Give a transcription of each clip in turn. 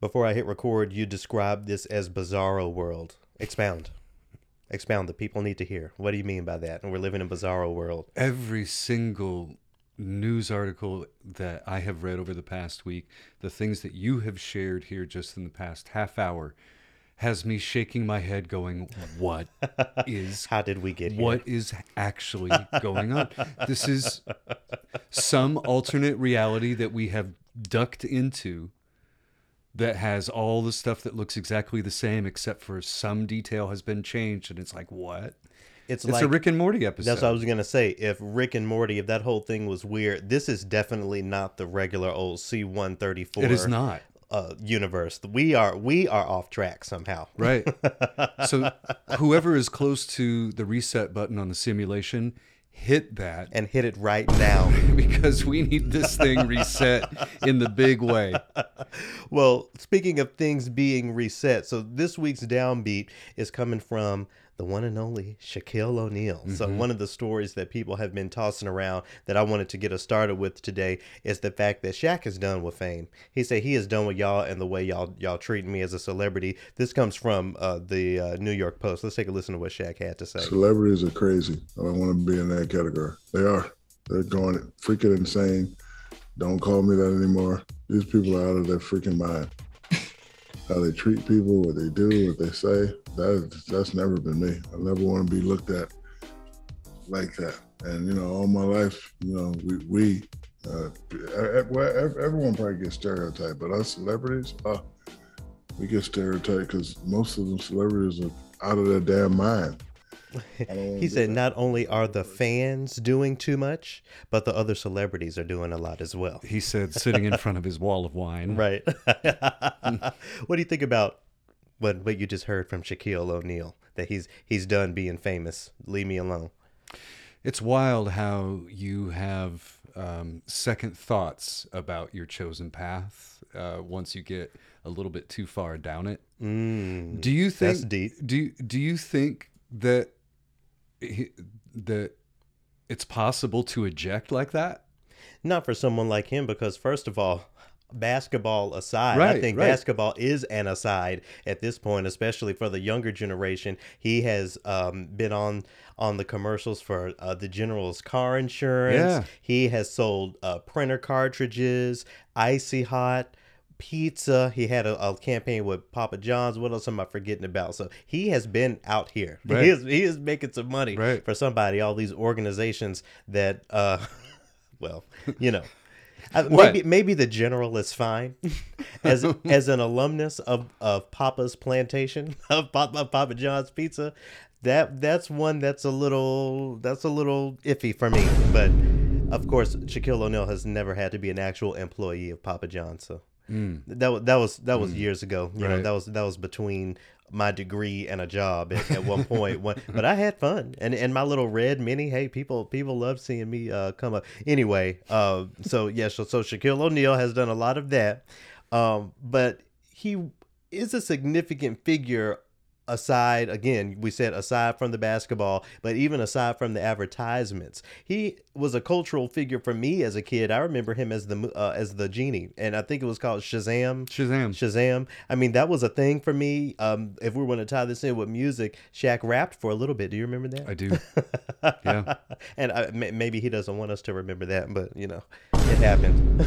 Before I hit record, you described this as bizarro world. Expound. Expound. The people need to hear. What do you mean by that? And we're living in bizarro world. Every single news article that I have read over the past week, the things that you have shared here just in the past half hour, has me shaking my head, going, "What is? How did we get here? What is actually going on? This is some alternate reality that we have ducked into." That has all the stuff that looks exactly the same, except for some detail has been changed, and it's like what? It's, It's like a Rick and Morty episode. That's what I was gonna say. If Rick and Morty, if that whole thing was weird, this is definitely not the regular old C one thirty four. it is not. uh, universe. We are we are off track somehow. Right. so whoever is close to the reset button on the simulation, hit that And hit it right now. because we need this thing reset in the big way. well, speaking of things being reset, so this week's downbeat is coming from the one and only Shaquille O'Neal. So one of the stories that people have been tossing around that I wanted to get us started with today is the fact that Shaq is done with fame. He said he is done with y'all and the way y'all y'all treating me as a celebrity. This comes from uh, the uh, New York Post. Let's take a listen to what Shaq had to say. Celebrities are crazy. I don't want to be in that category. They are. They're going freaking insane. Don't call me that anymore. These people are out of their freaking mind. How they treat people, what they do, what they say. That that's never been me. I never want to be looked at like that. And you know, all my life, you know, we we uh, well, ev- everyone probably gets stereotyped, but us celebrities, uh, we get stereotyped because most of them celebrities are out of their damn mind. I don't wanna He said not only are the fans doing too much, but the other celebrities are doing a lot as well. He said, sitting in front of his wall of wine. Right. what do you think about what what you just heard from Shaquille O'Neal? That he's he's done being famous. Leave me alone. It's wild how you have um, second thoughts about your chosen path uh, once you get a little bit too far down it. Mm, Do you think that's deep. Do do you think that he, that it's possible to eject like that? Not for someone like him, because first of all, basketball aside, I think right. basketball is an aside at this point, especially for the younger generation. He has um, been on on the commercials for uh, the General's car insurance. Yeah. He has sold uh, printer cartridges, icy hot. Pizza. He had a, a campaign with Papa John's. What else am I forgetting about? So he has been out here. Right. He is he is making some money Right. for somebody. All these organizations that, uh, well, you know, What? maybe maybe the general is fine as as an alumnus of of Papa's plantation of Papa, Papa John's Pizza. That that's one that's a little that's a little iffy for me. But of course, Shaquille O'Neal has never had to be an actual employee of Papa John's. So that wa- that was that was years ago. You know, Mm. That was that was between my degree and a job at, at one point. But I had fun, and and my little red mini. Hey, people people love seeing me uh, come up. Anyway, uh, so yeah, so, so Shaquille O'Neal has done a lot of that, um, but he is a significant figure. Aside again, we said aside from the basketball, but even aside from the advertisements, he was a cultural figure for me as a kid. I remember him as the uh, as the genie, and I think it was called Shazam. Shazam. Shazam. I mean, that was a thing for me. Um, if we were going to tie this in with music, Shaq rapped for a little bit. Do you remember that? I do. Yeah. and I, maybe he doesn't want us to remember that, but you know, it happened.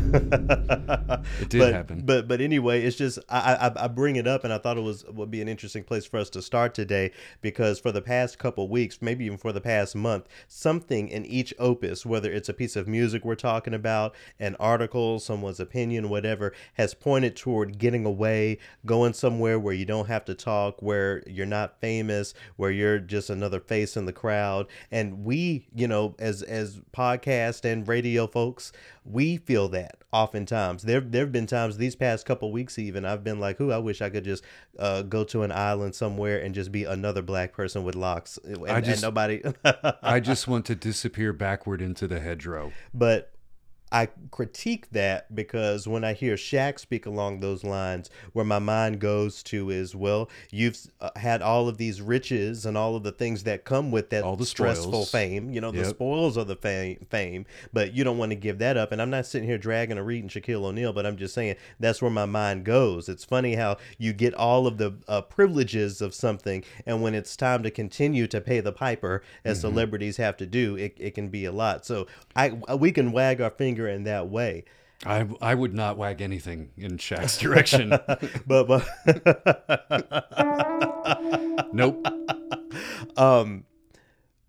It did but, happen. But but anyway, it's just I, I I bring it up, and I thought it was would be an interesting place for us to start today because for the past couple weeks, maybe even for the past month, something in each opus, whether it's a piece of music we're talking about, an article, someone's opinion, whatever, has pointed toward getting away, going somewhere where you don't have to talk, where you're not famous, where you're just another face in the crowd, and we, you know, as as podcast and radio folks, we feel that oftentimes. There there have been times these past couple weeks even I've been like, "Who I wish I could just uh, go to an island somewhere and just be another black person with locks and, and just- nobody." I just want to disappear backward into the hedgerow. but I critique that because when I hear Shaq speak along those lines, where my mind goes to is, well, you've uh, had all of these riches and all of the things that come with that All the stressful spoils. fame, you know, the spoils of the fame, fame, but you don't want to give that up. And I'm not sitting here dragging or reading Shaquille O'Neal, but I'm just saying that's where my mind goes. It's funny how you get all of the uh, privileges of something, and when it's time to continue to pay the piper, as Mm-hmm. celebrities have to do, it, it can be a lot. So I we can wag our finger in that way. I, I would not wag anything in Shaq's direction. But but nope. um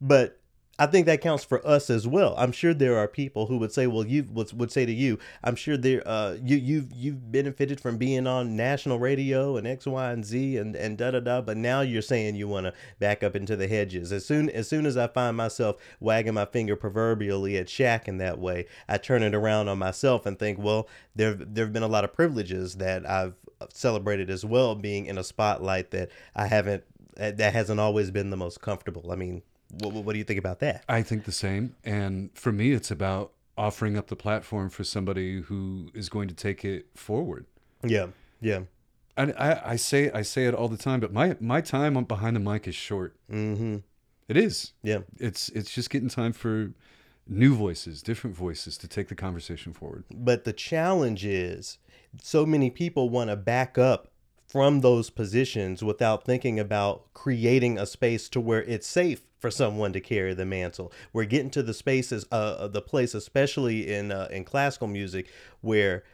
but I think that counts for us as well. I'm sure there are people who would say, "Well, you would, would say to you, I'm sure there, uh, you you've you've benefited from being on national radio and X, Y, and Z and and da da da. But now you're saying you want to back up into the hedges. As soon as soon as I find myself wagging my finger proverbially at Shaq in that way, I turn it around on myself and think, well, there there have been a lot of privileges that I've celebrated as well, being in a spotlight that I haven't that hasn't always been the most comfortable. I mean, what, what do you think about that? I think the same. And for me, it's about offering up the platform for somebody who is going to take it forward. Yeah, yeah, I, I, I say I say it all the time, but my my time behind the mic is short. mm-hmm. It is. yeah, It's it's just getting time for new voices, different voices to take the conversation forward. But the challenge is, so many people want to back up from those positions without thinking about creating a space to where it's safe for someone to carry the mantle. We're getting to the spaces, uh, the place, especially in uh, in classical music, where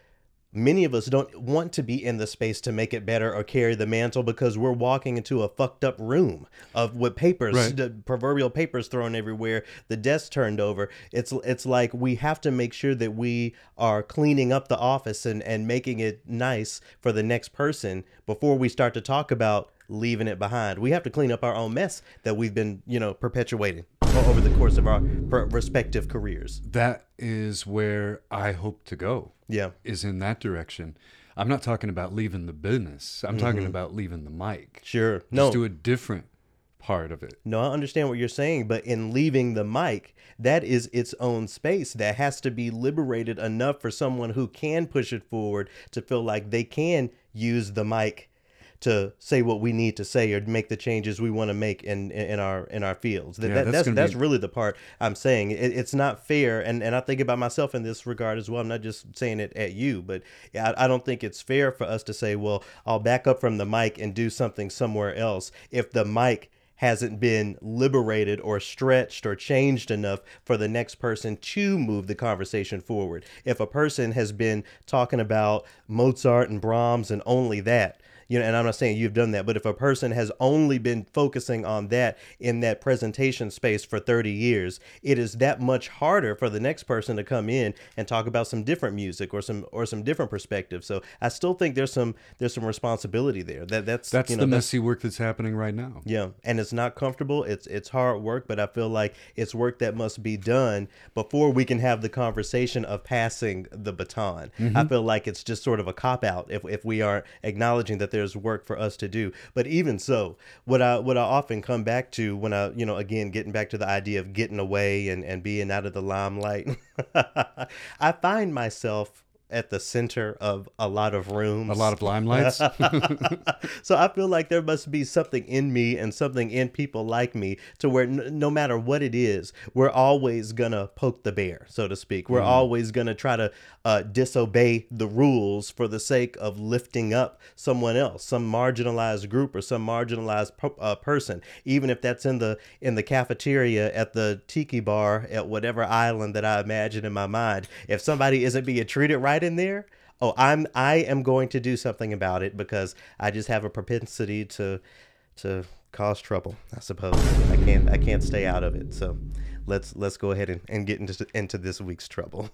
many of us don't want to be in the space to make it better or carry the mantle because we're walking into a fucked up room of with papers Right. the proverbial papers thrown everywhere the desk turned over. It's it's like we have to make sure that we are cleaning up the office and and making it nice for the next person before we start to talk about leaving it behind. We have to clean up our own mess that we've been you know perpetuating over the course of our respective careers That is where I hope to go. yeah Is in that direction. I'm not talking about leaving the business. I'm mm-hmm. talking about leaving the mic. sure Just no do a different part of it. No, I understand what you're saying, but in leaving the mic, that is its own space that has to be liberated enough for someone who can push it forward to feel like they can use the mic to say what we need to say or make the changes we want to make in in our in our fields. That, Yeah, that- that's that's that's be- really the part I'm saying. It, it's not fair, and and I think about myself in this regard as well. I'm not just saying it at you, but I, I don't think it's fair for us to say, well, I'll back up from the mic and do something somewhere else if the mic hasn't been liberated or stretched or changed enough for the next person to move the conversation forward. If a person has been talking about Mozart and Brahms and only that, you know, and I'm not saying you've done that, but if a person has only been focusing on that in that presentation space for 30 years, it is that much harder for the next person to come in and talk about some different music or some or some different perspective. So I still think there's some there's some responsibility there. That that's That's you know, the that's- messy work that's happening right now. yeah, and it's not comfortable. It's it's hard work, but I feel like it's work that must be done before we can have the conversation of passing the baton. I mm-hmm. feel like it's just sort of a cop out if, if we aren't acknowledging that there's work for us to do. But even so, what I what I often come back to when I you know again getting back to the idea of getting away and and being out of the limelight, I find myself at the center of a lot of rooms A lot of limelights. so I feel like there must be something in me and something in people like me to where n- no matter what it is, we're always gonna poke the bear, so to speak. We're always gonna try to uh, disobey the rules for the sake of lifting up someone else, some marginalized group or some marginalized po- uh, person, even if that's in the in the cafeteria at the tiki bar at whatever island that I imagine in my mind. If somebody isn't being treated right in there, oh i'm i am going to do something about it because i just have a propensity to to cause trouble i suppose. I can't i can't stay out of it. So let's let's go ahead and, and get into into this week's trouble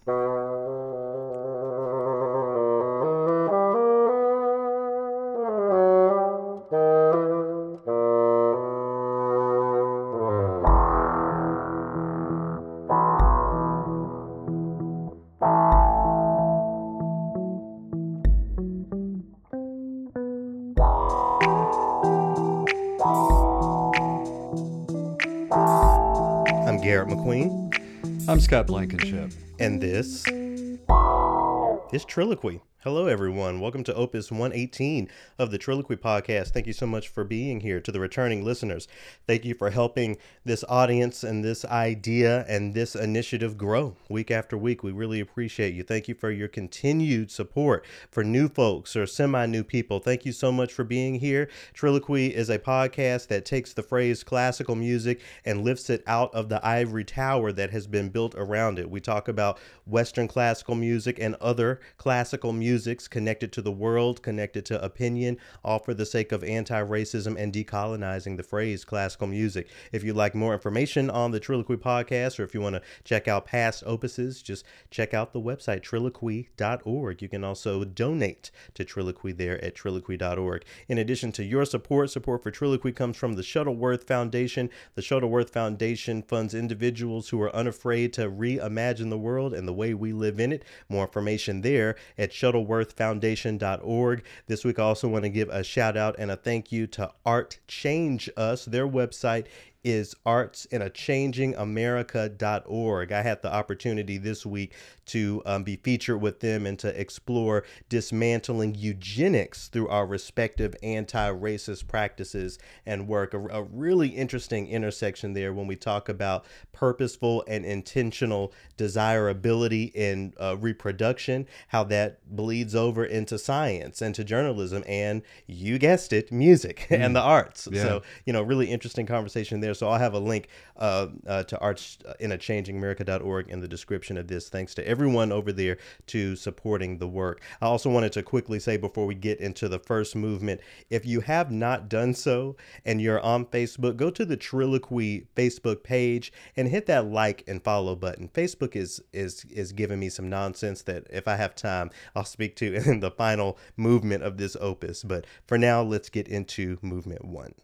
Scott Blankenship. And this is Triloquy. Hello, everyone. Welcome to Opus 118 of the Triloquy Podcast. Thank you so much for being here. To the returning listeners, thank you for helping this audience and this idea and this initiative grow week after week. We really appreciate you. Thank you for your continued support. For new folks or semi new people, thank you so much for being here. Triloquy is a podcast that takes the phrase classical music and lifts it out of the ivory tower that has been built around it. We talk about Western classical music and other classical music musics connected to the world, connected to opinion, all for the sake of anti racism and decolonizing the phrase classical music. If you'd like more information on the Triloquy podcast, or if you want to check out past opuses, just check out the website triloquy.org. You can also donate to Triloquy there at triloquy.org. In addition to your support, support for Triloquy comes from the Shuttleworth Foundation. The Shuttleworth Foundation funds individuals who are unafraid to reimagine the world and the way we live in it. More information there at Shuttleworth shuttleworthfoundation.org. This week, I also want to give a shout out and a thank you to Art Change Us. Their website is artsinachangingamerica.org. I had the opportunity this week to um, be featured with them and to explore dismantling eugenics through our respective anti racist practices and work. A, a, really interesting intersection there when we talk about purposeful and intentional desirability in uh, reproduction, how that bleeds over into science and to journalism and, you guessed it, music mm. and the arts. Yeah. So, you know, really interesting conversation there. So I'll have a link uh, uh, to arts in a changing America.org in the description of this. Thanks to everyone over there to supporting the work. I also wanted to quickly say before we get into the first movement, if you have not done so and you're on Facebook, go to the Triloquy Facebook page and hit that like and follow button. Facebook is is is giving me some nonsense that if I have time, I'll speak to in the final movement of this opus. But for now, let's get into movement one.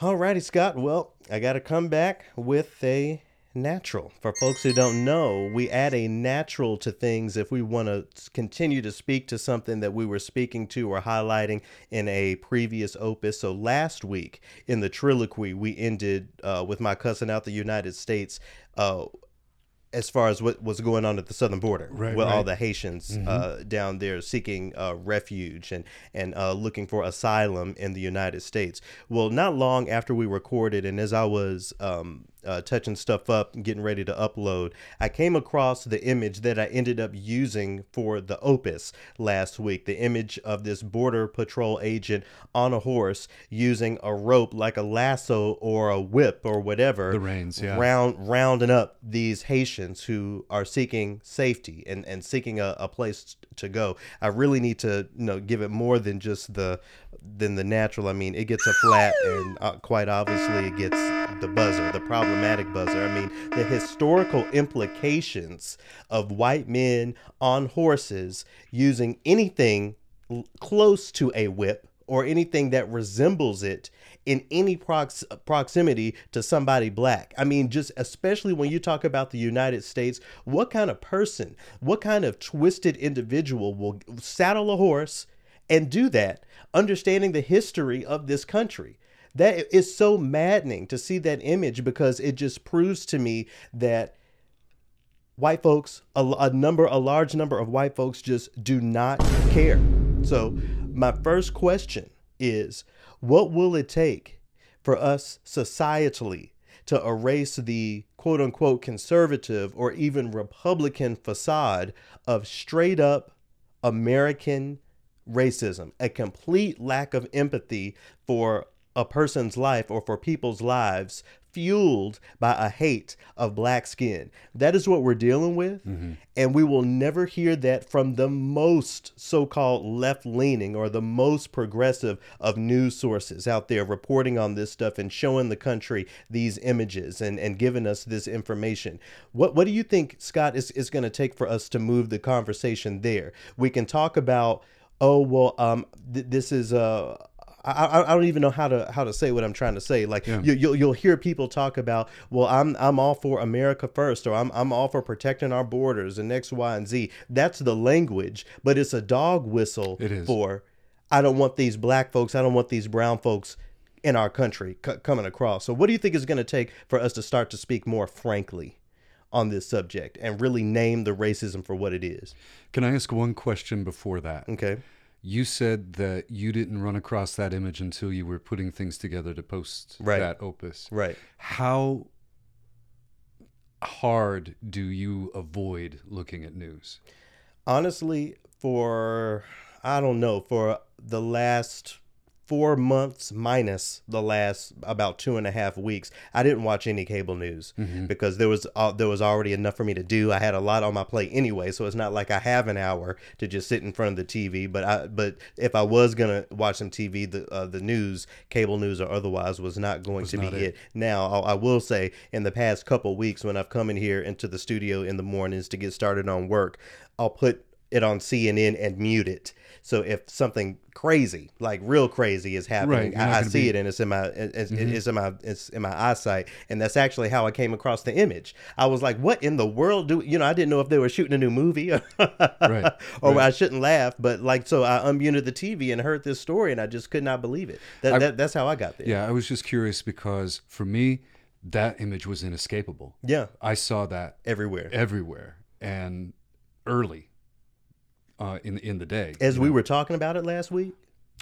Alrighty, Scott. Well, I got to come back with a natural. For folks who don't know, we add a natural to things if we want to continue to speak to something that we were speaking to or highlighting in a previous opus. So last week in the triloquy, we ended uh, with my cousin out the United States. Uh, as far as what was going on at the southern border right, with right. all the Haitians mm-hmm. uh, down there seeking uh, refuge and and uh, looking for asylum in the United States. Well, not long after we recorded, and as I was um, uh, touching stuff up and getting ready to upload, I came across the image that I ended up using for the opus last week. The image of this border patrol agent on a horse using a rope like a lasso or a whip or whatever. The reins, yeah. Round, rounding up these Haitians who are seeking safety and, and seeking a, a place to go. I really need to you know give it more than just the than the natural. I mean, it gets a flat, and uh, quite obviously, it gets the buzzer, the problematic buzzer. I mean, the historical implications of white men on horses using anything close to a whip or anything that resembles it in any prox- proximity to somebody black. I mean, just especially when you talk about the United States, what kind of person, what kind of twisted individual will saddle a horse and do that, understanding the history of this country? That is so maddening to see that image because it just proves to me that white folks, a, a number, a large number of white folks just do not care. So, my first question is what will it take for us societally to erase the quote unquote conservative or even Republican facade of straight up American racism, a complete lack of empathy for a person's life or for people's lives fueled by a hate of black skin. That is what we're dealing with. Mm-hmm. And we will never hear that from the most so called left leaning or the most progressive of news sources out there reporting on this stuff and showing the country these images and, and giving us this information. What, what do you think, Scott, is, is going to take for us to move the conversation there? We can talk about oh well um th- this is—I don't even know how to how to say what I'm trying to say. Like yeah. you, you'll you'll hear people talk about, well, I'm I'm all for America first, or I'm I'm all for protecting our borders and X, Y, and Z. That's the language, but it's a dog whistle it is. for. I don't want these black folks. I don't want these brown folks in our country c- coming across. So, what do you think is going to take for us to start to speak more frankly on this subject and really name the racism for what it is. Can I ask one question before that? Okay. You said that you didn't run across that image until you were putting things together to post Right. that opus. Right. How hard do you avoid looking at news? honestly for i don't know for the last four months minus the last about two and a half weeks i didn't watch any cable news because there was uh, there was already enough for me to do i had a lot on my plate anyway so it's not like i have an hour to just sit in front of the tv but i but if i was gonna watch some tv the uh, the news cable news or otherwise was not going to not be it. it now I, I will say in the past couple weeks when i've come in here into the studio in the mornings to get started on work i'll put it on CNN and mute it. So if something crazy, like real crazy, is happening, Right, I, I see be- it and it's in my it's, mm-hmm. it's in my it's in my eyesight, and that's actually how I came across the image. I was like, "What in the world do you know?" I didn't know if they were shooting a new movie, Right, or right. I shouldn't laugh, but like so, I unmuted the TV and heard this story, and I just could not believe it. That, I- that that's how I got there. Yeah, I was just curious because for me, that image was inescapable. yeah, I saw that everywhere. everywhere and early uh, in in the day. As we know. were talking about it last week,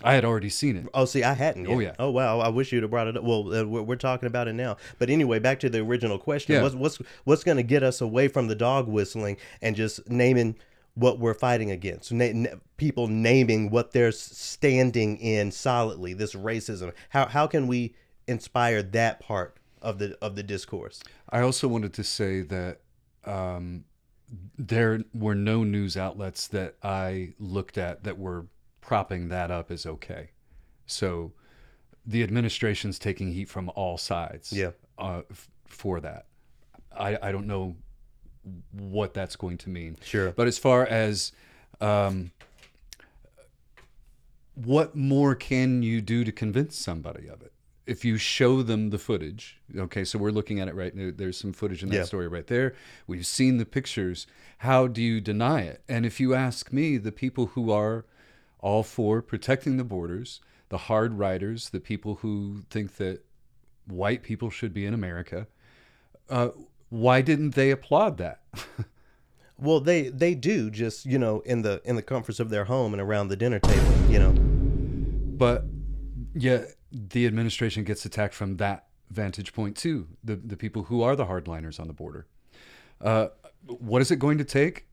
I had already seen it. Oh, see, I hadn't. Oh, yeah. Oh, wow. I wish you'd have brought it up. Well, uh, we're, we're talking about it now. But anyway, back to the original question. Yeah. What's what's what's going to get us away from the dog whistling and just naming what we're fighting against? Na- na- people naming what they're standing in solidly. This racism. How how can we inspire that part of the of the discourse? I also wanted to say that um, there were no news outlets that I looked at that were propping that up as okay. So the administration's taking heat from all sides. Yeah. Uh, f- for that, I I don't know what that's going to mean. Sure. But as far as um, what more can you do to convince somebody of it? If you show them the footage, okay, so we're looking at it right now. There's some footage in that Yeah. story right there. We've seen the pictures. How do you deny it? And if you ask me, the people who are all for protecting the borders, the hard riders, the people who think that white people should be in America, uh, why didn't they applaud that? Well, they they do just you know in the in the comforts of their home and around the dinner table. You know. But yeah, the administration gets attacked from that vantage point too. The the people who are the hardliners on the border. Uh, what is it going to take?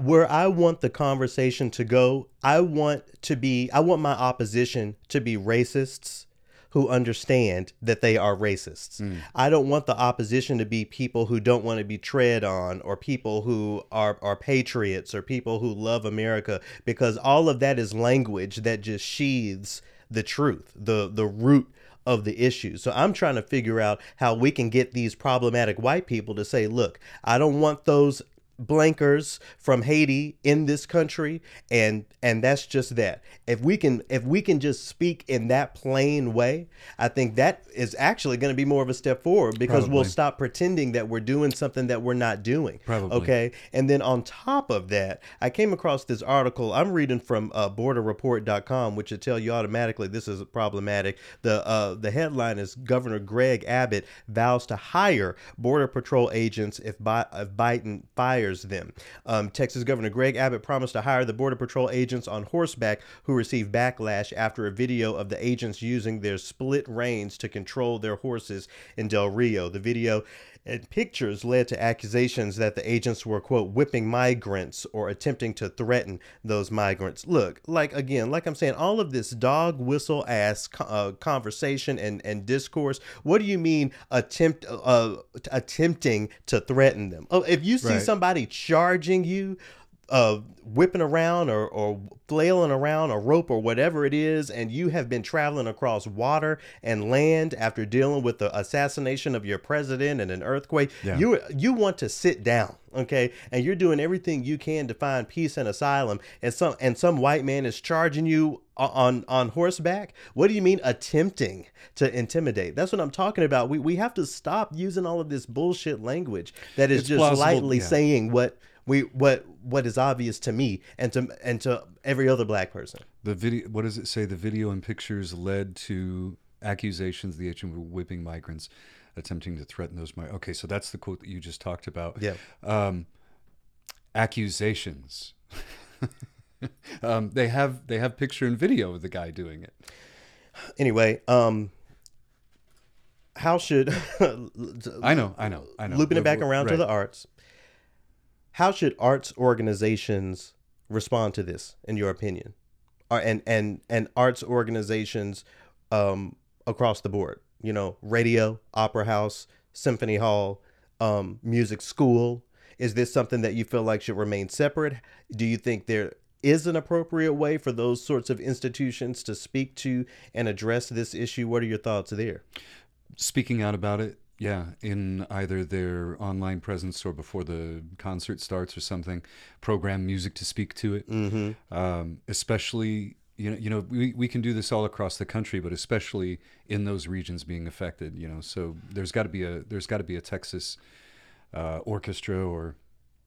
Where I want the conversation to go, I want to be, I want my opposition to be racists who understand that they are racists. Hmm. I don't want the opposition to be people who don't want to be tread on or people who are, are patriots or people who love America because all of that is language that just sheathes the truth, the the root of the issue. So I'm trying to figure out how we can get these problematic white people to say, look, I don't want those blankers from Haiti in this country and and that's just that. If we can if we can just speak in that plain way, I think that is actually going to be more of a step forward because we'll stop pretending that we're doing something that we're not doing. Probably. Okay? And then on top of that, I came across this article I'm reading from uh, borderreport.com which will tell you automatically this is problematic. The uh, the headline is Governor Greg Abbott vows to hire border patrol agents if, Bi- if Biden fires them. Um, Texas Governor Greg Abbott promised to hire the border patrol agents on horseback who received backlash after a video of the agents using their split reins to control their horses in Del Rio. The video and pictures led to accusations that the agents were quote whipping migrants or attempting to threaten those migrants look like again like i'm saying all of this dog whistle ass uh, conversation and and discourse what do you mean attempt uh attempting to threaten them oh if you see Right. somebody charging you uh, whipping around or, or flailing around a rope or whatever it is, and you have been traveling across water and land after dealing with the assassination of your president and an earthquake, Yeah. you you want to sit down, okay? And you're doing everything you can to find peace and asylum, and some and some white man is charging you on on horseback. What do you mean attempting to intimidate? That's what I'm talking about. We we have to stop using all of this bullshit language that is It's just plausible, lightly yeah. saying what we what what is obvious to me and to and to every other black person. The video. What does it say? The video and pictures led to accusations the agent were whipping migrants. attempting to threaten those. My okay, so that's the quote that you just talked about. Yeah. Um, accusations. um, they have they have picture and video of the guy doing it. Anyway, um, how should I know, I know, I know. looping it back around to the arts? How should arts organizations respond to this, in your opinion, and and and arts organizations um, across the board? You know, radio, opera house, symphony hall, um, music school. Is this something that you feel like should remain separate? Do you think there is an appropriate way for those sorts of institutions to speak to and address this issue? What are your thoughts there? speaking out about it yeah in either their online presence or before the concert starts or something program music to speak to it Mm-hmm. um, especially you know you know we, we can do this all across the country but especially in those regions being affected you know so there's got to be a there's got to be a texas uh, orchestra or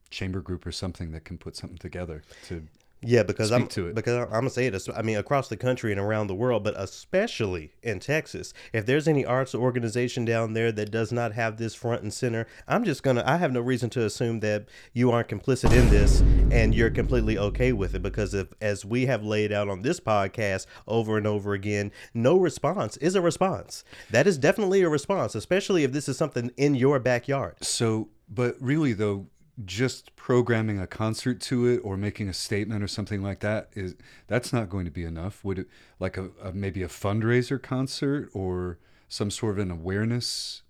chamber group or something that can put something together to Yeah, because Speak I'm to it. because I'm gonna say it. I mean, across the country and around the world, but especially in Texas. If there's any arts organization down there that does not have this front and center, I'm just gonna. I have no reason to assume that you aren't complicit in this and you're completely okay with it. Because if, as we have laid out on this podcast over and over again, no response is a response. That is definitely a response, especially if this is something in your backyard. So, but really though, just programming a concert to it or making a statement or something like that is that's not going to be enough. Would it like a, a maybe a fundraiser concert or some sort of an awareness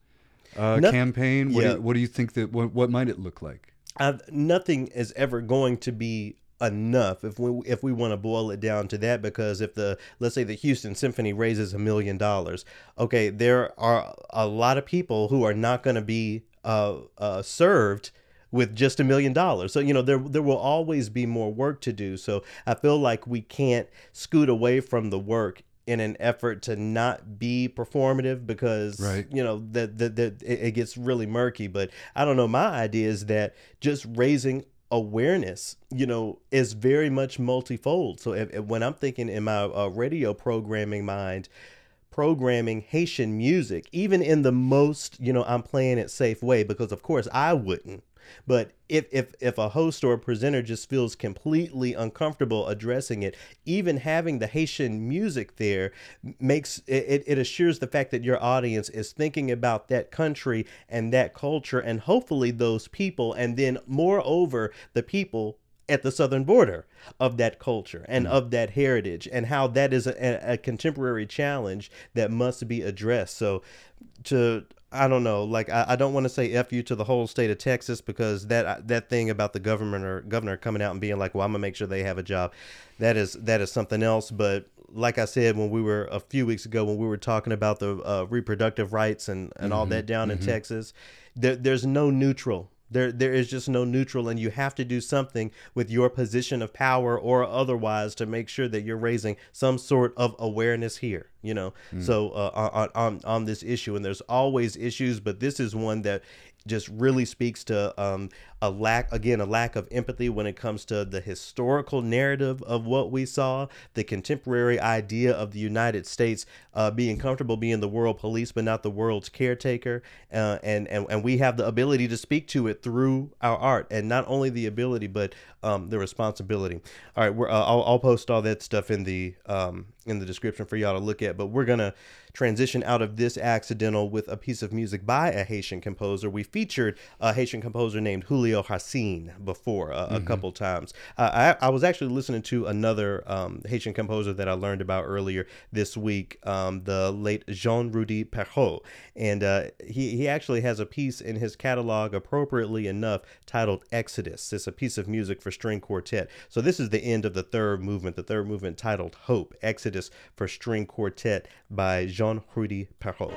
uh, No- campaign? What, yeah. do you, what do you think that what, what might it look like? i nothing is ever going to be enough if we if we want to boil it down to that because if the let's say the Houston Symphony raises a million dollars okay there are a lot of people who are not going to be uh, uh, served with just a million dollars. So you know there there will always be more work to do. So I feel like we can't scoot away from the work in an effort to not be performative because Right. you know that that, that it, gets really murky. But i don't know. My idea is that just raising awareness you know is very much multifold. So if, if- when i'm thinking in my uh, radio programming mind programming haitian music even in the most you know i'm playing it safe way because of course i wouldn't but if, if if a host or a presenter just feels completely uncomfortable addressing it, even having the Haitian music there makes it, it assures the fact that your audience is thinking about that country and that culture and hopefully those people and then moreover the people at the southern border of that culture and mm-hmm. of that heritage and how that is a, a contemporary challenge that must be addressed. So to I don't know. Like I, I don't want to say f you to the whole state of Texas because that that thing about the government or governor coming out and being like, well, I'm gonna make sure they have a job. That is that is something else. But like I said when we were a few weeks ago when we were talking about the uh, reproductive rights and and all that down in Texas, there, there's no neutral. There, there is just no neutral, and you have to do something with your position of power or otherwise to make sure that you're raising some sort of awareness here. You know, so uh, on, on on this issue, and there's always issues, but this is one that just really speaks to um, a lack again a lack of empathy when it comes to the historical narrative of what we saw the contemporary idea of the united states uh, being comfortable being the world police but not the world's caretaker. Uh, and, and and we have the ability to speak to it through our art and not only the ability but um, the responsibility. All right we're, uh, I'll, I'll post all that stuff in the um, in the description for y'all to look at but we're gonna transition out of this accidental with a piece of music by a Haitian composer. We featured a Haitian composer named Julio Racine before uh, a couple times. Uh, I, I was actually listening to another um, Haitian composer that I learned about earlier this week, um, the late Jean Rudy Perrault. And uh, he, he actually has a piece in his catalog, appropriately enough, titled Exodus. It's a piece of music for string quartet. So this is the end of the third movement, the third movement titled Hope, Exodus for string quartet by Jean Rudy Perrault.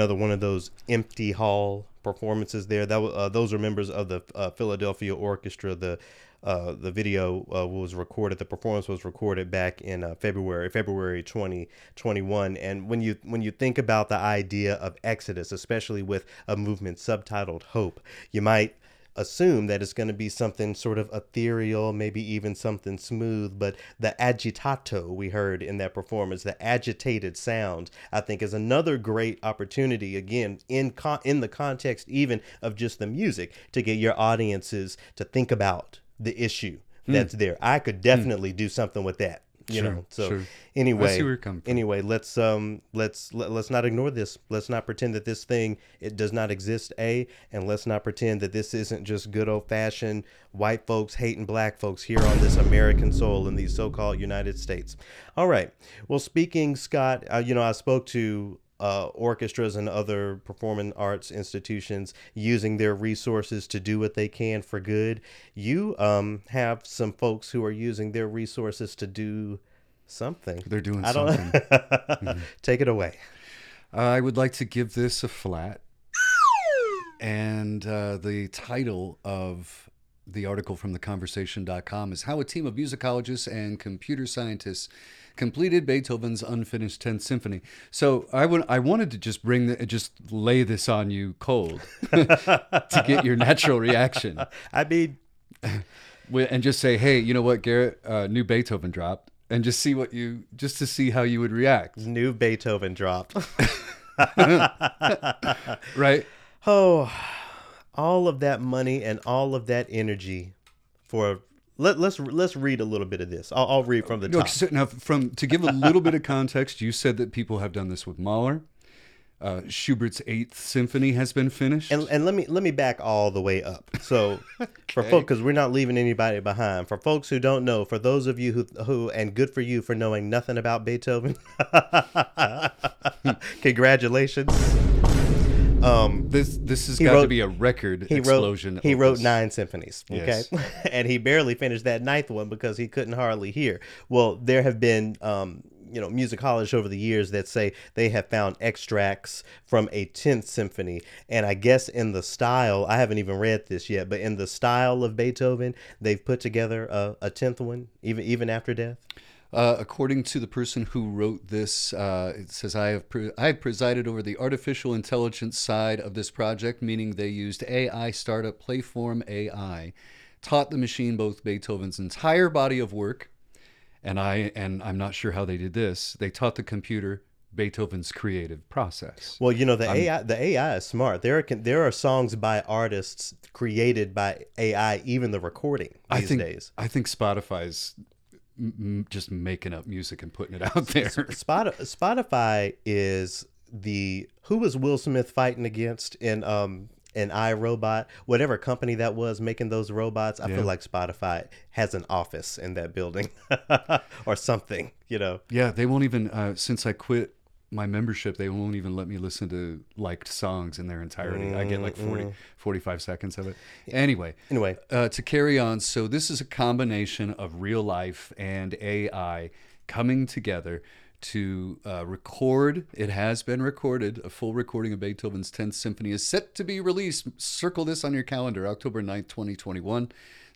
Another one of those empty hall performances there. That uh, those are members of the uh, Philadelphia Orchestra. The uh, the video uh, was recorded. The performance was recorded back in uh, February, February 2021. And when you when you think about the idea of Exodus, especially with a movement subtitled Hope, you might assume that it's going to be something sort of ethereal, maybe even something smooth. But the agitato we heard in that performance, the agitated sound, I think is another great opportunity. Again, in con- in the context even of just the music, to get your audiences to think about the issue hmm. that's there. I could hmm. definitely do something with that. You Sure, know. So sure. anyway, I see where you're coming from. anyway let's um let's let, let's not ignore this let's not pretend that this thing it does not exist a and let's not pretend that this isn't just good old fashioned white folks hating black folks here on this american soil in these so-called united states all right well speaking scott uh, you know i spoke to uh, orchestras and other performing arts institutions using their resources to do what they can for good. You um, have some folks who are using their resources to do something. They're doing I don't something. Take it away. I would like to give this a flat. And uh, the title of the article from theconversation.com is How a Team of Musicologists and Computer Scientists Completed Beethoven's Unfinished 10th Symphony. So I would I wanted to just bring the, just lay this on you cold to get your natural reaction. I mean, and just say, hey, you know what, Garrett, uh, new Beethoven dropped, and just see what you, just to see how you would react, new Beethoven dropped. right? oh, all of that money and all of that energy for. Let, let's let's read a little bit of this. I'll, I'll read from the No, top. so now from to give a little bit of context, you said that people have done this with Mahler. Uh, Schubert's Eighth Symphony has been finished. And, and let me let me back all the way up. So for folks, because we're not leaving anybody behind. For folks who don't know, for those of you who who and good for you for knowing nothing about Beethoven, congratulations. Um, this this has got to be a record he explosion. wrote he wrote nine symphonies. Okay, Yes. and he barely finished that ninth one because he couldn't hardly hear. Well, there have been. Um, you know, musicologists over the years that say they have found extracts from a 10th symphony. And I guess in the style, I haven't even read this yet, but in the style of Beethoven, they've put together a, a 10th one, even even after death. Uh, according to the person who wrote this, uh, it says I have pre- I have presided over the artificial intelligence side of this project, meaning they used AI startup Playform AI, taught the machine both Beethoven's entire body of work, and I and I'm not sure how they did this. They taught the computer Beethoven's creative process. Well, you know the AI the AI is smart. There are can- there are songs by artists created by AI, even the recording these I think days. I think Spotify's m- just making up music and putting it out there. Spotify is the who was Will Smith fighting against in um in iRobot, whatever company that was making those robots. I Yeah. feel like Spotify has an office in that building or something. You know, Yeah, they won't even uh, since I quit my membership, they won't even let me listen to liked songs in their entirety. I get like 40, 45 seconds of it. Anyway, anyway. uh, to carry on, so this is a combination of real life and AI coming together to uh, record. It has been recorded. A full recording of Beethoven's 10th Symphony is set to be released. Circle this on your calendar, October 9th, 2021.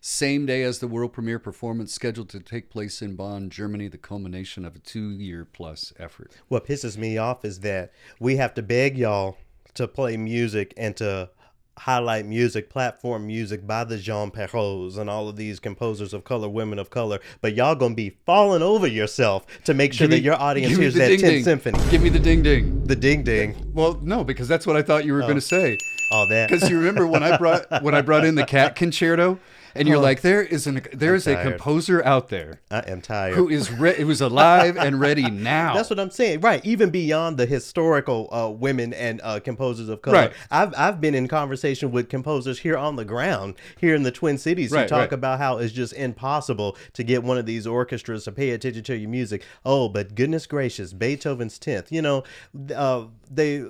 Same day as the world premiere performance scheduled to take place in Bonn, Germany, the culmination of a two year plus effort. What pisses me off is that we have to beg y'all to play music and to highlight music, platform music by the Jean Perraults and all of these composers of color, women of color. But y'all gonna be falling over yourself to make sure me- that your audience hears that ding 10th ding. symphony. Give me the ding ding. The ding ding. Well, no, because that's what I thought you were oh. going to say. All that. Because you remember when I brought when I brought in the cat concerto, and you're like, there is an there is a composer out there I am tired. who is re- who's alive and ready now. That's what I'm saying. Right. Even beyond the historical uh, women and uh, composers of color. Right. I've, I've been in conversation with composers here on the ground, here in the Twin Cities, who Right, talk right. about how it's just impossible to get one of these orchestras to pay attention to your music. Oh, but goodness gracious, Beethoven's 10th. You know, uh, they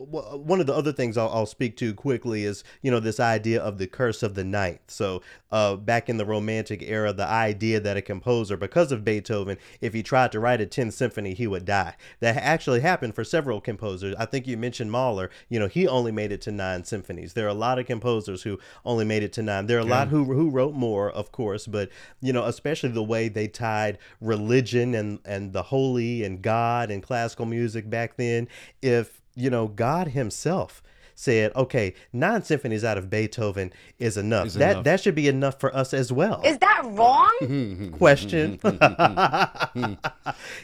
one of the other things I'll, I'll speak to quickly is you know this idea of the curse of the ninth. So uh, back in the Romantic era, the idea that a composer, because of Beethoven, if he tried to write a 10th symphony, he would die. That actually happened for several composers. I think you mentioned Mahler. You know, he only made it to nine symphonies. There are a lot of composers who only made it to nine. There are a lot who who wrote more, of course, but you know, especially the way they tied religion and and the holy and God and classical music back then. If you know, God Himself said, "Okay, nine symphonies out of Beethoven is enough. Is that enough. that should be enough for us as well." Is that wrong? Question.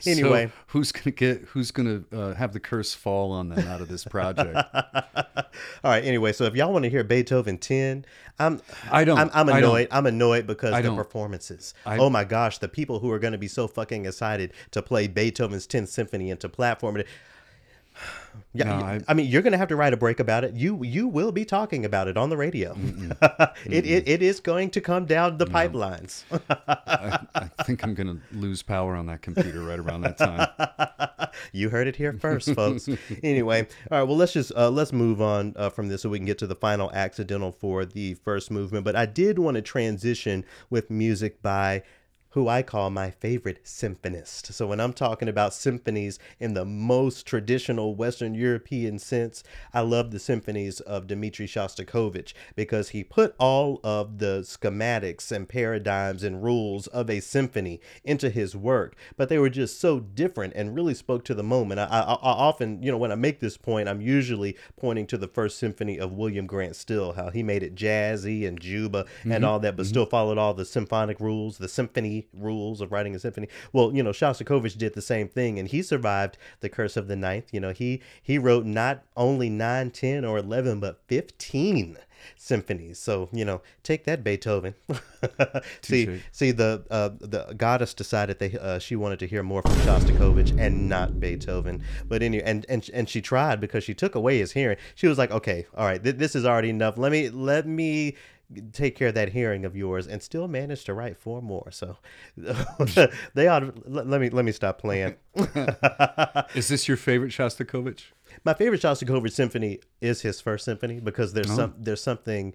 anyway, So who's gonna get? Who's gonna uh, have the curse fall on them out of this project? all right. Anyway, so if y'all want to hear Beethoven ten, I'm I don't. I'm, I'm I don't. annoyed. I'm annoyed because I the don't. performances. I- oh my gosh, the people who are going to be so fucking excited to play Beethoven's 10th Symphony and to platform it. Yeah, No, I- I, mean, you're going to have to write a break about it. You you will be talking about it on the radio. it, it it is going to come down the pipelines. I, I think I'm gonna lose power on that computer right around that time. you heard it here first, folks. anyway, all right. Well, let's just uh, let's move on uh, from this so we can get to the final accidental for the first movement. But I did want to transition with music by who I call my favorite symphonist. So when I'm talking about symphonies in the most traditional Western European sense, I love the symphonies of Dmitri Shostakovich because he put all of the schematics and paradigms and rules of a symphony into his work, but they were just so different and really spoke to the moment. I, I, I often, you know, when I make this point, I'm usually pointing to the first symphony of William Grant Still, how he made it jazzy and juba and mm-hmm. all that, but mm-hmm. still followed all the symphonic rules, the symphony rules of writing a symphony. Well, you know, Shostakovich did the same thing, and he survived the curse of the ninth. You know, he he wrote not only nine, ten, or eleven, but fifteen symphonies. So you know, take that Beethoven. see, Touche. see, the uh, the goddess decided they uh, she wanted to hear more from Shostakovich and not Beethoven. But anyway, and and and she tried because she took away his hearing. She was like, okay, all right, th- this is already enough. Let me let me take care of that hearing of yours and still managed to write four more. So they ought let, let me let me stop playing. Is this your favorite Shostakovich? my favorite Shostakovich symphony is his first symphony because there's some there's something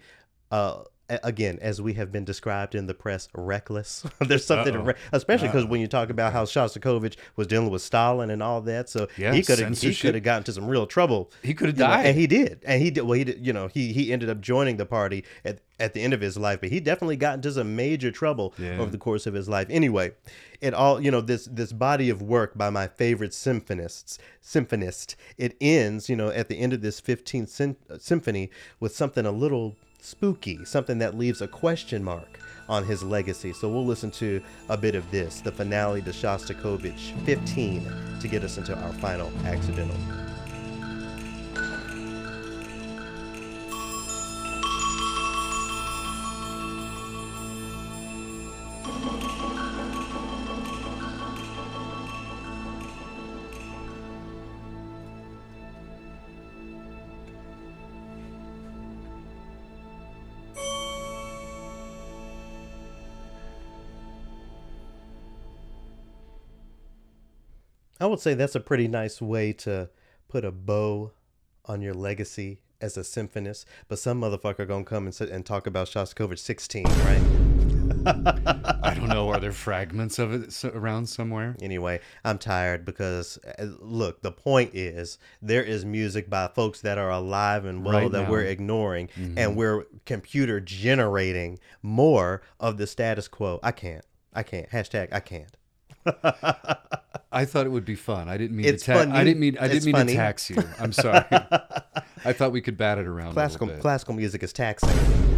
uh again as we have been described in the press reckless. There's something re- especially because when you talk about how Shostakovich was dealing with Stalin and all that so Yeah, he could have he could have gotten into some real trouble He could have you know, died. and he did and he did well he did you know he he ended up joining the party at at the end of his life but he definitely got into some major trouble Yeah. over the course of his life. Anyway it all you know this this body of work by my favorite symphonists symphonist it ends you know at the end of this 15th sym- uh, symphony with something a little spooky something that leaves a question mark on his legacy. So we'll listen to a bit of this the finale to shostakovich 15 to get us into our final accidental would say that's a pretty nice way to put a bow on your legacy as a symphonist. But some motherfucker gonna come and sit and talk about Shostakovich 16, right? I don't know. Are there fragments of it around somewhere? Anyway, I'm tired because uh, look, the point is there is music by folks that are alive and well Right that now. we're ignoring, and we're computer generating more of the status quo. I can't. I can't. Hashtag I can't. I thought it would be fun. I didn't mean It's to. Ta- funny. I didn't mean. I It's didn't mean funny. to tax you. I'm sorry. I thought we could bat it around Classical classical music is taxing.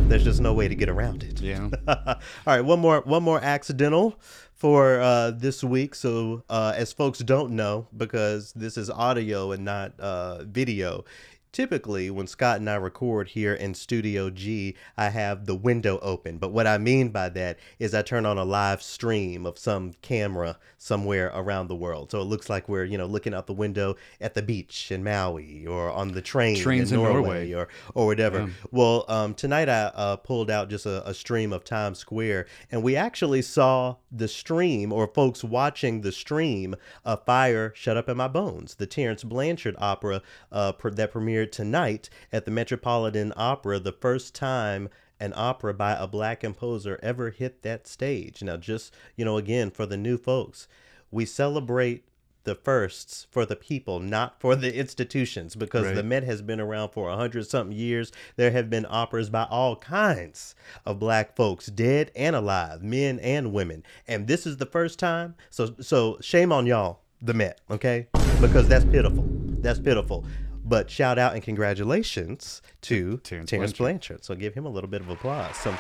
There's just no way to get around it. yeah. All right, one more one more accidental for uh, this week. So uh, as folks don't know, because this is audio and not uh, video, typically when Scott and I record here in Studio G, I have the window open. But what I mean by that is I turn on a live stream of some camera somewhere around the world. So it looks like we're, you know, looking out the window at the beach in Maui or on the train Trains in in Norway, Norway. or or whatever. Well, um, tonight I uh, pulled out just a, a stream of Times Square, and we actually saw the stream or folks watching the stream of Fire Shut Up in My Bones, the Terence Blanchard opera uh, pr- that premiered tonight at the Metropolitan Opera, the first time an opera by a black composer ever hit that stage. Now, just, you know, again, for the new folks, we celebrate the firsts for the people, not for the institutions, because the Met has been around for a hundred something years. There have been operas by all kinds of black folks, dead and alive, men and women, and this is the first time. So, so shame on y'all, the Met, okay? Because that's pitiful. That's pitiful. But shout out and congratulations to Terence Terence, Blanchard. Blanchard. So give him a little bit of applause. So,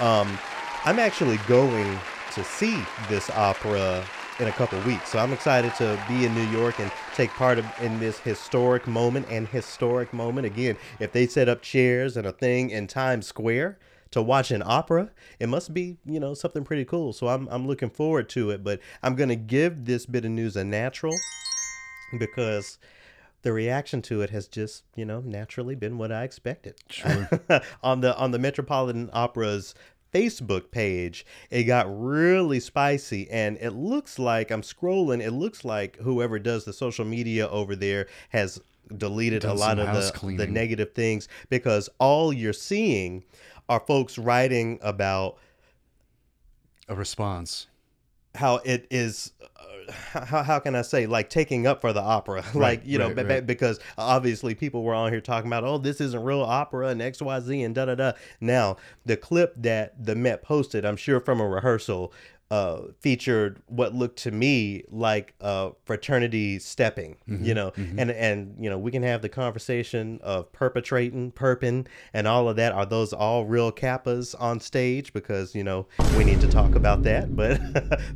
um, I'm actually going to see this opera in a couple weeks. So I'm excited to be in New York and take part of, in this historic moment and historic moment. Again, if they set up chairs and a thing in Times Square to watch an opera, it must be, you know, something pretty cool. So I'm, I'm looking forward to it. But I'm going to give this bit of news a natural because the reaction to it has just you know naturally been what I expected. Sure. on the on the Metropolitan Opera's Facebook page, it got really spicy, and it looks like I'm scrolling. It looks like whoever does the social media over there has deleted Done a lot of the, the negative things because all you're seeing are folks writing about A response. How it is uh, how, how can i say like taking up for the opera like you know right, right. because obviously people were on here talking about oh this isn't real opera and xyz and da da da now the clip that the met posted i'm sure from a rehearsal uh, featured what looked to me like uh, fraternity stepping, you know, and and you know we can have the conversation of perpetrating, perping, and all of that. Are those all real kappas on stage? Because you know we need to talk about that. But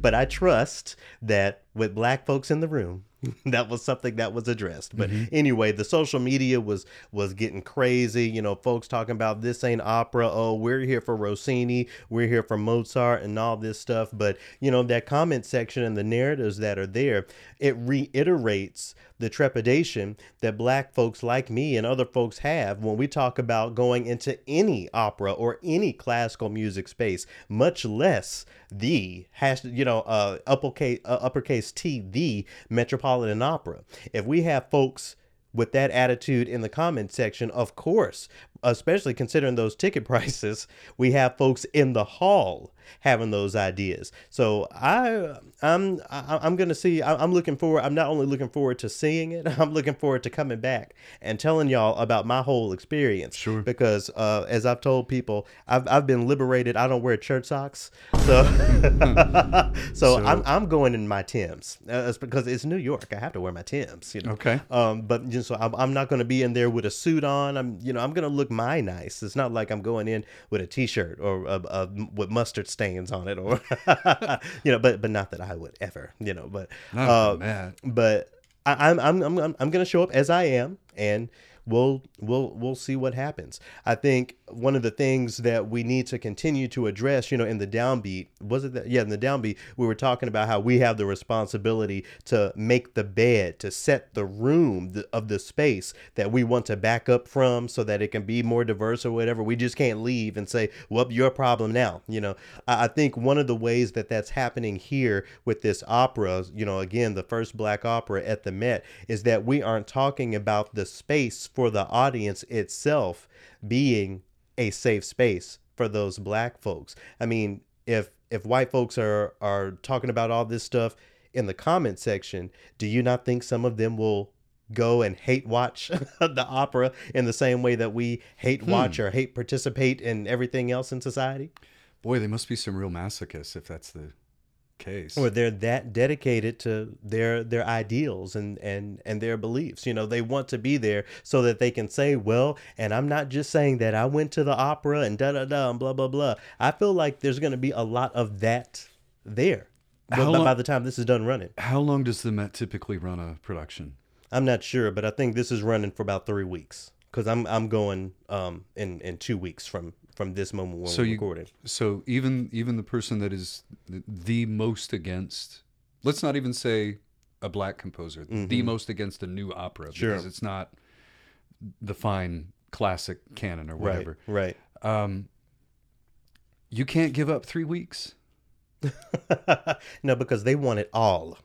but I trust that with black folks in the room, that was something that was addressed. But mm-hmm. anyway, the social media was was getting crazy. You know, folks talking about this ain't opera. Oh, we're here for Rossini. We're here for Mozart and all this stuff. But you know, that comment section and the narratives that are there, it reiterates the trepidation that black folks like me and other folks have when we talk about going into any opera or any classical music space, much less the hash, you know, uh, uppercase, uh, uppercase T, the Metropolitan Opera. If we have folks with that attitude in the comment section, of course, especially considering those ticket prices, we have folks in the hall having those ideas. So I, I'm, I, I'm gonna see. I'm looking forward. I'm not only looking forward to seeing it. I'm looking forward to coming back and telling y'all about my whole experience. Sure. Because uh, as I've told people, I've, I've been liberated. I don't wear church socks, so so, I'm I'm going in my Tims. Uh, it's because it's New York. I have to wear my Tims. You know. Okay. Um, but just so I'm, I'm not going to be in there with a suit on. I'm, you know, I'm going to look my nice. It's not like I'm going in with a t-shirt or uh, uh, with mustard stains on it, or you know. But but not that I would ever, you know. But uh, but I, I'm I'm I'm I'm, I'm going to show up as I am, and we'll we'll we'll see what happens. I think one of the things that we need to continue to address, you know, in the downbeat, was it that yeah, in the downbeat, we were talking about how we have the responsibility to make the bed, to set the room of the space that we want to back up from so that it can be more diverse or whatever. We just can't leave and say, "Well, your problem now." You know, I, I think one of the ways that that's happening here with this opera, you know, again, the first black opera at the Met, is that we aren't talking about the space for the audience itself being a safe space for those black folks. I mean, if if white folks are are talking about all this stuff in the comment section, do you not think some of them will go and hate watch the opera in the same way that we hate hmm. watch or hate participate in everything else in society? Boy, they must be some real masochists if that's the case. or they're that dedicated to their their ideals and and and their beliefs. You know they want to be there so that they can say well and i'm not just saying that. I went to the opera and da da da and blah blah blah. I feel like there's going to be a lot of that there How by, by the time this is done running. How long does the Met typically run a production? i'm not sure but i think this is running for about three weeks. Because I'm I'm going um in in two weeks from from this moment when So we're you- recording. So even even the person that is the, most against, let's not even say a black composer, the most against a new opera Mm-hmm. Sure. because it's not the fine classic canon or whatever. Right. Um, you can't give up three weeks. No, because they want it all.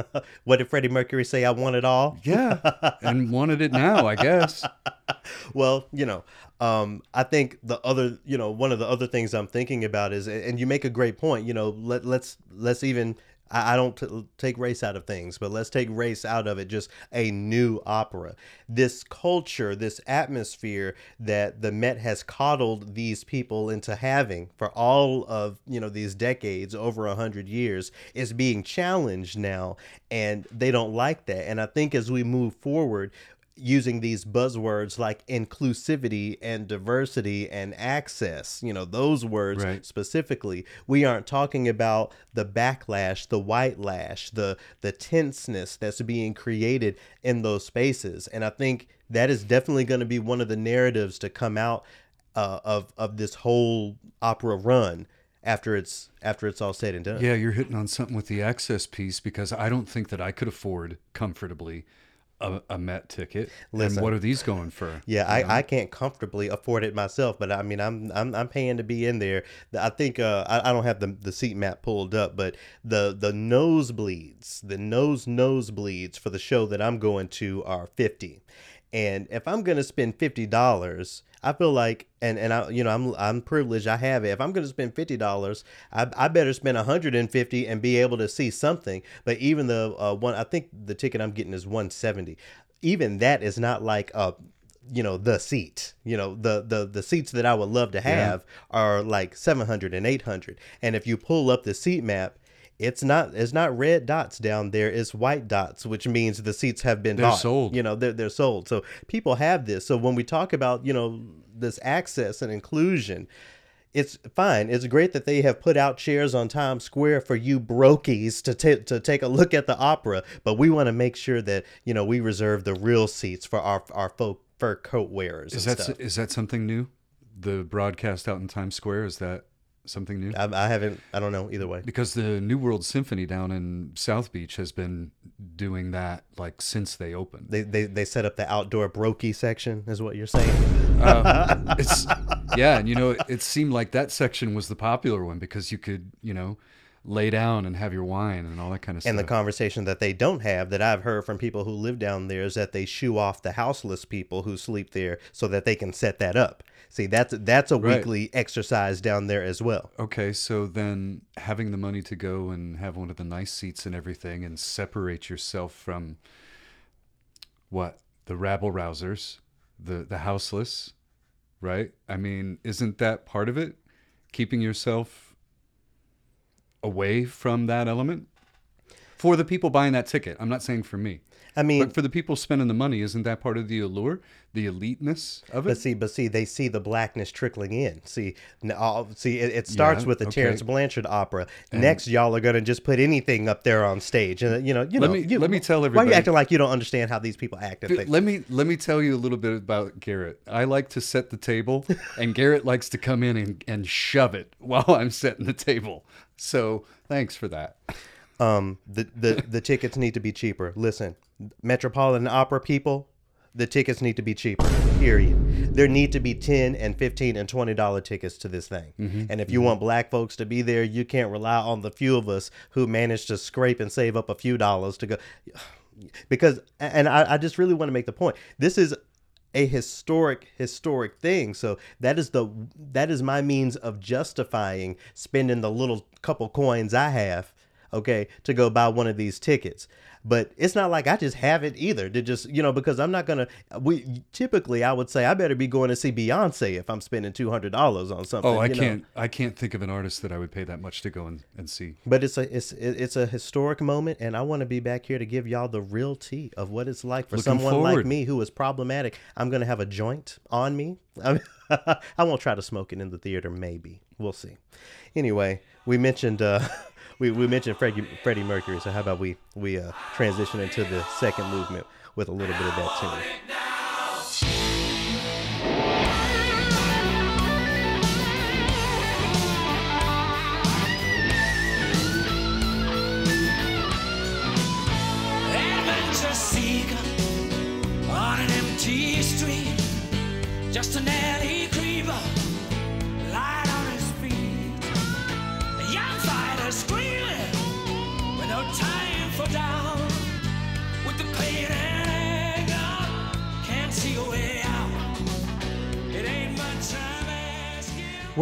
what did Freddie Mercury say? I want it all. Yeah, and wanted it now, I guess. Well, you know, um, I think the other, you know, one of the other things I'm thinking about is, and you make a great point. You know, let let's let's even. I I don't t- take race out of things, but let's take race out of it. Just a new opera. This culture, this atmosphere that the Met has coddled these people into having for all of you know these decades, over a hundred years, is being challenged now, and they don't like that. And I think as we move forward, using these buzzwords like inclusivity and diversity and access, you know, those words Right. specifically, we aren't talking about the backlash, the white lash, the the tenseness that's being created in those spaces. And I think that is definitely going to be one of the narratives to come out uh, of of this whole opera run after it's after it's all said and done. Yeah, you're hitting on something with the access piece because I don't think that I could afford comfortably a, a Met ticket. Listen. and what are these going for? Yeah, I, I can't comfortably afford it myself, but I mean, I'm I'm, I'm paying to be in there. I think uh, I, I don't have the, the seat map pulled up, but the the nosebleeds, the nose nosebleeds for the show that I'm going to are fifty, and if I'm gonna spend fifty dollars, I feel like, and and I you know I'm I'm privileged, I have it. If I'm gonna spend fifty dollars, I, I better spend hundred and fifty and be able to see something. But even the uh, one, I think the ticket I'm getting is one seventy. Even that is not like a you know the seat you know the the the seats that i would love to have are like 700 and 800 and if you pull up the seat map it's not it's not red dots down there it's white dots which means the seats have been They're bought. sold. you know they're, they're sold so people have this so when we talk about you know this access and inclusion it's fine. It's great that they have put out chairs on Times Square for you brokies to ta- to take a look at the opera, but we want to make sure that you know we reserve the real seats for our our faux fur coat wearers. Is and that stuff. is that something new? The broadcast out in Times Square is that something new? I, I haven't. I don't know either way. Because the New World Symphony down in South Beach has been doing that like since they opened. They they they set up the outdoor brokey section, is what you're saying. Um, it's yeah, and you know, it seemed like that section was the popular one because you could, you know, lay down and have your wine and all that kind of stuff. And the conversation that they don't have that I've heard from people who live down there is that they shoo off the houseless people who sleep there so that they can set that up. See, that's that's a Right. weekly exercise down there as well. okay, so then having the money to go and have one of the nice seats and everything and separate yourself from what the rabble rousers, the the houseless, right? I mean, isn't that part of it? Keeping yourself away from that element for the people buying that ticket. I'm not saying for me. I mean, But for the people spending the money, isn't that part of the allure, the eliteness of it? But see, but see, they see the blackness trickling in. See, all, see, it, it starts Yeah, with the okay. Terence Blanchard opera. Next, y'all are gonna just put anything up there on stage, and uh, you know, you Let know, me- you- let me tell everybody. Why are you acting like you don't understand how these people act? And let me let me tell you a little bit about Garrett. I like to set the table, and Garrett likes to come in and, and shove it while I'm setting the table. So thanks for that. Um, the the the tickets need to be cheaper. Listen, Metropolitan Opera people, the tickets need to be cheaper. Period. There need to be ten and fifteen and twenty dollar tickets to this thing. Mm-hmm. And if you want black folks to be there, you can't rely on the few of us who managed to scrape and save up a few dollars to go. Because, and I, I just really want to make the point. This is a historic historic thing so that is the that is my means of justifying spending the little couple coins i have okay to go buy one of these tickets. But it's not like i just have it either to just you know because i'm not gonna we typically i would say i better be going to see beyonce if i'm spending $200 on something Oh, I can't I can't think of an artist that I would pay that much to go and, and see. but it's a it's it's a historic moment and i want to be back here to give y'all the real tea of what it's like for Looking someone like me who is problematic. I'm gonna have a joint on me. I, I won't try to smoke it in the theater maybe. We'll see. Anyway we mentioned uh we, we mentioned freddie, freddie mercury so how about we we uh transition into the second movement with a little bit of that tune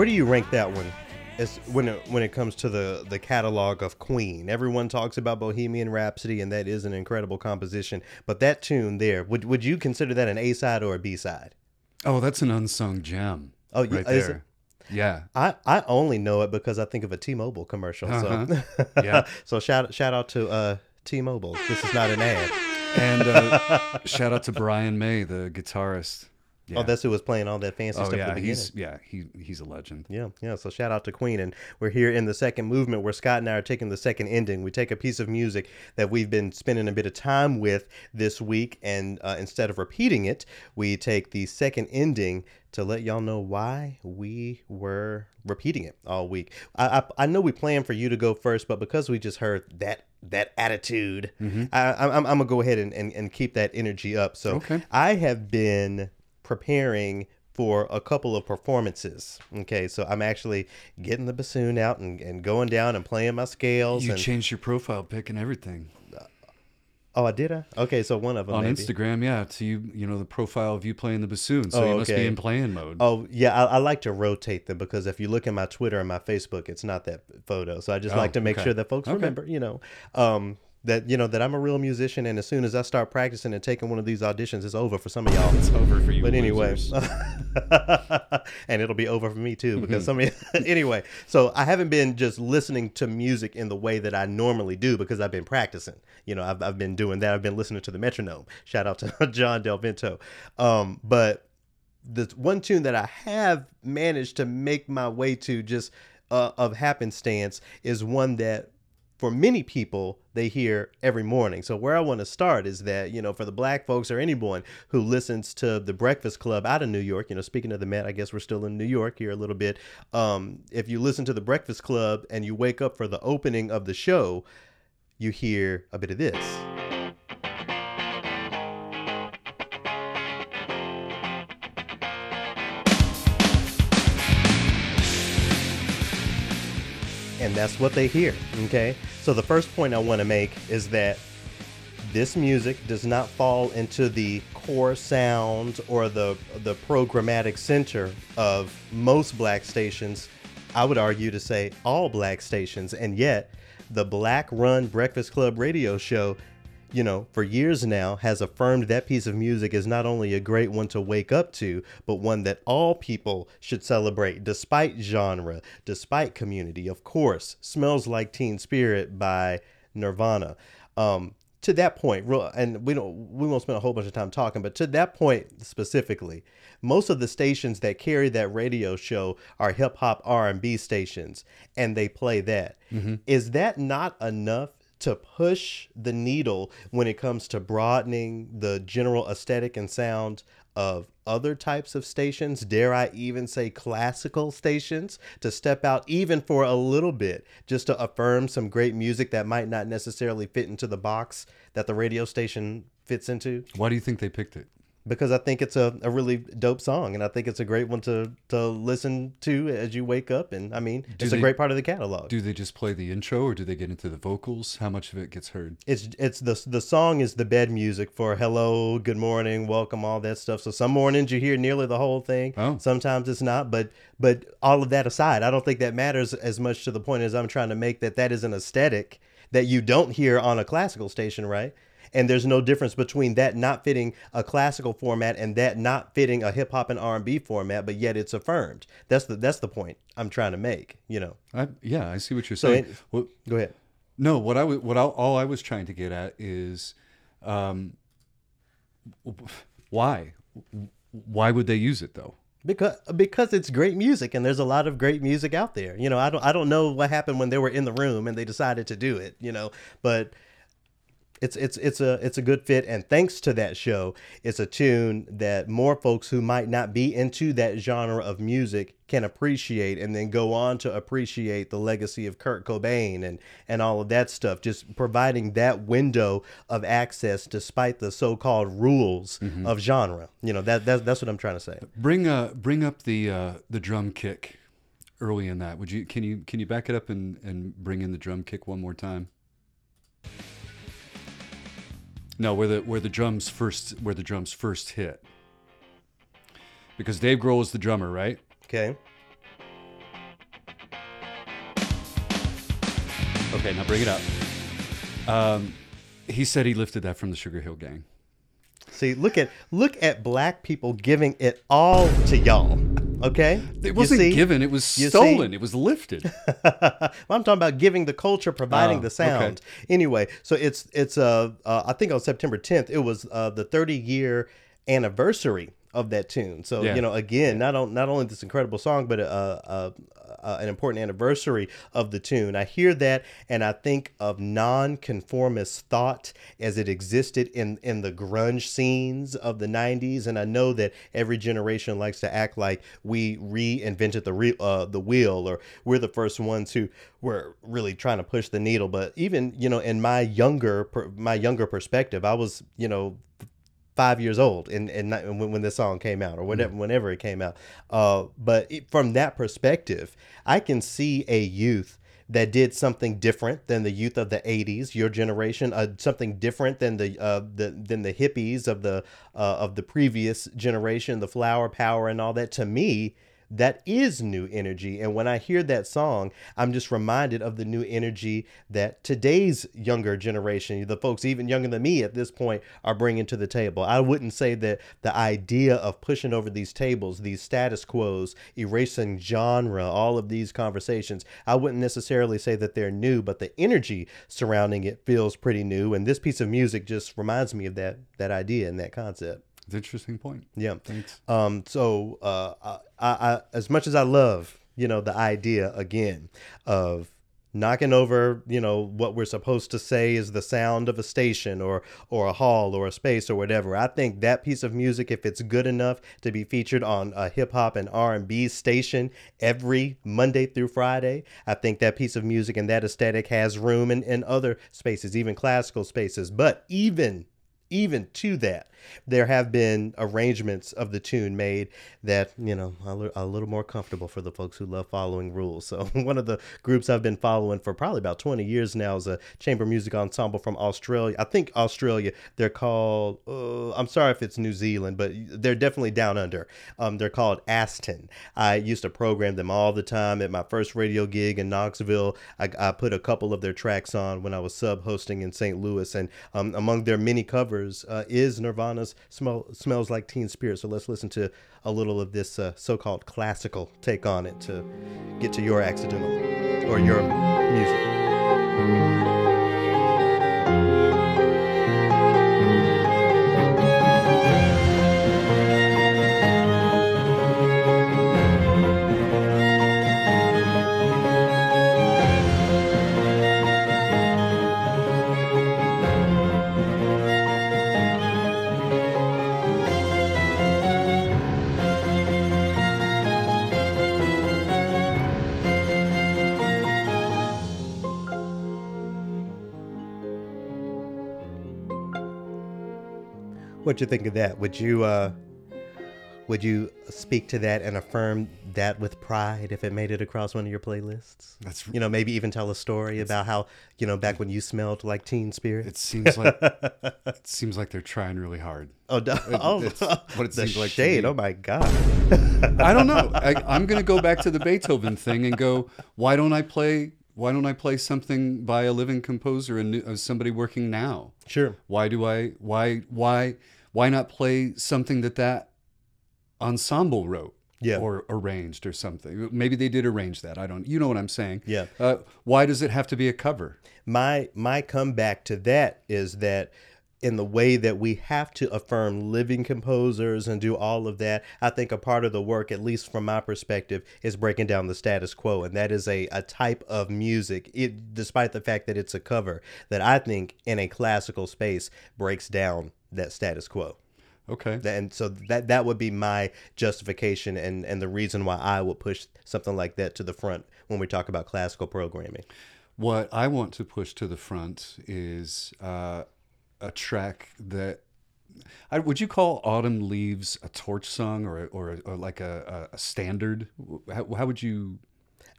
Where do you rank that one? As when it, when it comes to the the catalog of Queen, everyone talks about Bohemian Rhapsody, and that is an incredible composition. But that tune there, would would you consider that an A side or a B side? Oh, that's an unsung gem. Oh, right is there. Yeah. I, I only know it because I think of a T-Mobile commercial. So Uh-huh. Yeah. so shout shout out to uh, T-Mobile. This is not an ad. And uh, shout out to Brian May, the guitarist. Yeah. Oh, that's who was playing all that fancy Oh, stuff at yeah, the beginning. he's yeah he he's a legend. Yeah, yeah. So shout out to Queen, and we're here in the second movement where Scott and I are taking the second ending. We take a piece of music that we've been spending a bit of time with this week, and uh, instead of repeating it, we take the second ending to let y'all know why we were repeating it all week. I I, I know we planned for you to go first, but because we just heard that that attitude, I, I'm, I'm gonna go ahead and, and, and keep that energy up. So Okay. I have been preparing for a couple of performances. Okay, so I'm actually getting the bassoon out and, and going down and playing my scales. You and, changed your profile pic and everything oh, I did. I okay. So one of them on maybe. Instagram. Yeah, to you you know the profile of you playing the bassoon. So Oh, you must okay. be in playing mode. Oh yeah, I, I like to rotate them because if you look at my Twitter and my Facebook, it's not that photo. So I just Oh, like to make okay. sure that folks Okay. remember, you know, um, that you know that I'm a real musician. And as soon as I start practicing and taking one of these auditions, it's over for some of y'all. It's over for you. But anyway, and it'll be over for me too Mm-hmm. because some of anyway. So I haven't been just listening to music in the way that I normally do because I've been practicing. You know, I've I've been doing that. I've been listening to the metronome. Shout out to John Del Vento. Um, but the one tune that I have managed to make my way to just uh, of happenstance is one that for many people they hear every morning. So where I want to start is that you know for the black folks or anyone who listens to the Breakfast Club out of New York, you know speaking of the Met, I guess we're still in New York here a little bit. Um, if you listen to the Breakfast Club and you wake up for the opening of the show, you hear a bit of this. That's what they hear. Okay. So the first point I want to make is that this music does not fall into the core sound or the the programmatic center of most black stations. I would argue to say all black stations, and yet the Black Run Breakfast Club radio show you know, for years now has affirmed that piece of music is not only a great one to wake up to, but one that all people should celebrate, despite genre, despite community. Of course, Smells Like Teen Spirit by Nirvana. Um, to that point, real- and we don't we won't spend a whole bunch of time talking, but to that point specifically, most of the stations that carry that radio show are hip hop R and B stations, and they play that. Is that not enough to push the needle when it comes to broadening the general aesthetic and sound of other types of stations, dare I even say classical stations, to step out even for a little bit, just to affirm some great music that might not necessarily fit into the box that the radio station fits into? Why do you think they picked it? Because I think it's a, a really dope song and I think it's a great one to, to listen to as you wake up. And I mean, it's they- a great part of the catalog. Do they just play the intro, or do they get into the vocals? How much of it gets heard? it's it's the the song is the bed music for hello, good morning, welcome, all that stuff. So some mornings you hear nearly the whole thing. Oh. Sometimes it's not, but but all of that aside, I don't think that matters as much to the point as I'm trying to make that that is an aesthetic that you don't hear on a classical station, right? And there's no difference between that not fitting a classical format and that not fitting a hip hop and R&B format, but yet it's affirmed. That's the that's the point I'm trying to make, you know. I, yeah, I see what you're So saying. it- Well, Go ahead. No, what I what I, all I was trying to get at is, um, why, why would they use it though? because because it's great music and there's a lot of great music out there you know i don't i don't know what happened when they were in the room and they decided to do it you know but it's it's it's a it's a good fit and thanks to that show it's a tune that more folks who might not be into that genre of music can appreciate and then go on to appreciate the legacy of Kurt Cobain and and all of that stuff just providing that window of access despite the so-called rules of genre you know that, that that's what I'm trying to say Bring uh, bring up the uh, the drum kick early in that. Would you can you can you back it up and and bring in the drum kick one more time? No, where the where the drums first where the drums first hit. Because Dave Grohl is the drummer, right? Okay. Okay, now bring it up. Um, he said he lifted that from the Sugarhill Gang. See, look at look at black people giving it all to y'all. Okay, It wasn't given; it was You see? stolen. It was lifted. well, I'm talking about giving the culture, providing Oh, the sound. Anyway, so it's it's uh, uh I think on September 10th it was uh the 30 year anniversary of that tune. So Yeah. you know, again, not on, not only this incredible song, but uh, uh, uh, an important anniversary of the tune. I hear that, and I think of non-conformist thought as it existed in in the grunge scenes of the 90s, and I know that every generation likes to act like we reinvented the re- uh, the wheel, or we're the first ones who were really trying to push the needle. But even you know, in my younger per, my younger perspective, I was you know five years old and and not, when, when this song came out or whatever whenever it came out. Uh but it, from that perspective i can see a youth that did something different than the youth of the 80s your generation uh, something different than the uh the than the hippies of the uh, of the previous generation the flower power and all that. To me that is new energy. And when I hear that song, I'm just reminded of the new energy that today's younger generation, the folks even younger than me at this point, are bringing to the table. I wouldn't say that the idea of pushing over these tables, these status quos, erasing genre, all of these conversations, I wouldn't necessarily say that they're new, but the energy surrounding it feels pretty new. And this piece of music just reminds me of that that idea and that concept. It's an interesting point. Yeah. Thanks. Um. So, uh, I, as much as I love, you know, the idea again of knocking over, you know, what we're supposed to say is the sound of a station or or a hall or a space or whatever. I think that piece of music, if it's good enough to be featured on a hip hop and R and B station every Monday through Friday, I think that piece of music and that aesthetic has room in, in other spaces, even classical spaces. But even even to that, there have been arrangements of the tune made that you know are a little more comfortable for the folks who love following rules. So one of the groups I've been following for probably about 20 years now is a chamber music ensemble from Australia. I think Australia. They're called. Uh, I'm sorry if it's New Zealand, but they're definitely down under. Um, they're called Aston. I used to program them all the time at my first radio gig in Knoxville. I, I put a couple of their tracks on when I was sub hosting in St. Louis, and um, among their many covers uh, is "Smells Like Teen Spirit." So let's listen to a little of this uh, so-called classical take on it to get to your accidental or your music. What you think of that? Would you uh, would you speak to that and affirm that with pride if it made it across one of your playlists? That's You know, maybe even tell a story about how you know back when you smelled like Teen Spirit. It seems like it seems like they're trying really hard. oh, d- oh, it's what it the seems like shade! Oh my God! I don't know. I, I'm going to go back to the Beethoven thing and go. Why don't I play? Why don't I play something by a living composer and uh, somebody working now? Sure. Why do I? Why why why not play something that that ensemble wrote? Yeah. Or arranged or something. Maybe they did arrange that. I don't. You know what I'm saying? Yeah. Uh, why does it have to be a cover? my my comeback to that is that in the way that we have to affirm living composers and do all of that i think a part of the work at least from my perspective is breaking down the status quo and that is a, a type of music it despite the fact that it's a cover that i think in a classical space breaks down that status quo Okay. and so that that would be my justification and and the reason why i would push something like that to the front when we talk about classical programming What I want to push to the front is uh, a track that. I, would you call "Autumn Leaves" a torch song or or, or like a, a, standard? How, how would you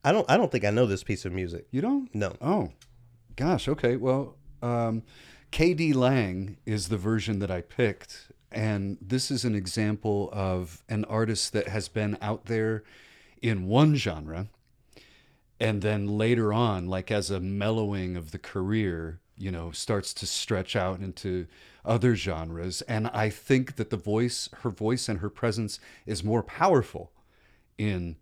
I don't I don't think I know this piece of music. You don't? No. Oh, gosh. Okay. Well, um, KD Lang is the version that I picked. And this is an example of an artist that has been out there in one genre. And then later on, like as a mellowing of the career, you know, starts to stretch out into other genres. And I think that the voice, her voice and her presence is more powerful in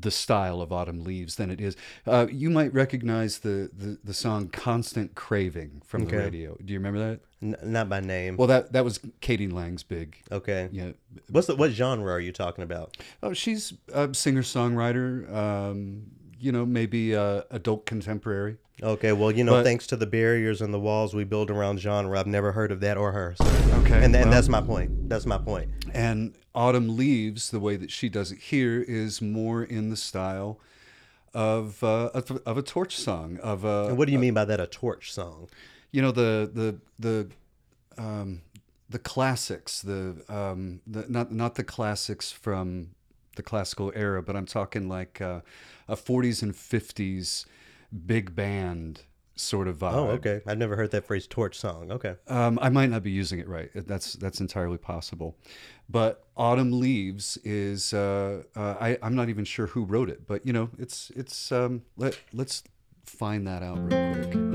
the style of autumn leaves than it is uh, you might recognize the, the the song constant craving from the Okay. radio do you remember that N- not by name. well that that was KD Lang's big okay. yeah What's the what genre are you talking about? oh she's a singer songwriter um, you know maybe uh, adult contemporary Okay, well, you know, But- thanks to the barriers and the walls we build around genre, I've never heard of that or her. So. okay And, well, that's my point. That's my point. and autumn leaves the way that she does it here is more in the style of uh, of, of a torch song of a And what do you mean by that? A torch song? you know the the the um, the classics, the um, the not not the classics from the classical era, but I'm talking like uh, a 40s and 50s big band sort of vibe. Oh, okay. I've never heard that phrase torch song. Okay. Um, I might not be using it right. That's that's entirely possible. But Autumn Leaves is uh, uh, I I'm not even sure who wrote it, but you know it's it's um, let let's find that out real quick.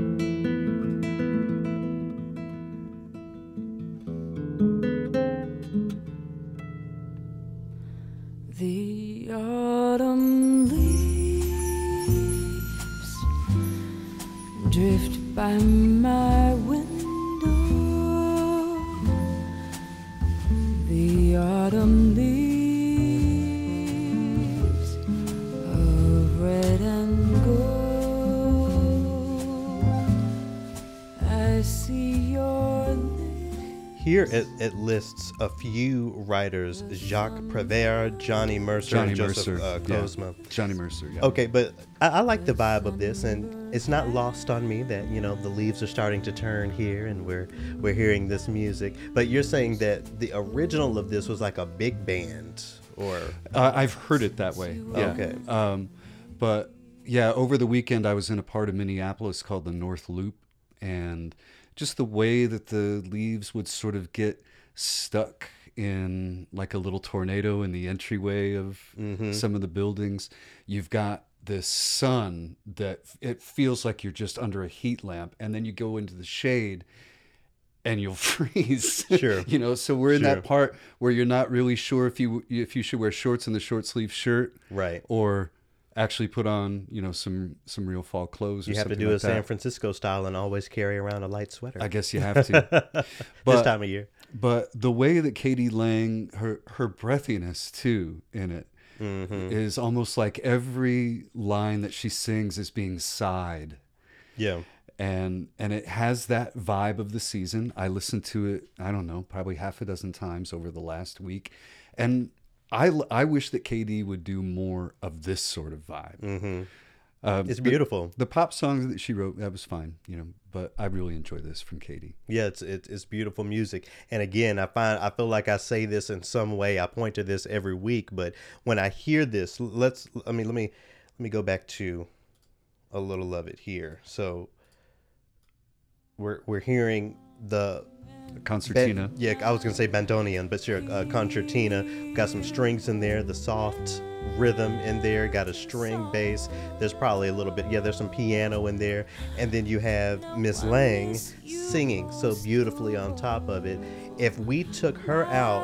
Here it, it lists a few writers Jacques Prévert, Johnny Mercer, Johnny and Joseph Mercer, uh, yeah. Johnny Mercer. Yeah. Okay, but I, I like the vibe of this, and it's not lost on me that you know the leaves are starting to turn here, and we're we're hearing this music. But you're saying that the original of this was like a big band, or Uh, I've heard it that way. Yeah. Okay. Um, but yeah, over the weekend I was in a part of Minneapolis called the North Loop, and just the way that the leaves would sort of get stuck in like a little tornado in the entryway of mm-hmm. some of the buildings. You've got this sun that it feels like you're just under a heat lamp, and then you go into the shade and you'll freeze. Sure. you know, so we're in Sure. that part where you're not really sure if you if you should wear shorts and the short sleeve shirt, right? or actually put on you know some some real fall clothes. Or You have to do a like San. Francisco style and always carry around a light sweater. I guess you have to. this but- time of year. But the way that KD Lang, her her breathiness too in it, is Mm-hmm. almost like every line that she sings is being sighed. Yeah. and and it has that vibe of the season. I listened to it, I don't know, probably half a dozen times over the last week, and I I wish that KD would do more of this sort of vibe. Mm-hmm. Um, It's beautiful. The, pop songs that she wrote that was fine, you know, but I really enjoy this from KD. Yeah, it's, it's it's beautiful music. And again, I find I feel like I say this in some way. I point to this every week, but when I hear this, let's I mean let me let me go back to a little of it here. So we're we're hearing the Concertina. Ban- yeah, I was gonna say bandoneon, but sure, uh, concertina. Got some strings in there, the soft rhythm in there. Got a string bass. There's probably a little bit. Yeah, there's some piano in there, and then you have Miss Lang singing so beautifully on top of it. If we took her out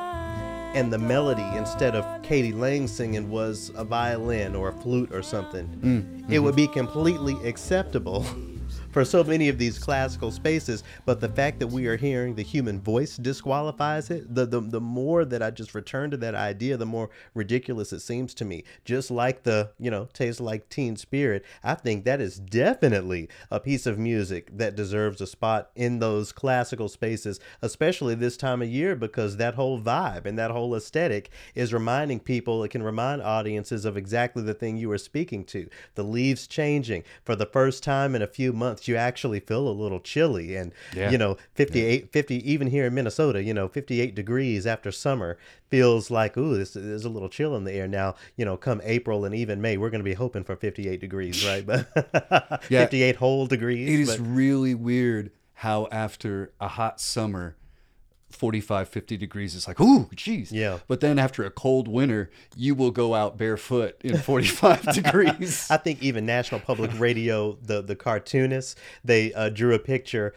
and the melody instead of KD Lang singing was a violin or a flute or something, it would be completely acceptable for so many of these classical spaces. But the fact that we are hearing the human voice disqualifies it. The the, the more that I just return to that idea, the more ridiculous it seems to me. Just like the you know tastes like Teen Spirit, I think that is definitely a piece of music that deserves a spot in those classical spaces, especially this time of year, because that whole vibe and that whole aesthetic is reminding people. It can remind audiences of exactly the thing you were speaking to. The leaves changing for the first time in a few months. Months you actually feel a little chilly and Yeah. you know 58 50 even here in minnesota you know 58 degrees after summer feels like ooh this there's a little chill in the air now you know come april and even may we're going to be hoping for 58 degrees right but Yeah. 58 whole degrees It is but- really weird how after a hot summer, 45, 50 degrees, it's like, ooh, geez. Yeah. But then after a cold winter, you will go out barefoot in 45 degrees. I think even National Public Radio, the the cartoonists, they uh, drew a picture.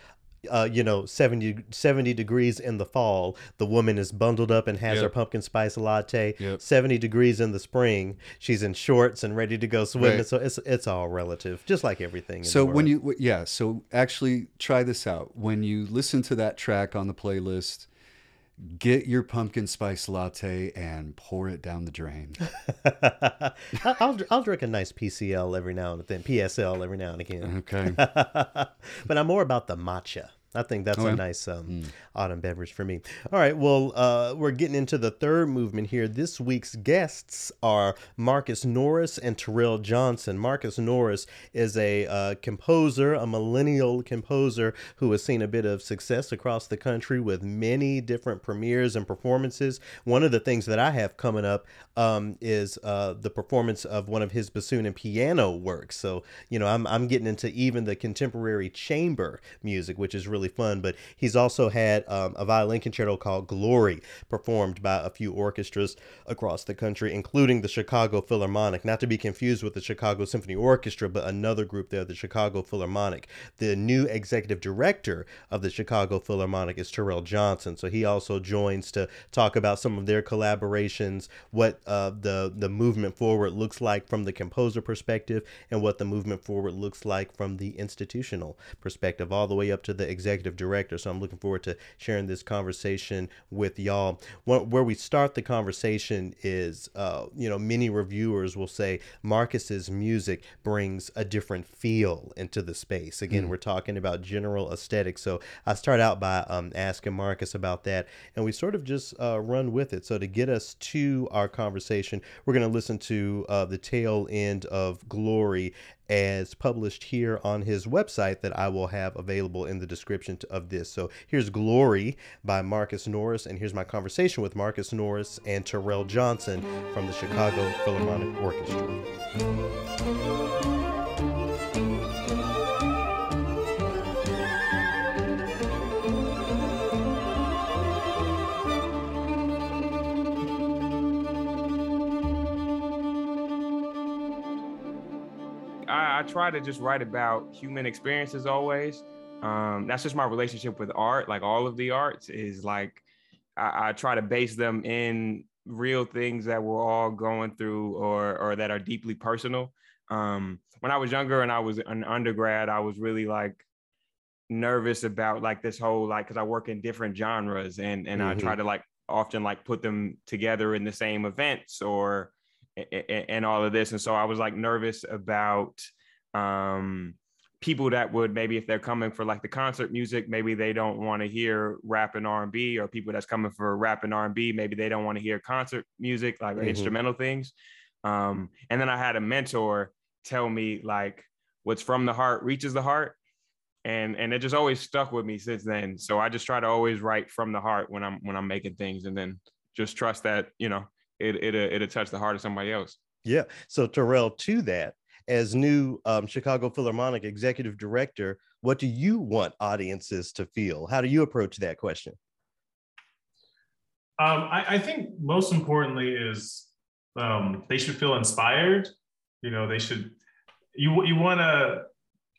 Uh, you know, 70, 70 degrees in the fall, the woman is bundled up and has Yep. her pumpkin spice latte. Yep. 70 degrees in the spring, she's in shorts and ready to go swimming. Right. So it's it's all relative, just like everything. So when you yeah, so actually try this out. When you listen to that track on the playlist, get your pumpkin spice latte and pour it down the drain. I'll I'll drink a nice PCL every now and then, PSL every now and again. Okay. but I'm more about the matcha. I think that's Oh, a yeah? nice um, autumn beverage for me. All right, well, uh, we're getting into the third movement here. This week's guests are Marcus Norris and Terrell Johnson. Marcus Norris is a uh, composer, a millennial composer who has seen a bit of success across the country with many different premieres and performances. One of the things that I have coming up um, is uh, the performance of one of his bassoon and piano works. So, you know, I'm, I'm getting into even the contemporary chamber music, which is really fun. But he's also had um, a violin concerto called Glory performed by a few orchestras across the country, including the Chicago Philharmonic, not to be confused with the Chicago Symphony Orchestra, but another group there, the Chicago Philharmonic. The new executive director of the Chicago Philharmonic is Terrell Johnson. So he also joins to talk about some of their collaborations, what uh, the, the movement forward looks like from the composer perspective, and what the movement forward looks like from the institutional perspective, all the way up to the executive director. So I'm looking forward to sharing this conversation with y'all. Where we start the conversation is, uh, you know, many reviewers will say Marcus's music brings a different feel into the space. Again, we're talking about general aesthetics. So I start out by um, asking Marcus about that, and we sort of just uh, run with it. So to get us to our conversation, we're going to listen to uh, the tail end of Glory as published here on his website that I will have available in the description of this. So here's Glory by Marcus Norris, and here's my conversation with Marcus Norris and Terrell Johnson from the Chicago Philharmonic Orchestra. I, I try to just write about human experiences always. Um, that's just my relationship with art. Like all of the arts is like I, I try to base them in real things that we're all going through or or that are deeply personal. Um, when I was younger and I was an undergrad, I was really like nervous about like this whole like because I work in different genres and and I Mhm. try to like often like put them together in the same events or and all of this and so I was like nervous about um people that would maybe if they're coming for like the concert music maybe they don't want to hear rap and R&B or people that's coming for rap and R&B maybe they don't want to hear concert music like Mhm. instrumental things um and then I had a mentor tell me like what's from the heart reaches the heart and and it just always stuck with me since then so i just try to always write from the heart when i'm when i'm making things and then just trust that you know it it it'll touch the heart of somebody else Yeah. So Terrell, to that, as new um, Chicago Philharmonic executive director, what do you want audiences to feel? How do you approach that question? Um, I, I think most importantly is um, they should feel inspired. You know, they should. You you want to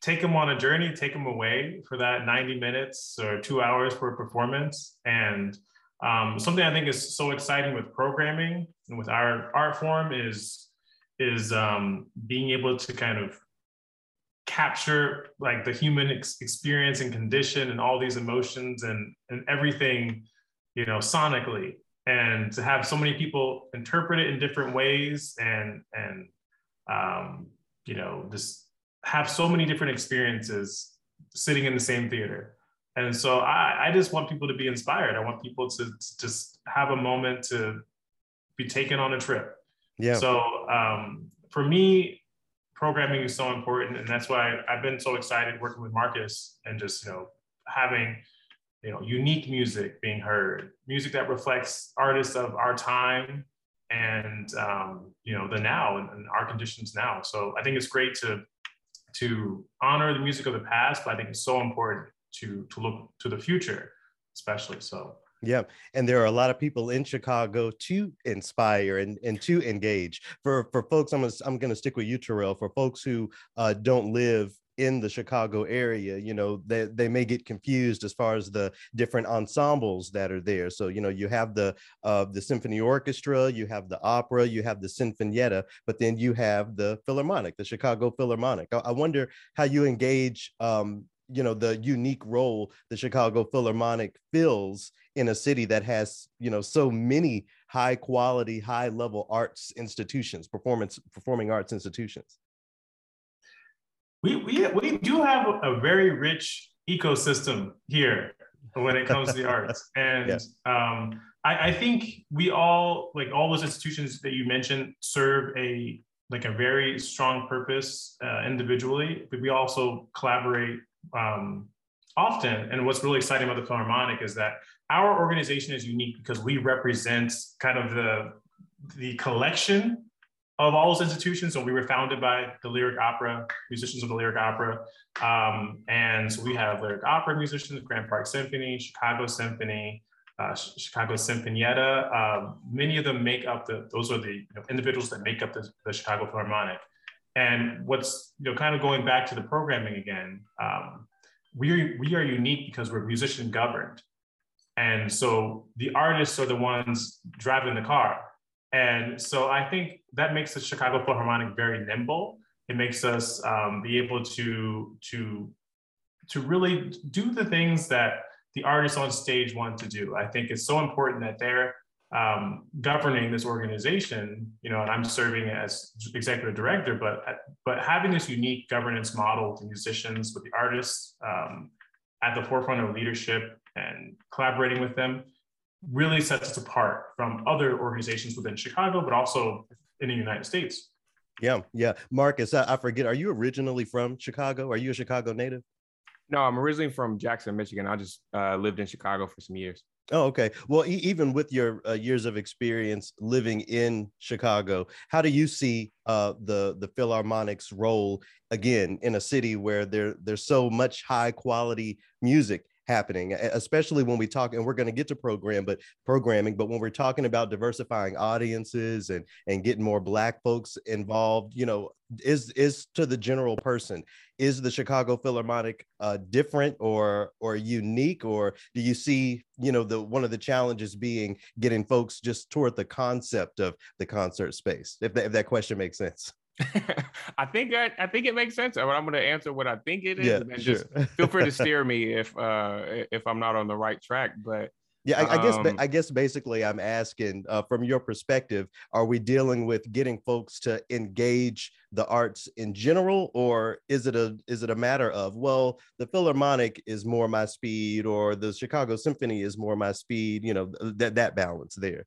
take them on a journey, take them away for that ninety minutes or two hours for a performance. And um, something I think is so exciting with programming and with our art form is is um, being able to kind of capture like the human ex- experience and condition and all these emotions and and everything you know sonically. And to have so many people interpret it in different ways and and um, you know just have so many different experiences sitting in the same theater. And so I, I just want people to be inspired. I want people to, to just have a moment to be taken on a trip Yeah. so um, for me programming is so important, and that's why I've been so excited working with Marcus and just you know having you know unique music being heard, music that reflects artists of our time and um, you know the now and, and our conditions now. So I think it's great to to honor the music of the past, but I think it's so important to to look to the future, especially so. Yeah, and there are a lot of people in Chicago to inspire and, and to engage. For for folks, I'm gonna I'm gonna stick with you, Terrell. For folks who uh, don't live in the Chicago area, you know, they, they may get confused as far as the different ensembles that are there. So, you know, you have the uh, the symphony orchestra, you have the opera, you have the sinfonietta, but then you have the Philharmonic, the Chicago Philharmonic. I, I wonder how you engage um, you know the unique role the chicago philharmonic fills in a city that has you know so many high quality high level arts institutions performance performing arts institutions. We we we do have a very rich ecosystem here when it comes to the arts, and um, I, I think we all like all those institutions that you mentioned serve a like a very strong purpose uh, individually, but we also collaborate um, often. And what's really exciting about the Philharmonic is that our organization is unique because we represent kind of the the collection of all those institutions. So we were founded by the Lyric Opera, musicians of the Lyric Opera. Um, and so we have Lyric Opera musicians, Grant Park Symphony, Chicago Symphony, uh, Chicago Sinfonietta. Um, many of them make up the, those are the you know, individuals that make up the, the Chicago Philharmonic. And what's, you know, kind of going back to the programming again, um, we, we are unique because we're musician governed. And so the artists are the ones driving the car. And so I think that makes the Chicago Philharmonic very nimble. It makes us um, be able to, to, to really do the things that the artists on stage want to do. I think it's so important that they're um, governing this organization, you know, and I'm serving as executive director, but, but having this unique governance model with the musicians, with the artists um, at the forefront of leadership and collaborating with them really sets us apart from other organizations within Chicago, but also in the United States. yeah yeah marcus I, I forget are you originally from chicago are you a chicago native No, I'm originally from Jackson, Michigan. I just uh, lived in Chicago for some years. Oh, okay. Well, e- even with your uh, years of experience living in Chicago, how do you see uh, the the Philharmonic's role again in a city where there there's so much high quality music happening, especially when we talk, and we're going to get to program, but programming, but when we're talking about diversifying audiences and and getting more Black folks involved, you know, is is to the general person is the Chicago Philharmonic uh, different or or unique, or do you see you know the one of the challenges being getting folks just toward the concept of the concert space? If that, if that question makes sense. I think I, I think it makes sense. I'm going to answer what I think it is, Yeah, and sure. just feel free to steer me if uh if I'm not on the right track. But Yeah, I, I guess Um, I guess basically I'm asking uh, from your perspective, are we dealing with getting folks to engage the arts in general, or is it a is it a matter of well, the Philharmonic is more my speed, or the Chicago Symphony is more my speed? You know th- that that balance there.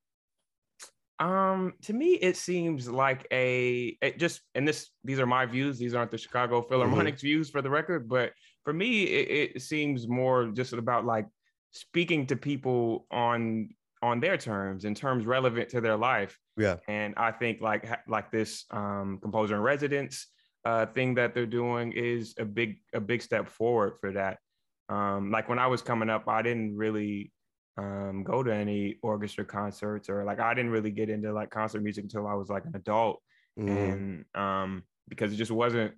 Um, to me, it seems like a it just and this these are my views. These aren't the Chicago Philharmonic's views for the record, but for me, it, it seems more just about like speaking to people on on their terms, in terms relevant to their life. Yeah. And I think like like this um, composer in residence uh, thing that they're doing is a big a big step forward for that. Um, like when I was coming up, I didn't really um, go to any orchestra concerts or like I didn't really get into like concert music until I was like an adult, Mm, and um, because it just wasn't.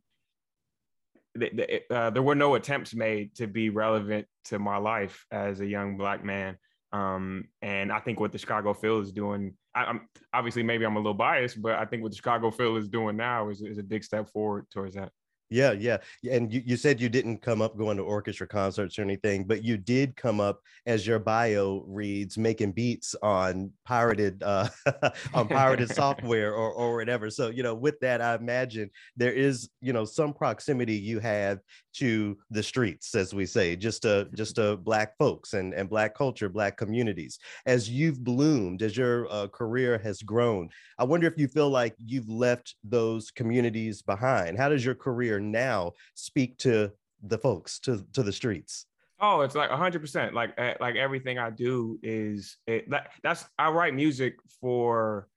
Uh, there were no attempts made to be relevant to my life as a young black man. Um, and I think what the Chicago Phil is doing, I, I'm obviously maybe I'm a little biased, but I think what the Chicago Phil is doing now is, is a big step forward towards that. Yeah, yeah. And you, you said you didn't come up going to orchestra concerts or anything, but you did come up as your bio reads making beats on pirated uh on pirated software or or whatever. So, you know, with that, I imagine there is, you know, some proximity you have to the streets, as we say, just uh just uh black folks and, and black culture, black communities. As you've bloomed, as your uh, career has grown, I wonder if you feel like you've left those communities behind. How does your career now speak to the folks, to to the streets? Oh, it's like hundred percent. Like eh, like everything I do is it, that that's I write music for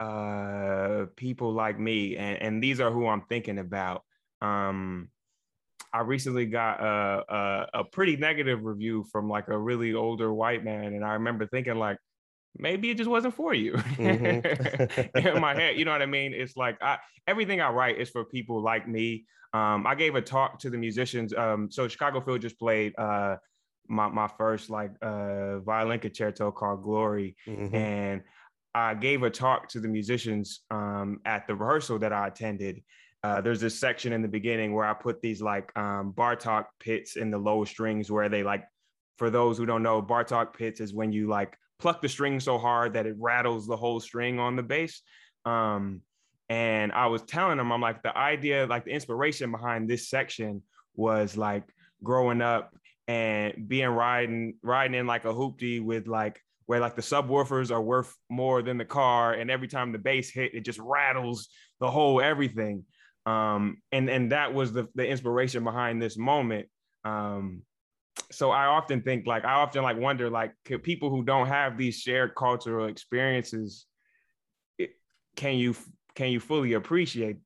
uh people like me and, and these are who I'm thinking about. Um I recently got a, a a pretty negative review from like a really older white man and I remember thinking like maybe it just wasn't for you Mhm. in my head you know what i mean it's like i everything i write is for people like me um i gave a talk to the musicians um so chicago phil just played uh my, my first like uh violin concerto called glory Mhm. and I gave a talk to the musicians um, at the rehearsal that I attended. Uh, there's this section in the beginning where I put these like um, Bartok pizz in the lower strings where they like, for those who don't know, Bartok pizz is when you like pluck the string so hard that it rattles the whole string on the bass. Um, and I was telling them, I'm like, the idea, like the inspiration behind this section was like growing up and being riding, riding in like a hoopty with like where like the subwoofers are worth more than the car, and every time the bass hit, it just rattles the whole everything. Um, and and that was the the inspiration behind this moment. Um, so I often think like I often like wonder like could people who don't have these shared cultural experiences, it, can you can you fully appreciate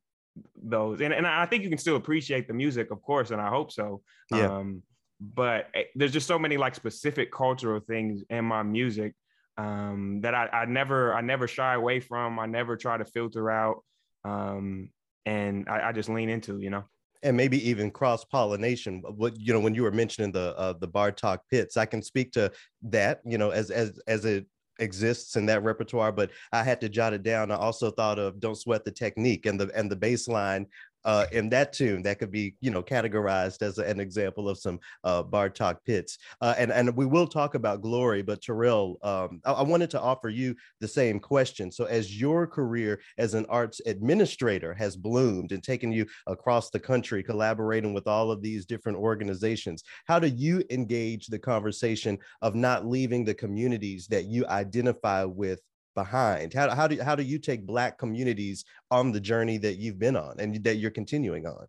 those? And and I think you can still appreciate the music, of course, and I hope so. Yeah. Um, but eh, there's just so many like specific cultural things in my music um, that I, I never I never shy away from. I never try to filter out, um, and I, I just lean into. You know. and maybe even cross pollination. What you know, when you were mentioning the uh, the Bartok pizz, I can speak to that. You know, as as as it exists in that repertoire, but I had to jot it down. I also thought of "Don't Sweat the Technique" and the and the bass line uh, in that tune that could be you know categorized as an example of some uh, Bartok pizz. Uh, and and we will talk about glory, but Terrell, um, I, I wanted to offer you the same question. So as your career as an arts administrator has bloomed and taken you across the country, collaborating with all of these different organizations, how do you engage the conversation of not leaving the communities that you identify with? Behind how, how do how do you take black communities on the journey that you've been on and that you're continuing on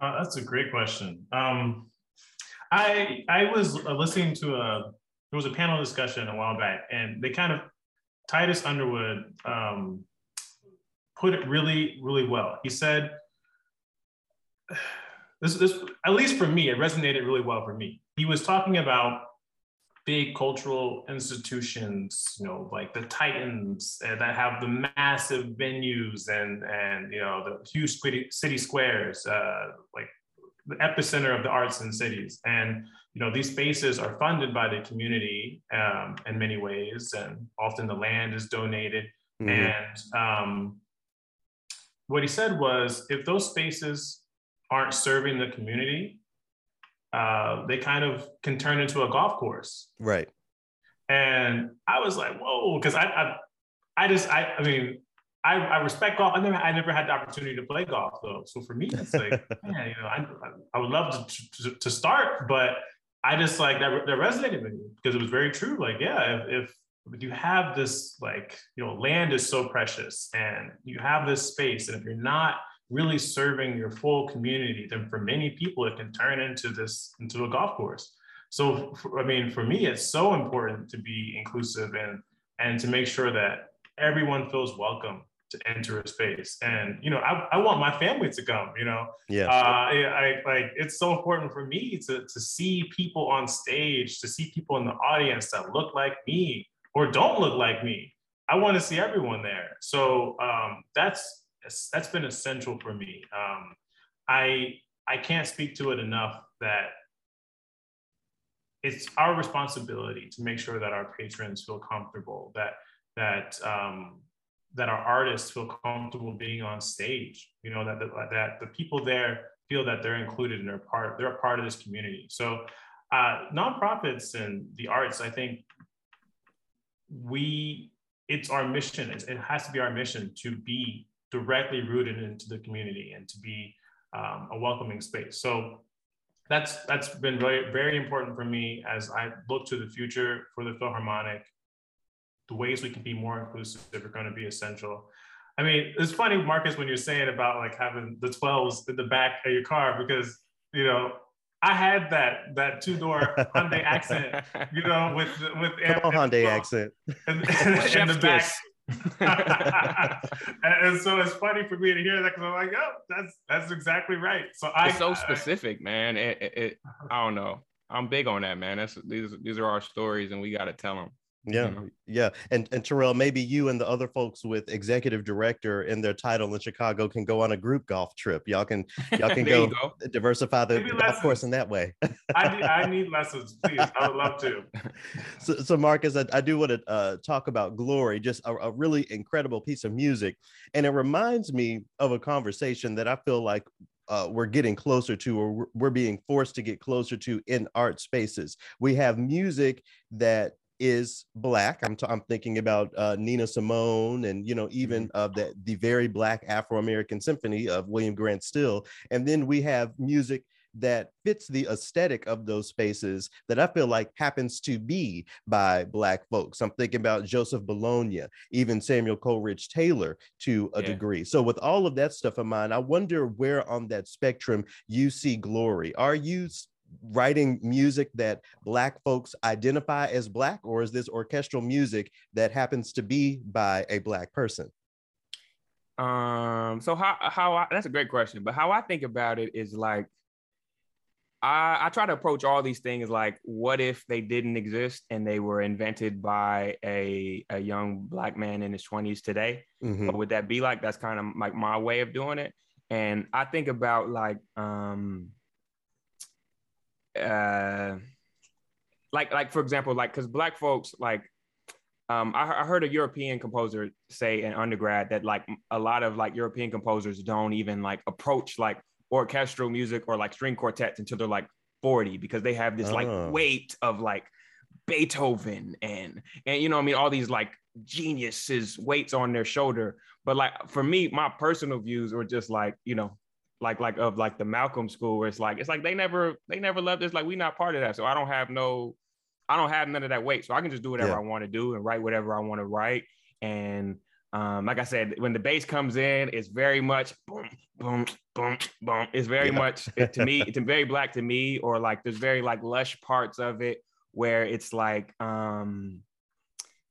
Uh, that's a great question. Um, I I was listening to a there was a panel discussion a while back, and they kind of Titus Underwood um, put it really really well. He said, "This this at least for me, it resonated really well for me." He was talking about big cultural institutions, you know, like the Titans uh, that have the massive venues and and you know the huge city, squares, uh, like the epicenter of the arts in cities. And you know these spaces are funded by the community um, in many ways, and often the land is donated. Mhm. And um, what he said was, if those spaces aren't serving the community, uh, they kind of can turn into a golf course. right And I was like, whoa, because I, I, I just, I, I mean, I, I respect golf. I never, I never had the opportunity to play golf though. So for me, it's like, man, you know, I, I would love to, to, to start, but I just like that, that resonated with me because it was very true. Like, yeah, if, if if you have this, like, you know, land is so precious and you have this space, and if you're not really serving your full community, then for many people, it can turn into this, into a golf course. So, for, I mean, for me, it's so important to be inclusive and and to make sure that everyone feels welcome to enter a space. And you know, I, I want my family to come. You know, yeah uh, yeah, I like it's so important for me to to see people on stage, to see people in the audience that look like me or don't look like me. I want to see everyone there. So um, that's that's been essential for me. Um, I I can't speak to it enough that it's our responsibility to make sure that our patrons feel comfortable, that that um, that our artists feel comfortable being on stage. You know that the, that the people there feel that they're included and they're part they're a part of this community. So uh, nonprofits and the arts, I think we it's our mission. It's, it has to be our mission to be directly rooted into the community and to be um, a welcoming space. So that's that's been very very important for me as I look to the future for the Philharmonic. The ways we can be more inclusive are going to be essential. I mean, it's funny, Marcus, when you're saying about like having the 12s in the back of your car because you know I had that that two door Hyundai accent, you know, with with Come on, Hyundai accent. and, and, and the back. and, so it's funny for me to hear that because I'm like, oh, that's that's exactly right. So I it's so specific, man. It, it, it- I don't know. I'm big on that, man. That's these these are our stories, and we got to tell them. Yeah, yeah, and and Terrell, maybe you and the other folks with executive director in their title in Chicago can go on a group golf trip. Y'all can y'all can go, go. diversify the, the golf course in that way. I need, I need lessons, please. I would love to. so, so Marcus, I, I do want to uh, talk about Glory, just a, a really incredible piece of music, and it reminds me of a conversation that I feel like uh, we're getting closer to, or we're being forced to get closer to in art spaces. We have music that is black. I'm, t- I'm thinking about uh, Nina Simone, and you know even uh, the the very black Afro American Symphony of William Grant Still, and then we have music that fits the aesthetic of those spaces that I feel like happens to be by Black folks. I'm thinking about Joseph Bologne, even Samuel Coleridge Taylor to a Yeah. degree. So, with all of that stuff in mind, I wonder where on that spectrum you see glory. Are you writing music that Black folks identify as Black, or is this orchestral music that happens to be by a Black person? Um, so how how I, that's a great question, but how I think about it is like I I try to approach all these things like what if they didn't exist and they were invented by a a young black man in his 20s today? Mhm. What would that be like? That's kind of like my way of doing it. And I think about like um uh like like for example, like because black folks like um I, I heard a European composer say in undergrad that like a lot of like European composers don't even like approach like orchestral music or like string quartets until they're like 40 because they have this Oh. like weight of like Beethoven and and you know I mean all these like geniuses weights on their shoulder but like for me my personal views were just like you know like like of like the Malcolm school where it's like it's like they never they never left. This like we not part of that. So I don't have no I don't have none of that weight. So I can just do whatever Yeah. I want to do and write whatever I want to write. And um like I said when the bass comes in it's very much boom boom boom boom. It's very Yeah. much to me it's very black to me or like there's very like lush parts of it where it's like um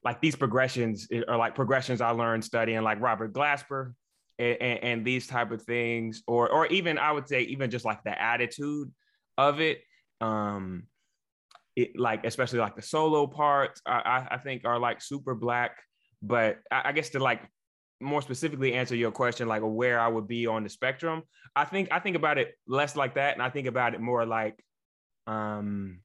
like these progressions are like progressions I learned studying like Robert Glasper and, and, these type of things, or or even I would say even just like the attitude of it. Um it like especially like the solo parts, I, I, I think are like super black. But I, I guess to like more specifically answer your question, like where I would be on the spectrum, I think I think about it less like that, and I think about it more like um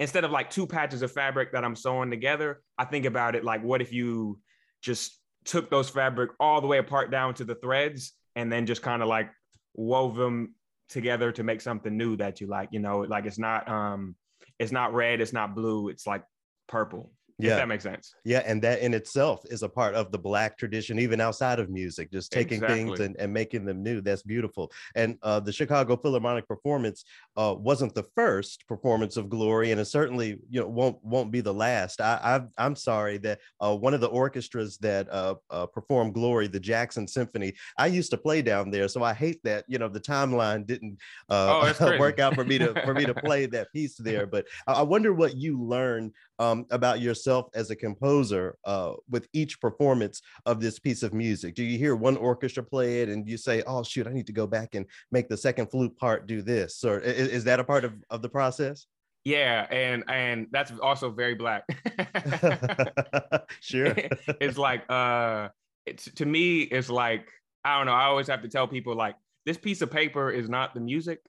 instead of like two patches of fabric that I'm sewing together, I think about it like, what if you just took those fabric all the way apart down to the threads and then just kind of like wove them together to make something new that you like, you know, like it's not um it's not red, it's not blue, it's like purple. If Yeah. that makes sense. Yeah, and that in itself is a part of the black tradition, even outside of music, just taking things and, and making them new. That's beautiful. And uh, the Chicago Philharmonic performance uh, wasn't the first performance of Glory, and it certainly you know won't won't be the last. I, I I'm sorry that uh, one of the orchestras that uh, uh, performed Glory, the Jackson Symphony, I used to play down there, so I hate that you know the timeline didn't Oh, uh, that's work out for me to for me to play that piece there. But I wonder what you learned um, about yourself as a composer uh, with each performance of this piece of music? Do you hear one orchestra play it and you say, "Oh shoot, I need to go back and make the second flute part do this"? Or i- i- is, that a part of, of the process? Yeah, and and that's also very black. sure. it's like uh it's to me it's like i don't know i always have to tell people like this piece of paper is not the music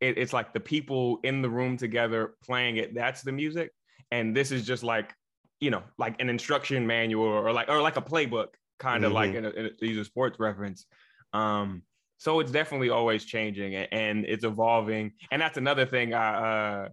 it, it's like the people in the room together playing it that's the music and this is just like you know like an instruction manual or like or like a playbook kind of like Mhm. in a, in a, to use a sports reference. Um, so it's definitely always changing and it's evolving. And that's another thing I uh,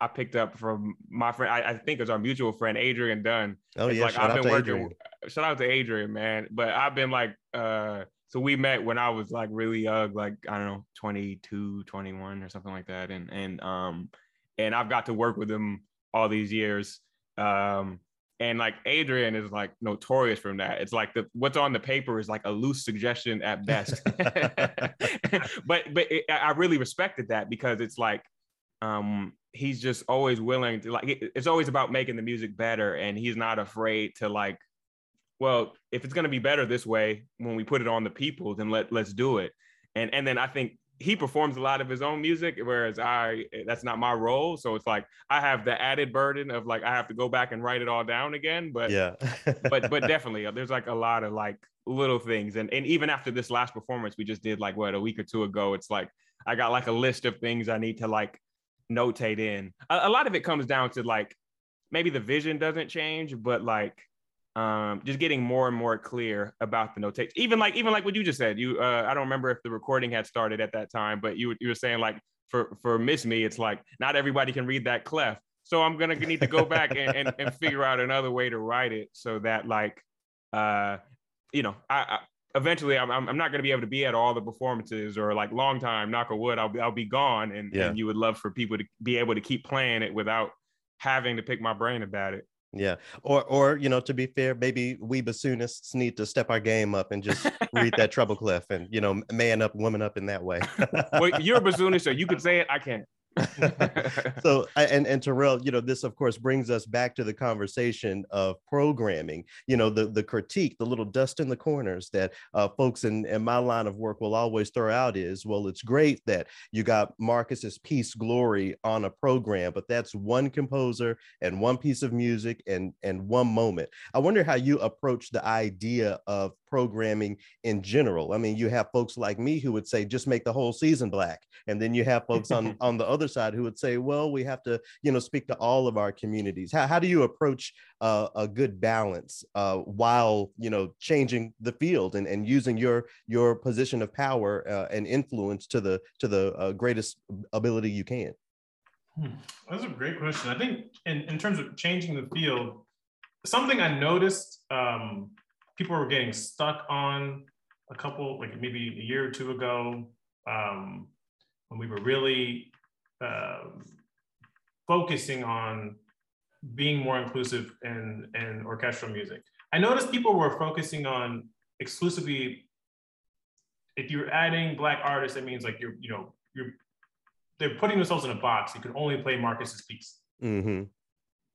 I picked up from my friend. I, I think it's our mutual friend Adrian Dunn. Oh It's yeah, like shout I've out been to working. Adrian. Shout out to Adrian, man. But I've been like, uh, so we met when I was like really young, like I don't know, 22, 21 or something like that. And and um and I've got to work with him all these years. Um and like Adrian is like notorious from that. It's like the what's on the paper is like a loose suggestion at best. but but it, I really respected that because it's like um he's just always willing to like it's always about making the music better and he's not afraid to like well if it's going to be better this way when we put it on the people then let let's do it and and then i think he performs a lot of his own music whereas i that's not my role. So it's like i have the added burden of like i have to go back and write it all down again but yeah. but but definitely uh, there's like a lot of like little things. And and even after this last performance we just did like what a week or two ago it's like i got like a list of things i need to like notate in. A, a lot of it comes down to like maybe the vision doesn't change but like um just getting more and more clear about the notation. Even like even like what you just said you uh i don't remember if the recording had started at that time but you you were saying like for for miss me it's like not everybody can read that clef so i'm gonna need to go back and, and, and figure out another way to write it so that like uh you know i, I eventually I'm, I'm not going to be able to be at all the performances or like long time knock on wood i'll be i'll be gone. And, Yeah. and you would love for people to be able to keep playing it without having to pick my brain about it Yeah. Or or you know, to be fair, maybe we bassoonists need to step our game up and just read that treble clef and you know, man up, woman up in that way. well you're a bassoonist so you could say it i can't so and and Terrell, you know, this of course brings us back to the conversation of programming. You know, the the critique, the little dust in the corners that uh, folks in in my line of work will always throw out is, well, it's great that you got Marcus's Piece Glory on a program, but that's one composer and one piece of music and and one moment. I wonder how you approach the idea of programming in general. I mean, you have folks like me who would say just make the whole season black, and then you have folks on on the other side who would say, well, we have to you know speak to all of our communities. How how do you approach uh, a good balance uh, while you know changing the field and, and using your your position of power uh, and influence to the to the uh, greatest ability you can? Hmm, That's a great question. I think in, in terms of changing the field, something I noticed um, people were getting stuck on a couple, like maybe a year or two ago, um, when we were really um focusing on being more inclusive in, in orchestral music. I noticed people were focusing on exclusively, if you're adding Black artists, that means like you're, you know, you're they're putting themselves in a box. You can only play Marcus's piece, Mm-hmm.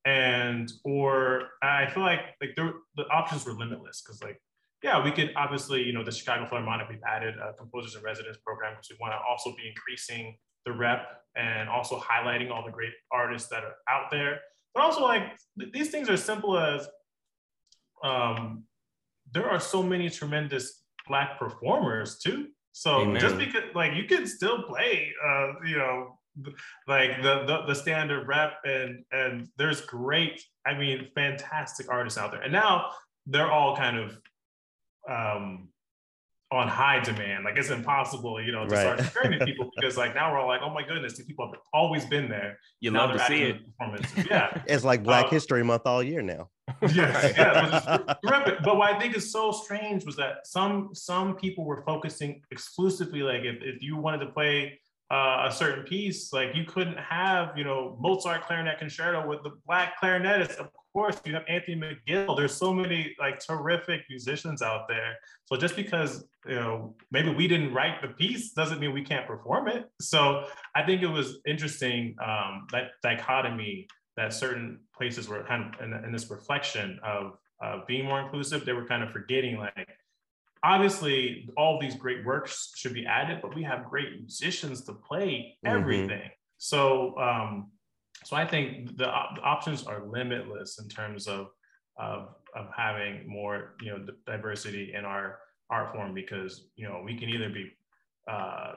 And or I feel like like there, the options were limitless because like yeah, we could obviously you know the Chicago Philharmonic we've added a composers in residence program because we want to also be increasing the rep and also highlighting all the great artists that are out there. But also like th- these things are simple as um, there are so many tremendous black performers too. So Amen. just because like you can still play, uh, you know, like the, the the standard rep and and there's great, I mean, fantastic artists out there. And now they're all kind of um on high demand. Like it's impossible, you know, to Right. start training people because like now we're all like, oh my goodness, these people have always been there. you Now love to see it Performances. Yeah. It's like Black Uh, History Month all year now. yes, yeah, but, but what I think is so strange was that some some people were focusing exclusively like if, if you wanted to play uh, a certain piece, like you couldn't have you know Mozart clarinet concerto with the black clarinetist. Of course, you have Anthony McGill. There's so many like terrific musicians out there. So just because you know maybe we didn't write the piece doesn't mean we can't perform it. So I think it was interesting um, that dichotomy that certain places were kind of in, in this reflection of uh, being more inclusive, they were kind of forgetting like, obviously all these great works should be added, but we have great musicians to play Mhm. everything. So, um, so I think the, op- the options are limitless in terms of, of, of having more, you know, diversity in our art form because, you know, we can either be uh,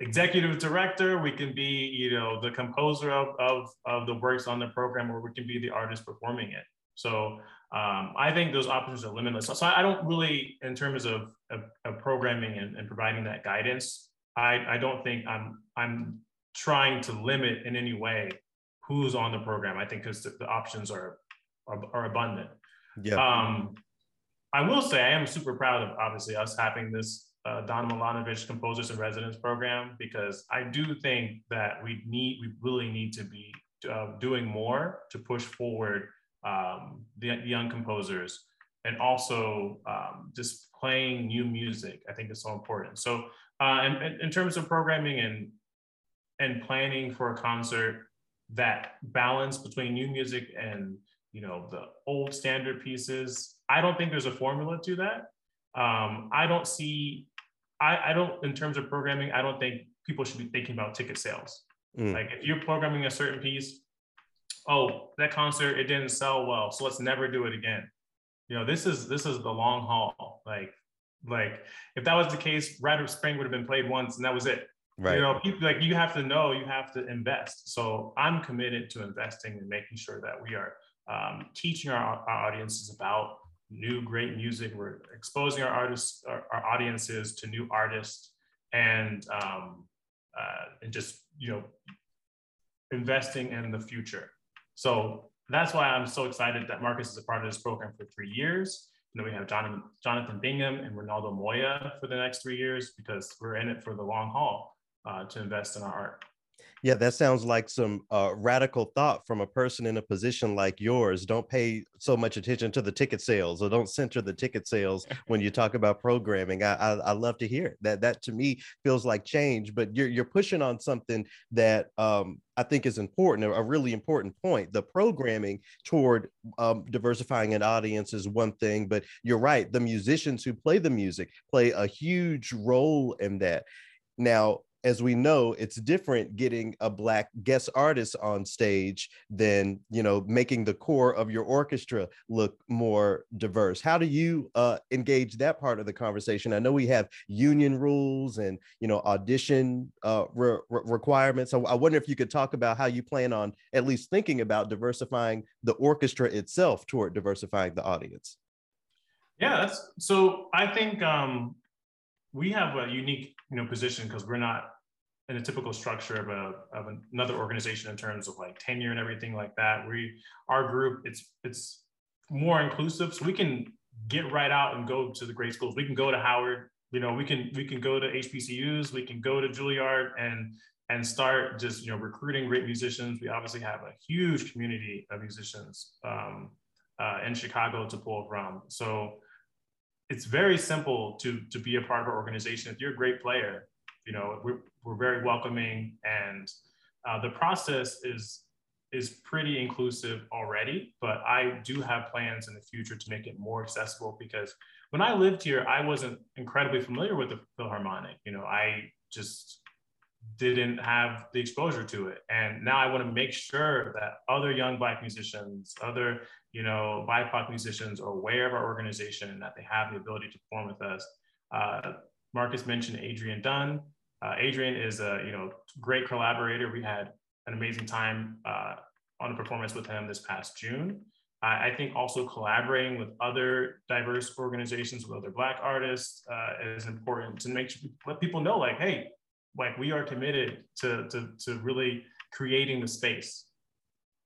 executive director, we can be, you know, the composer of, of, of the works on the program, or we can be the artist performing it. So um, I think those options are limitless. So, I don't really, in terms of, of, of programming and, and providing that guidance, I, I don't think I'm I'm trying to limit in any way who's on the program. I think because the, the, options are, are, are abundant. Yeah. Um, I will say I am super proud of obviously us having this uh, Donna Milanovic Composers and Residence program because I do think that we need we really need to be uh, doing more to push forward um, the, young composers and also um, just playing new music. I think is so important. So, uh, and, in terms of programming and and planning for a concert, that balance between new music and you know the old standard pieces, I don't think there's a formula to that. Um, I don't see. I, I don't, in terms of programming, I don't think people should be thinking about ticket sales. Mm. Like if you're programming a certain piece, oh, that concert it didn't sell well, so let's never do it again. You know, this is this is the long haul. Like, like if that was the case, of Spring would have been played once and that was it. Right. You know, people like you have to know you have to invest. So I'm committed to investing and making sure that we are um, teaching our, our audiences about new great music. We're exposing our artists, our, our audiences to new artists, and um, uh, and just you know investing in the future. So that's why I'm so excited that Marcus is a part of this program for three years. Know, we have Jonathan, Jonathan Bingham and Reinaldo Moya for the next three years because we're in it for the long haul uh, to invest in our art. Yeah, that sounds like some uh, radical thought from a person in a position like yours. Don't pay so much attention to the ticket sales, or don't center the ticket sales when you talk about programming. I, I, I love to hear it. that. That to me feels like change, but you're you're pushing on something that um, I think is important, a really important point. The programming toward um, diversifying an audience is one thing, but you're right. The musicians who play the music play a huge role in that. Now, as we know, it's different getting a black guest artist on stage than you know making the core of your orchestra look more diverse. How do you uh, engage that part of the conversation? I know we have union rules and you know audition uh, re- requirements. So I wonder if you could talk about how you plan on at least thinking about diversifying the orchestra itself toward diversifying the audience. Yeah, that's so. I think um, we have a unique you know position because we're not in a typical structure of a of another organization in terms of like tenure and everything like that. We our group it's it's more inclusive, so we can get right out and go to the great schools. We can go to Howard. You know, we can we can go to HBCUs. We can go to Juilliard and and start just you know recruiting great musicians. We obviously have a huge community of musicians um, uh, in Chicago to pull from. So it's very simple to to be a part of our organization. If you're a great player, you know we're, we're very welcoming and uh, the process is is pretty inclusive already but i do have plans in the future to make it more accessible because when i lived here i wasn't incredibly familiar with the philharmonic you know i just didn't have the exposure to it and now i want to make sure that other young black musicians other you know bipoc musicians are aware of our organization and that they have the ability to perform with us uh, marcus mentioned adrian dunn uh, Adrian is a you know great collaborator. We had an amazing time uh, on a performance with him this past June. I, think also collaborating with other diverse organizations, with other Black artists, uh, is important to make sure let people know, like, hey, like we are committed to to, to really creating the space.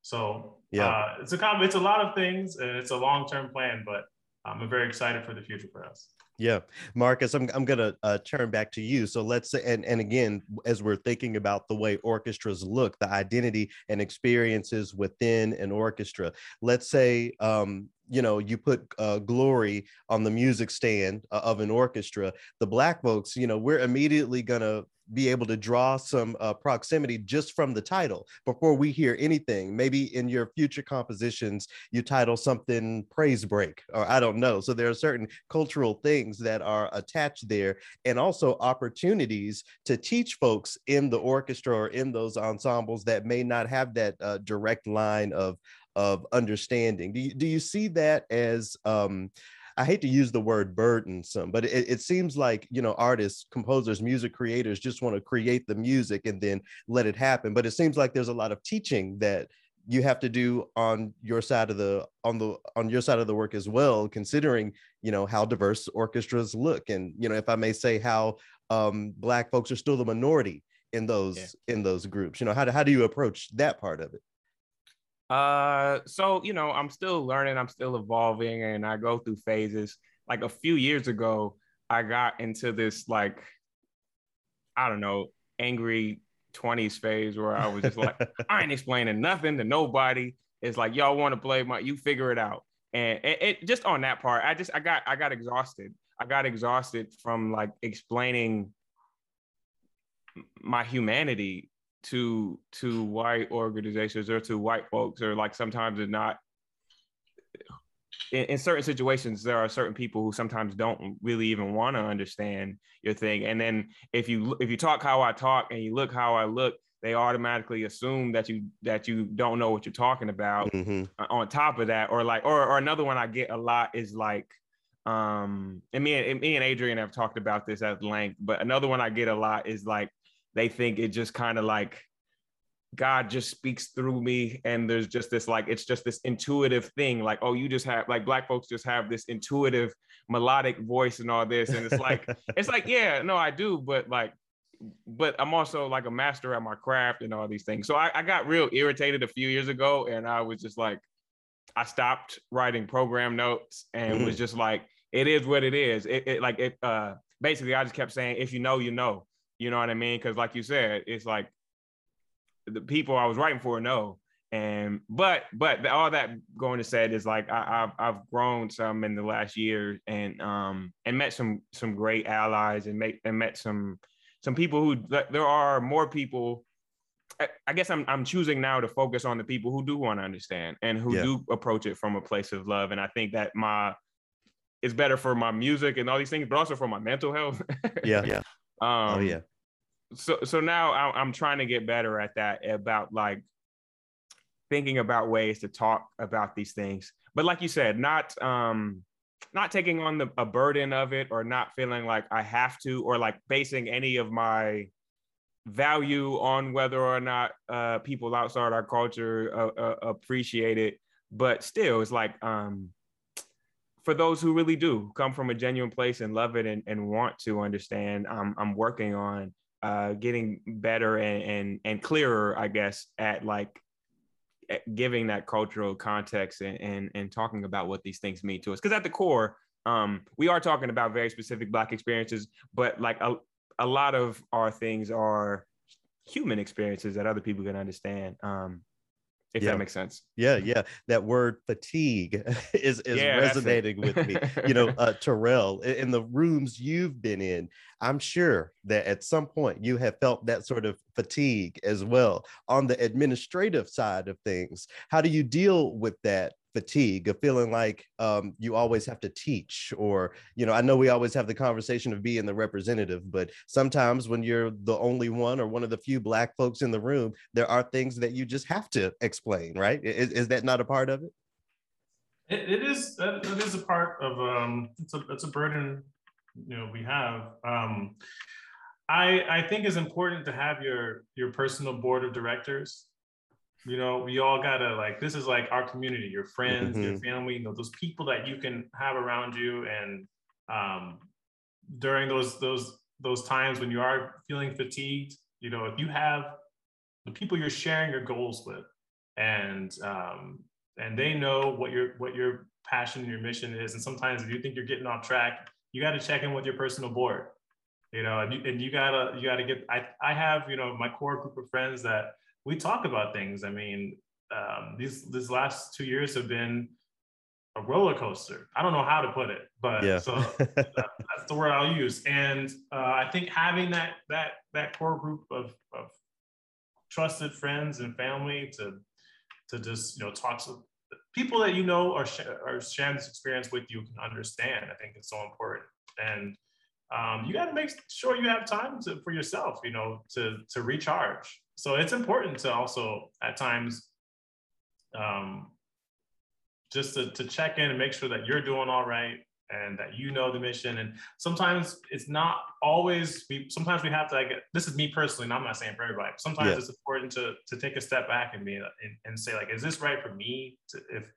So yeah, uh, it's a it's a lot of things, and it's a long term plan, but I'm very excited for the future for us. Yeah, Marcus, I'm I'm gonna uh, turn back to you. So let's say, and and again, as we're thinking about the way orchestras look, the identity and experiences within an orchestra. Let's say, um, you know, you put uh, glory on the music stand uh, of an orchestra. The black folks, you know, we're immediately gonna be able to draw some uh, proximity just from the title before we hear anything. Maybe in your future compositions, you title something Praise Break, or I don't know. So there are certain cultural things that are attached there, and also opportunities to teach folks in the orchestra or in those ensembles that may not have that uh, direct line of of understanding. Do you, do you see that as um, I hate to use the word burdensome, but it, it seems like you know artists, composers, music creators just want to create the music and then let it happen. But it seems like there's a lot of teaching that you have to do on your side of the on the on your side of the work as well considering you know how diverse orchestras look and you know if i may say how um black folks are still the minority in those Yeah. in those groups you know how do, how do you approach that part of it Uh, so you know, I'm still learning, I'm still evolving, and I go through phases. Like a few years ago, I got into this like, I don't know, angry 20s phase where I was just like, I ain't explaining nothing to nobody. It's like y'all want to play my, you figure it out. And it, it just on that part, I just I got I got exhausted. I got exhausted from like explaining my humanity to to white organizations or to white folks or like sometimes they're not in, in certain situations there are certain people who sometimes don't really even want to understand your thing and then if you if you talk how i talk and you look how i look they automatically assume that you that you don't know what you're talking about Mhm. uh, on top of that or like or, or another one i get a lot is like um and me and me and adrian have talked about this at length but another one i get a lot is like they think it just kind of like god just speaks through me and there's just this like it's just this intuitive thing like oh you just have like black folks just have this intuitive melodic voice and all this and it's like it's like yeah no i do but like but i'm also like a master at my craft and all these things. So I, I got real irritated a few years ago and i was just like i stopped writing program notes and was just like it is what it is. It, it like it uh basically i just kept saying if you know you know you know what i mean? Because like you said it's like the people i was writing for know. And but but all that going to said is like I, I've I've grown some in the last year and um and met some some great allies and make and met some some people who there are more people I, I guess I'm I'm choosing now to focus on the people who do want to understand and who Yeah. do approach it from a place of love. And I think that my it's better for my music and all these things but also for my mental health. Yeah. Yeah. Um oh yeah so so now I'm trying to get better at that about like thinking about ways to talk about these things. But like you said not um not taking on the a burden of it or not feeling like I have to or like basing any of my value on whether or not uh people outside our culture uh, uh, appreciate it. But still it's like um for those who really do come from a genuine place and love it and, and want to understand I'm I'm working on uh, getting better and, and and clearer, I guess, at like at giving that cultural context and, and and talking about what these things mean to us. Because at the core, um, we are talking about very specific Black experiences, but like a, a lot of our things are human experiences that other people can understand. Um, if Yeah. that makes sense. yeah yeah. That word fatigue is is Yeah, resonating with me. You know uh terrell in the rooms you've been in i'm sure that at some point you have felt that sort of fatigue as well. On the administrative side of things how do you deal with that fatigue of feeling like um, you always have to teach or you know i know we always have the conversation of being the representative but sometimes when you're the only one or one of the few black folks in the room there are things that you just have to explain right? Is, is that not a part of it? It, it is that, that is a part of um it's a it's a burden you know we have. Um I I think it's important to have your your personal board of directors you know we all gotta like this is like our community your friends your family you know those people that you can have around you. And um during those those those times when you are feeling fatigued you know if you have the people you're sharing your goals with and um and they know what your what your passion and your mission is and sometimes if you think you're getting off track you got to check in with your personal board. You know and you, and you gotta you gotta get i i have you know my core group of friends that we talk about things i mean um these these last two years have been a roller coaster i don't know how to put it but yeah so that- that's the word I'll use. And uh, I think having that that that core group of, of trusted friends and family to to just you know talk to people that you know are sh- are sharing this experience with you can understand. I think it's so important. And um, you got to make sure you have time to, for yourself, you know, to to recharge. So it's important to also at times um, just to, to check in and make sure that you're doing all right and that you know the mission. And sometimes it's not always. We sometimes we have to. Like, this is me personally, and I'm not saying for everybody. But sometimes Yeah. it's important to to take a step back and be and, and say like, is this right for me? To, if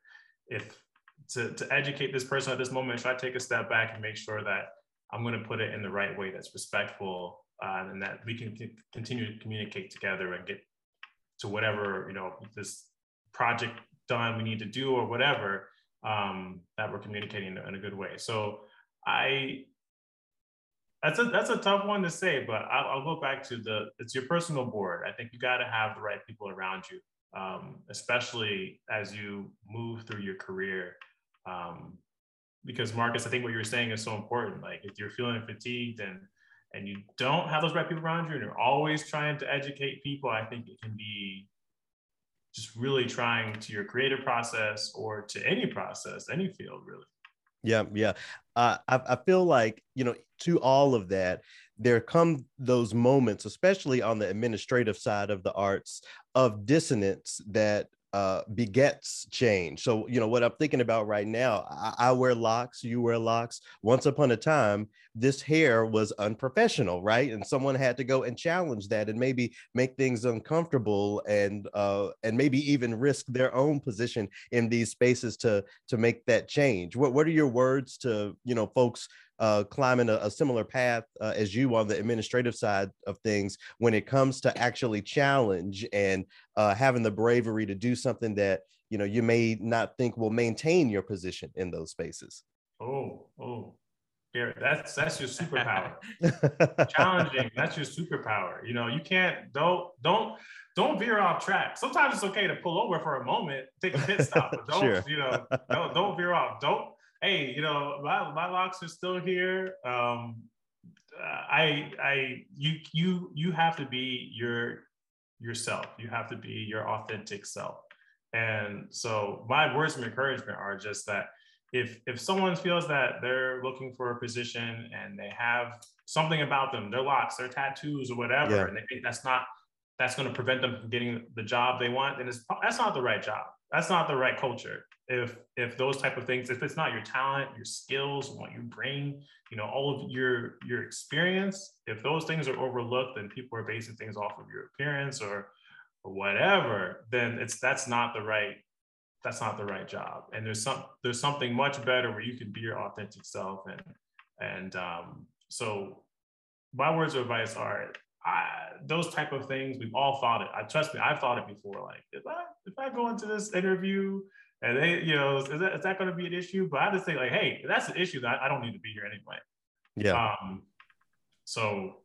if to to educate this person at this moment, should I take a step back and make sure that I'm going to put it in the right way that's respectful uh, and that we can c- continue to communicate together and get to whatever you know this project done we need to do or whatever um, that we're communicating in a- in a good way. So I that's a that's a tough one to say, but I'll, I'll go back to the it's your personal board. I think you got to have the right people around you, um, especially as you move through your career. Um, because Marcus, I think what you're saying is so important. Like if you're feeling fatigued and and you don't have those right people around you, and you're always trying to educate people, I think it can be just really trying to your creative process or to any process, any field, really. Yeah, yeah. Uh, I I feel like you know to all of that, there come those moments, especially on the administrative side of the arts, of dissonance that uh, begets change. So you know what I'm thinking about right now. I, I wear locks, you wear locks. Once upon a time, this hair was unprofessional, right? And someone had to go and challenge that, and maybe make things uncomfortable, and uh, and maybe even risk their own position in these spaces to to make that change. What what are your words to you know folks uh, climbing a, a similar path uh, as you on the administrative side of things when it comes to actually challenge and uh, having the bravery to do something that you know you may not think will maintain your position in those spaces. Oh, oh, Garrett, that's that's your superpower. Challenging, that's your superpower. You know, you can't don't don't don't veer off track. Sometimes it's okay to pull over for a moment, take a pit stop, but don't Sure. you know don't don't veer off. Don't hey, you know my my locks are still here. Um, I I you you you have to be your yourself. You have to be your authentic self. And so my words of encouragement are just that if if someone feels that they're looking for a position and they have something about them, their locks, their tattoos, or whatever, Yeah. and they think that's not that's going to prevent them from getting the job they want, then it's that's not the right job. That's not the right culture. If if those type of things, if it's not your talent, your skills, what you bring, you know, all of your your experience, if those things are overlooked and people are basing things off of your appearance or or whatever, then it's that's not the right that's not the right job. And there's some there's something much better where you can be your authentic self and and um, so my words of advice are I, those type of things we've all thought it. I trust me, I've thought it before. Like if I if I go into this interview and they you know is that is that going to be an issue? But I just say like, hey, if that's an issue. That I don't need to be here anyway. yeah, Um, so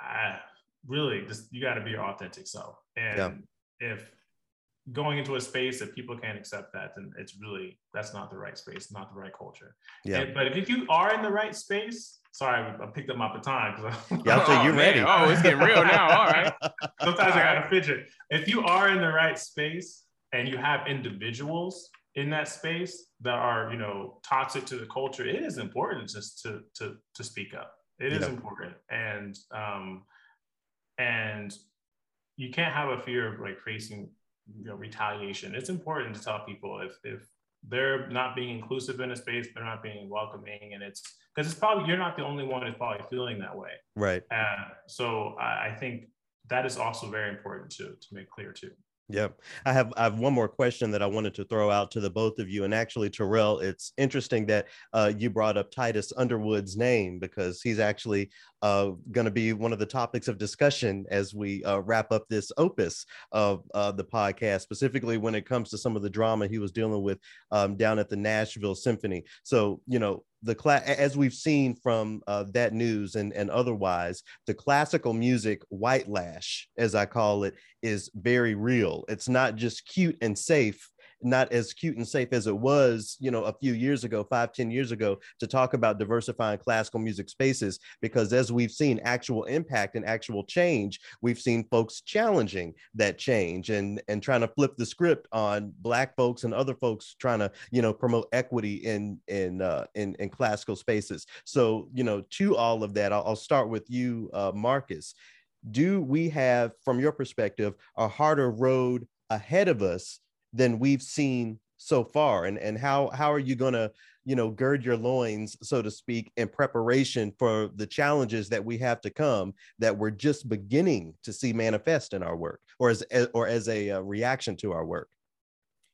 I, I really just you got to be your authentic self. And if going into a space that people can't accept that, then it's really that's not the right space, not the right culture. yeah. And- but if you are in the right space, sorry, I picked up my baton because Yeah, I'll say Oh, you man. ready. Oh, it's getting real now. All right. sometimes I gotta fidget. If you are in the right space and you have individuals in that space that are, you know, toxic to the culture, it is important just to to to speak up. It is Yeah. important, and um, and you can't have a fear of like facing, you know, retaliation. It's important to tell people if if they're not being inclusive in a space, they're not being welcoming, and it's because it's probably you're not the only one who's probably feeling that way. Right. Uh, so I, I think that is also very important to to make clear too. Yep. I have I have one more question that I wanted to throw out to the both of you. And actually, Terrell, it's interesting that uh, you brought up Titus Underwood's name because he's actually uh, going to be one of the topics of discussion as we uh, wrap up this opus of uh, the podcast, specifically when it comes to some of the drama he was dealing with um, down at the Nashville Symphony. So, you know, the class, as we've seen from uh, that news and, and otherwise, the classical music white lash, as I call it, is very real. It's not just cute and safe, not as cute and safe as it was, you know, a few years ago, five, ten years ago, to talk about diversifying classical music spaces. Because as we've seen actual impact and actual change, we've seen folks challenging that change and and trying to flip the script on black folks and other folks trying to, you know, promote equity in in uh, in, in classical spaces. So, you know, to all of that, I'll, I'll start with you, uh, Marcus do we have, from your perspective, a harder road ahead of us than we've seen so far and and how how are you going to you know gird your loins so to speak in preparation for the challenges that we have to come that we're just beginning to see manifest in our work or as or as a uh, reaction to our work?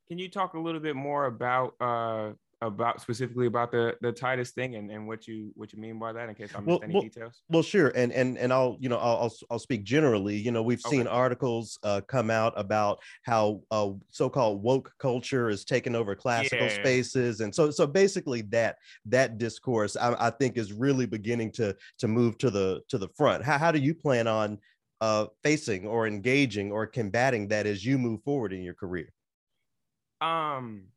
Can you talk a little bit more about uh about specifically about the the Titus thing and, and what you what you mean by that in case I missed Well- any well, details? Well, sure, and and and I'll you know I'll I'll, I'll speak generally. You know, we've seen articles uh, come out about how uh, so-called woke culture is taking over classical Yeah. spaces, and so so basically that that discourse I, I think is really beginning to to move to the to the front. How how do you plan on uh, facing or engaging or combating that as you move forward in your career? um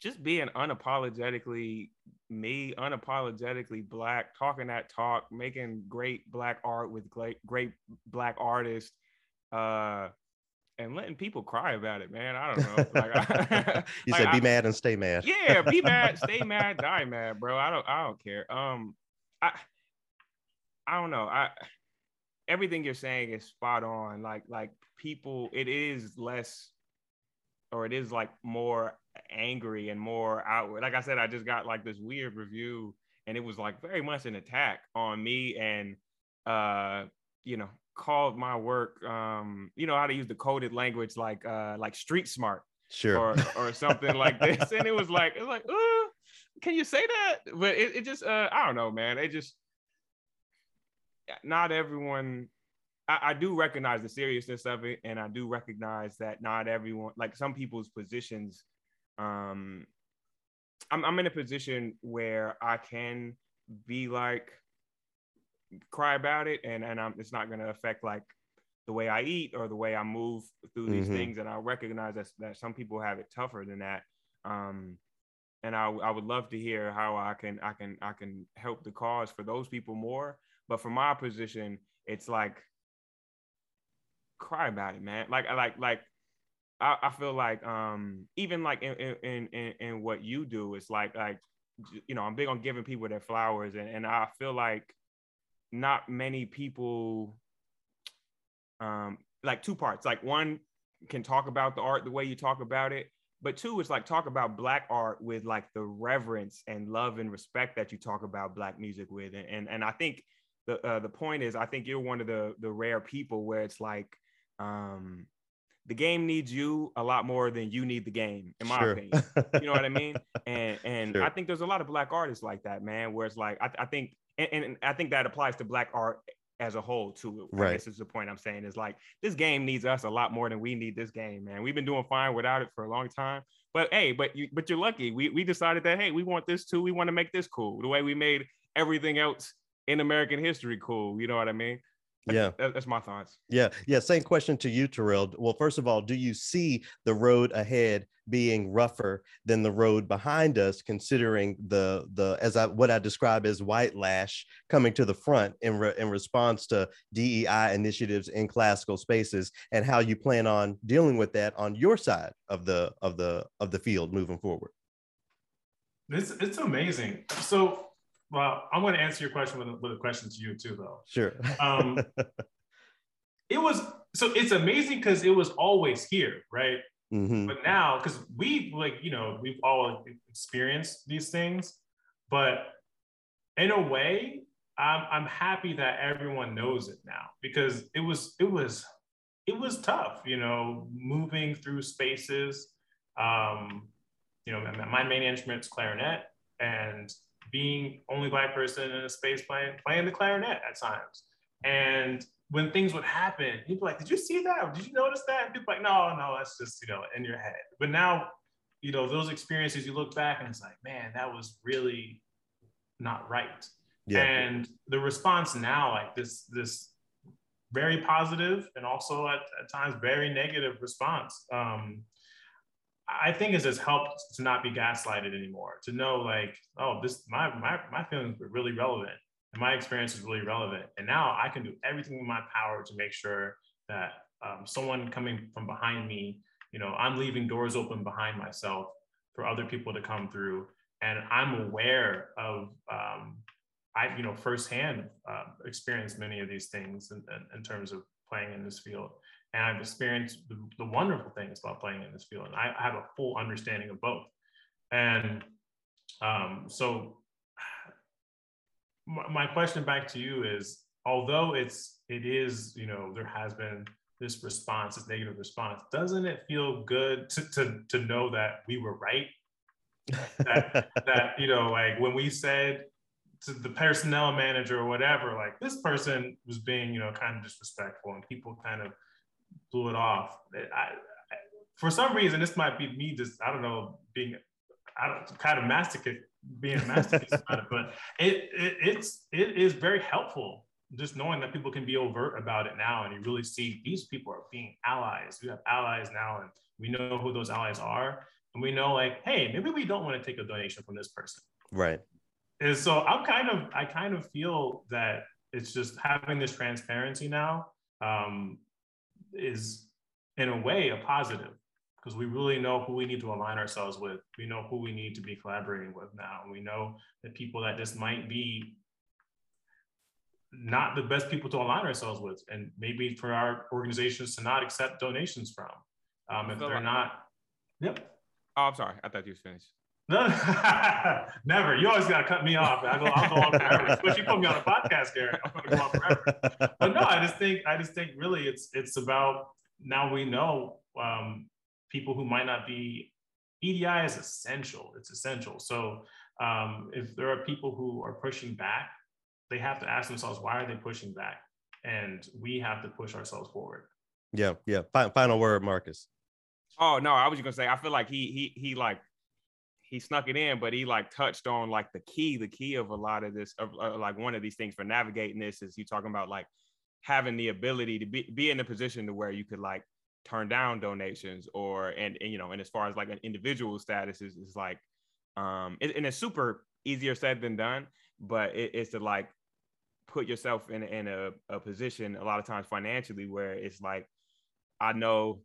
just being unapologetically me unapologetically black talking that talk making great black art with great great black artists uh and letting people cry about it man. I don't know. Like I, you like, said be I- mad and stay mad. yeah be mad stay mad die mad bro. I don't i don't care. Um i i don't know. I everything you're saying is spot on. Like like people it is less or it is like more angry and more outward like i said i just got like this weird review and it was like very much an attack on me and uh you know called my work um you know how to use the coded language like uh like street smart Sure. or or something like this. And it was like, it's like, uh, can you say that? But it, it just uh I don't know, man. It just not everyone I, I do recognize the seriousness of it, and I do recognize that not everyone like some people's positions. Um I'm I'm in a position where I can be like cry about it and and I'm, it's not going to affect like the way I eat or the way I move through these Mhm. things. And I recognize that, that some people have it tougher than that. Um, and I, I would love to hear how I can I can I can help the cause for those people more. But from my position, it's like cry about it, man. Like I like like I, I feel like um even like in in, in in what you do, it's like like you know I'm big on giving people their flowers, and and I feel like not many people um like two parts. Like one can talk about the art the way you talk about it but two is like talk about black art with like the reverence and love and respect that you talk about black music with and and, and i think the uh, the point is i think you're one of the the rare people where it's like um the game needs you a lot more than you need the game in my Sure. opinion you know what I mean? And and Sure. I think there's a lot of black artists like that, man. Where it's like I, I think and, and I think that applies to black art as a whole too. Right. This is the point I'm saying is like this game needs us a lot more than we need this game, man. We've been doing fine without it for a long time. But hey, but you but you're lucky. We we decided that hey, we want this too. We want to make this cool. The way we made everything else in American history cool. You know what I mean? Yeah. That's my thoughts. Yeah, yeah. Same question to you, Terrell. Well, first of all, do you see the road ahead being rougher than the road behind us, considering the the as I what I describe as white lash coming to the front in re, in response to DEI initiatives in classical spaces, and how you plan on dealing with that on your side of the of the of the field moving forward? It's it's amazing. So, well, I'm going to answer your question with a, with a question to you too, though. Sure. Um, it was so it's amazing because it was always here, right? hmm But now, because we like you know we've all experienced these things, but in a way, I'm I'm happy that everyone knows it now because it was it was it was tough, you know, moving through spaces. Um, you know, my- my main instrument's clarinet, and being only black person in a space playing playing the clarinet at times. And when things would happen, people like, "Did you see that? Or Did you notice that?" And people like, "No, no, that's just you know in your head." But now, you know, those experiences, you look back and it's like, "Man, that was really not right." Yeah. And the response now, like this, this very positive and also at, at times very negative response. Um, I think it has helped to not be gaslighted anymore. To know like, oh, this my my my feelings were really relevant, and my experience is really relevant, and now I can do everything in my power to make sure that um, someone coming from behind me, you know, I'm leaving doors open behind myself for other people to come through, and I'm aware of. Um, I, you know, firsthand uh, experienced many of these things in, in, in terms of playing in this field and I've experienced the, the wonderful things about playing in this field. And I, I have a full understanding of both. And um, so my, my question back to you is, although it's it is you know there has been this response, this negative response, doesn't it feel good to to, to know that we were right? that that you know like when we said to the personnel manager or whatever like this person was being you know kind of disrespectful and people kind of blew it off. I, I, for some reason this might be me just i don't know being i don't kind of masochist being a masochist about it but it, it it's it is very helpful just knowing that people can be overt about it now and you really see these people are being allies. We have allies now and we know who those allies are and we know like hey maybe we don't want to take a donation from this person. Right. And so i'm kind of i kind of feel that it's just having this transparency now um, is in a way a positive because we really know who we need to align ourselves with we know who we need to be collaborating with now we know the people that this might be not the best people to align ourselves with and maybe for our organizations to not accept donations from um, if feel they're like- not yep Oh, I'm sorry. I thought you finished. No, never. You always got to cut me off. I go, I'll go on forever. but you put me on a podcast, Gary. I'm going to go on forever. But no, I just think, I just think really, it's it's about now we know um, people who might not be. EDI is essential. It's essential. So um, if there are people who are pushing back, they have to ask themselves, why are they pushing back? And we have to push ourselves forward. yeah yeah Fi- final word marcus Oh no, I was just gonna say I feel like he he he like he snuck it in, but he like touched on like the key, the key of a lot of this, of uh, like one of these things for navigating this is you talking about like having the ability to be be in a position to where you could like turn down donations or and, and you know and as far as like an individual status is, is like um it, and it's super easier said than done but it, it's to like put yourself in, in a, a position a lot of times financially where it's like i know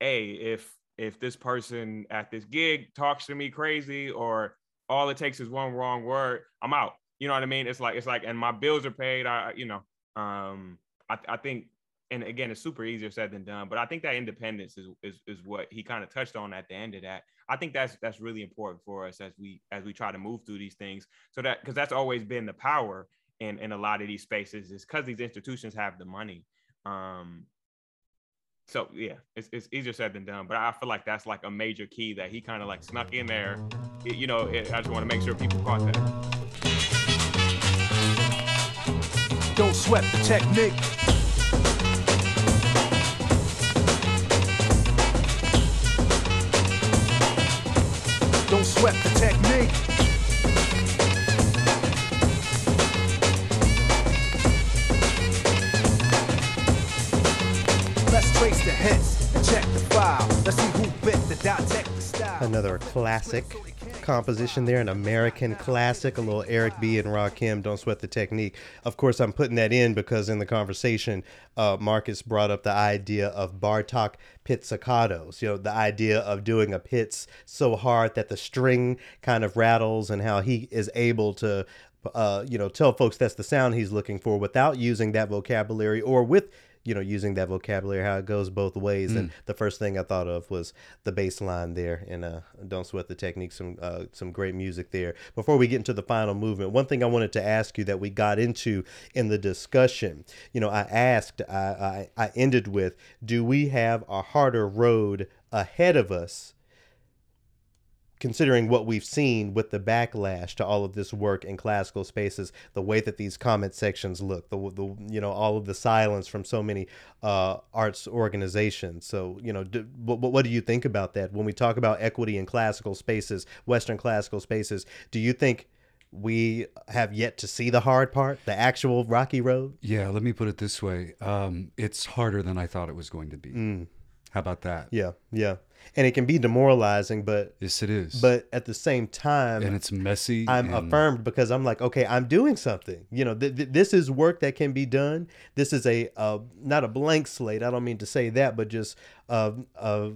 a if if this person at this gig talks to me crazy or all it takes is one wrong word i'm out. You know what i mean? It's like it's like and my bills are paid. I you know um i, I think and again it's super easier said than done but i think that independence is is, is what he kind of touched on at the end of that. I think that's that's really important for us as we as we try to move through these things. So that because that's always been the power in in a lot of these spaces is because these institutions have the money. Um so yeah, it's, it's easier said than done, but I feel like that's like a major key that he kind of like snuck in there. It- you know, it, I just want to make sure people caught that. Don't sweat the technique. Don't sweat the technique. The hits and check the file. Let's see who bit the dissect the style. Another classic composition there, an American classic, a little Eric B. and Rakim, Don't Sweat the Technique. Of course, I'm putting that in because in the conversation, uh, Marcus brought up the idea of Bartok pizzicatos, you know, the idea of doing a pizz so hard that the string kind of rattles and how he is able to, uh, you know, tell folks that's the sound he's looking for without using that vocabulary or with you know, using that vocabulary, how it goes both ways. And the first thing I thought of was the bass line there, and uh, "Don't Sweat the Technique." Some uh, some great music there. Before we get into the final movement, one thing I wanted to ask you that we got into in the discussion, you know, I asked, I I, I ended with, "Do we have a harder road ahead of us?" Considering what we've seen with the backlash to all of this work in classical spaces, the way that these comment sections look, the, the you know all of the silence from so many uh, arts organizations. So you know, do, what, what do you think about that when we talk about equity in classical spaces, Western classical spaces? Do you think we have yet to see the hard part, the actual rocky road? Yeah, let me put it this way. Um, it's harder than I thought it was going to be. How about that? Yeah, yeah, and it can be demoralizing, but Yes, it is. but at the same time, and it's messy. I'm and- affirmed because I'm like, okay, I'm doing something. You know, th- th- this is work that can be done. This is a uh, not a blank slate. I don't mean to say that, but just uh, a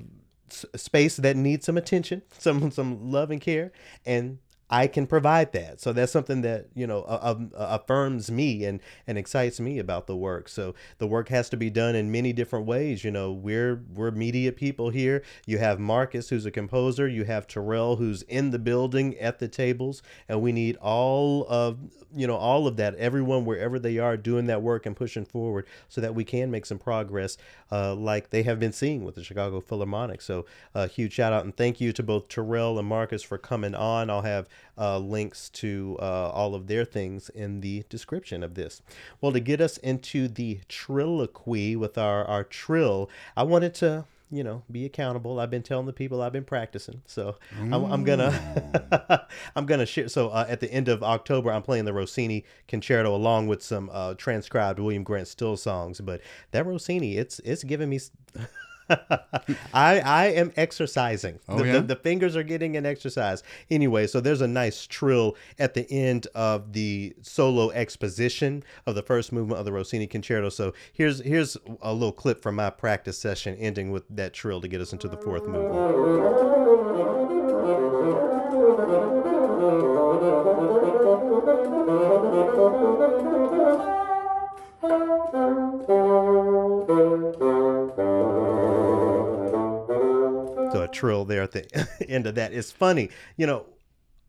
s- space that needs some attention, some some love and care. And I can provide that. So that's something that you know uh, uh, affirms me and and excites me about the work. So the work has to be done in many different ways. You know, we're we're media people here. You have Marcus, who's a composer. You have Terrell, who's in the building at the tables, and we need all of you know all of that. Everyone wherever they are doing that work and pushing forward, so that we can make some progress, uh, like they have been seeing with the Chicago Philharmonic. So a huge shout out and thank you to both Terrell and Marcus for coming on. I'll have uh, links to uh, all of their things in the description of this. Well, to get us into the trilloquy with our, our trill, I wanted to you know be accountable i've been telling the people i've been practicing so I'm, I'm gonna i'm gonna share so uh, at the end of october i'm playing the rossini concerto along with some uh, transcribed william grant still songs but that rossini it's it's giving me I I am exercising. Oh, the, yeah? the, the fingers are getting an exercise. Anyway, so there's a nice trill at the end of the solo exposition of the first movement of the Rossini concerto. So here's here's a little clip from my practice session ending with that trill to get us into the fourth movement. Trill there at the end of that. It's funny, you know.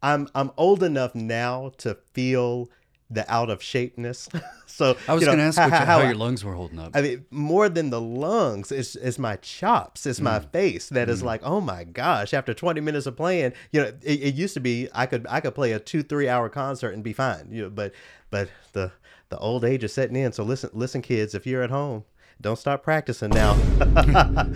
I'm I'm old enough now to feel the out of shapeness. so I was you know, going to ask how- you- how- how, I- your lungs were holding up. I mean, more than the lungs, it's, it's my chops, it's my mm. face that is mm. like, oh my gosh! After 20 minutes of playing, you know, it, it used to be I could I could play a two three hour concert and be fine, you know, but but the the old age is setting in. So listen, listen, kids, if you're at home, don't stop practicing now.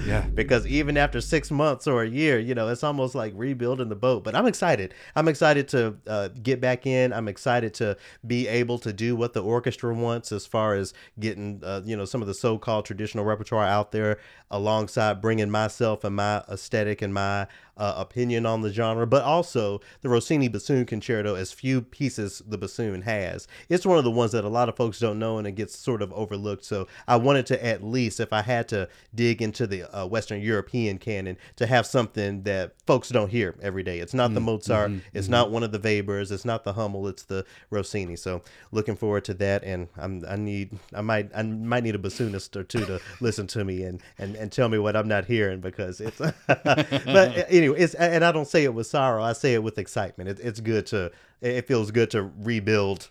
Yeah. Because even after six months or a year, you know, it's almost like rebuilding the boat. But I'm excited. I'm excited to uh, get back in. I'm excited to be able to do what the orchestra wants as far as getting, uh, you know, some of the so-called traditional repertoire out there alongside bringing myself and my aesthetic and my uh, opinion on the genre, but also the Rossini bassoon concerto, as few pieces the bassoon has. It's one of the ones that a lot of folks don't know and it gets sort of overlooked. So I wanted to at least, if I had to dig into the uh, Western European canon, to have something that folks don't hear every day. It's not the Mozart, it's not one of the Webers, it's not the Hummel, it's the Rossini. So looking forward to that, and I'm, I need, I might, I might need a bassoonist or two to listen to me and and and tell me what I'm not hearing because it's. but anyway, it's and I don't say it with sorrow. I say it with excitement. It, it's good to. It feels good to rebuild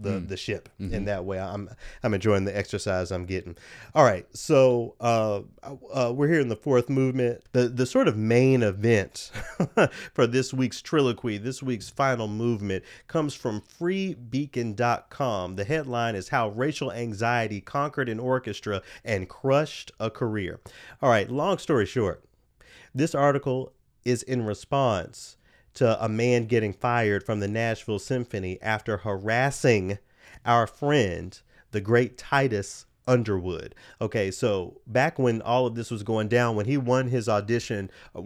the the ship in that way. I'm I'm enjoying the exercise I'm getting. All right, so uh, uh, we're here in the fourth movement. The the sort of main event for this week's trilloquy, this week's final movement, comes from FreeBeacon.com. The headline is "How Racial Anxiety Conquered an Orchestra and Crushed a Career." All right, long story short, this article is in response to a man getting fired from the Nashville Symphony after harassing our friend, the great Titus Underwood. Okay, so back when all of this was going down, when he won his audition, uh,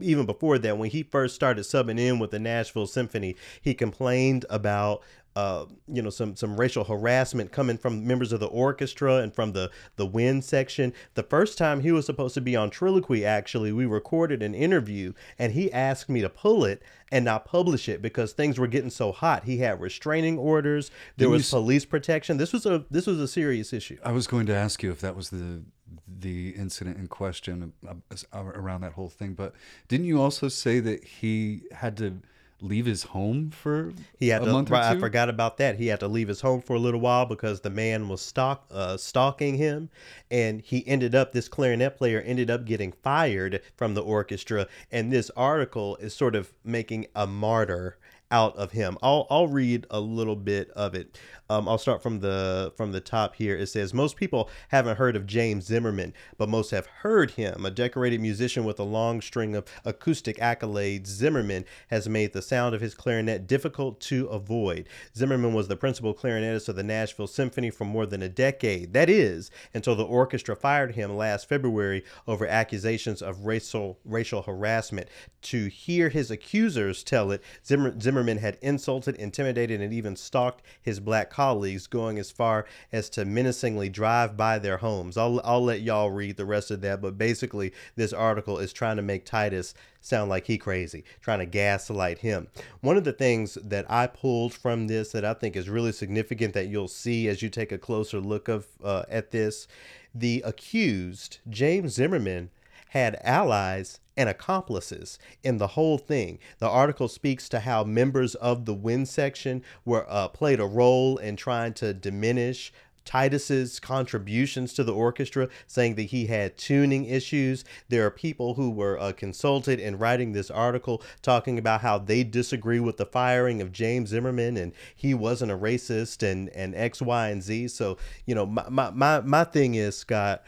even before that, when he first started subbing in with the Nashville Symphony, he complained about uh, you know, some some racial harassment coming from members of the orchestra and from the the wind section. The first time he was supposed to be on Trilloquy, actually, we recorded an interview, and he asked me to pull it and not publish it because things were getting so hot. He had restraining orders. There Didn't was police protection. This was a this was a serious issue. I was going to ask you if that was the the incident in question uh, uh, around that whole thing, but didn't you also say that he had to leave his home for He had a to. month or I two? forgot about that. He had to leave his home for a little while because the man was stalk uh, stalking him, and he ended up. This clarinet player ended up getting fired from the orchestra, and this article is sort of making a martyr out of him. I'll I'll read a little bit of it. Um, I'll start from the from the top here. It says most people haven't heard of James Zimmerman, but most have heard him. A decorated musician with a long string of acoustic accolades, Zimmerman has made the sound of his clarinet difficult to avoid. Zimmerman was the principal clarinetist of the Nashville Symphony for more than a decade. That is until the orchestra fired him last February over accusations of racial racial harassment. To hear his accusers tell it, Zimmer, Zimmerman Zimmerman had insulted, intimidated, and even stalked his black colleagues, going as far as to menacingly drive by their homes. I'll, I'll let y'all read the rest of that, but basically, this article is trying to make Titus sound like he crazy, trying to gaslight him. One of the things that I pulled from this that I think is really significant that you'll see as you take a closer look of uh, at this, the accused James Zimmerman had allies and accomplices in the whole thing. The article speaks to how members of the Wind section were uh, played a role in trying to diminish Titus's contributions to the orchestra, saying that he had tuning issues. There are people who were uh, consulted in writing this article talking about how they disagree with the firing of James Zimmerman and he wasn't a racist and, and X, Y, and Z. So, you know, my, my, my, my thing is, Scott,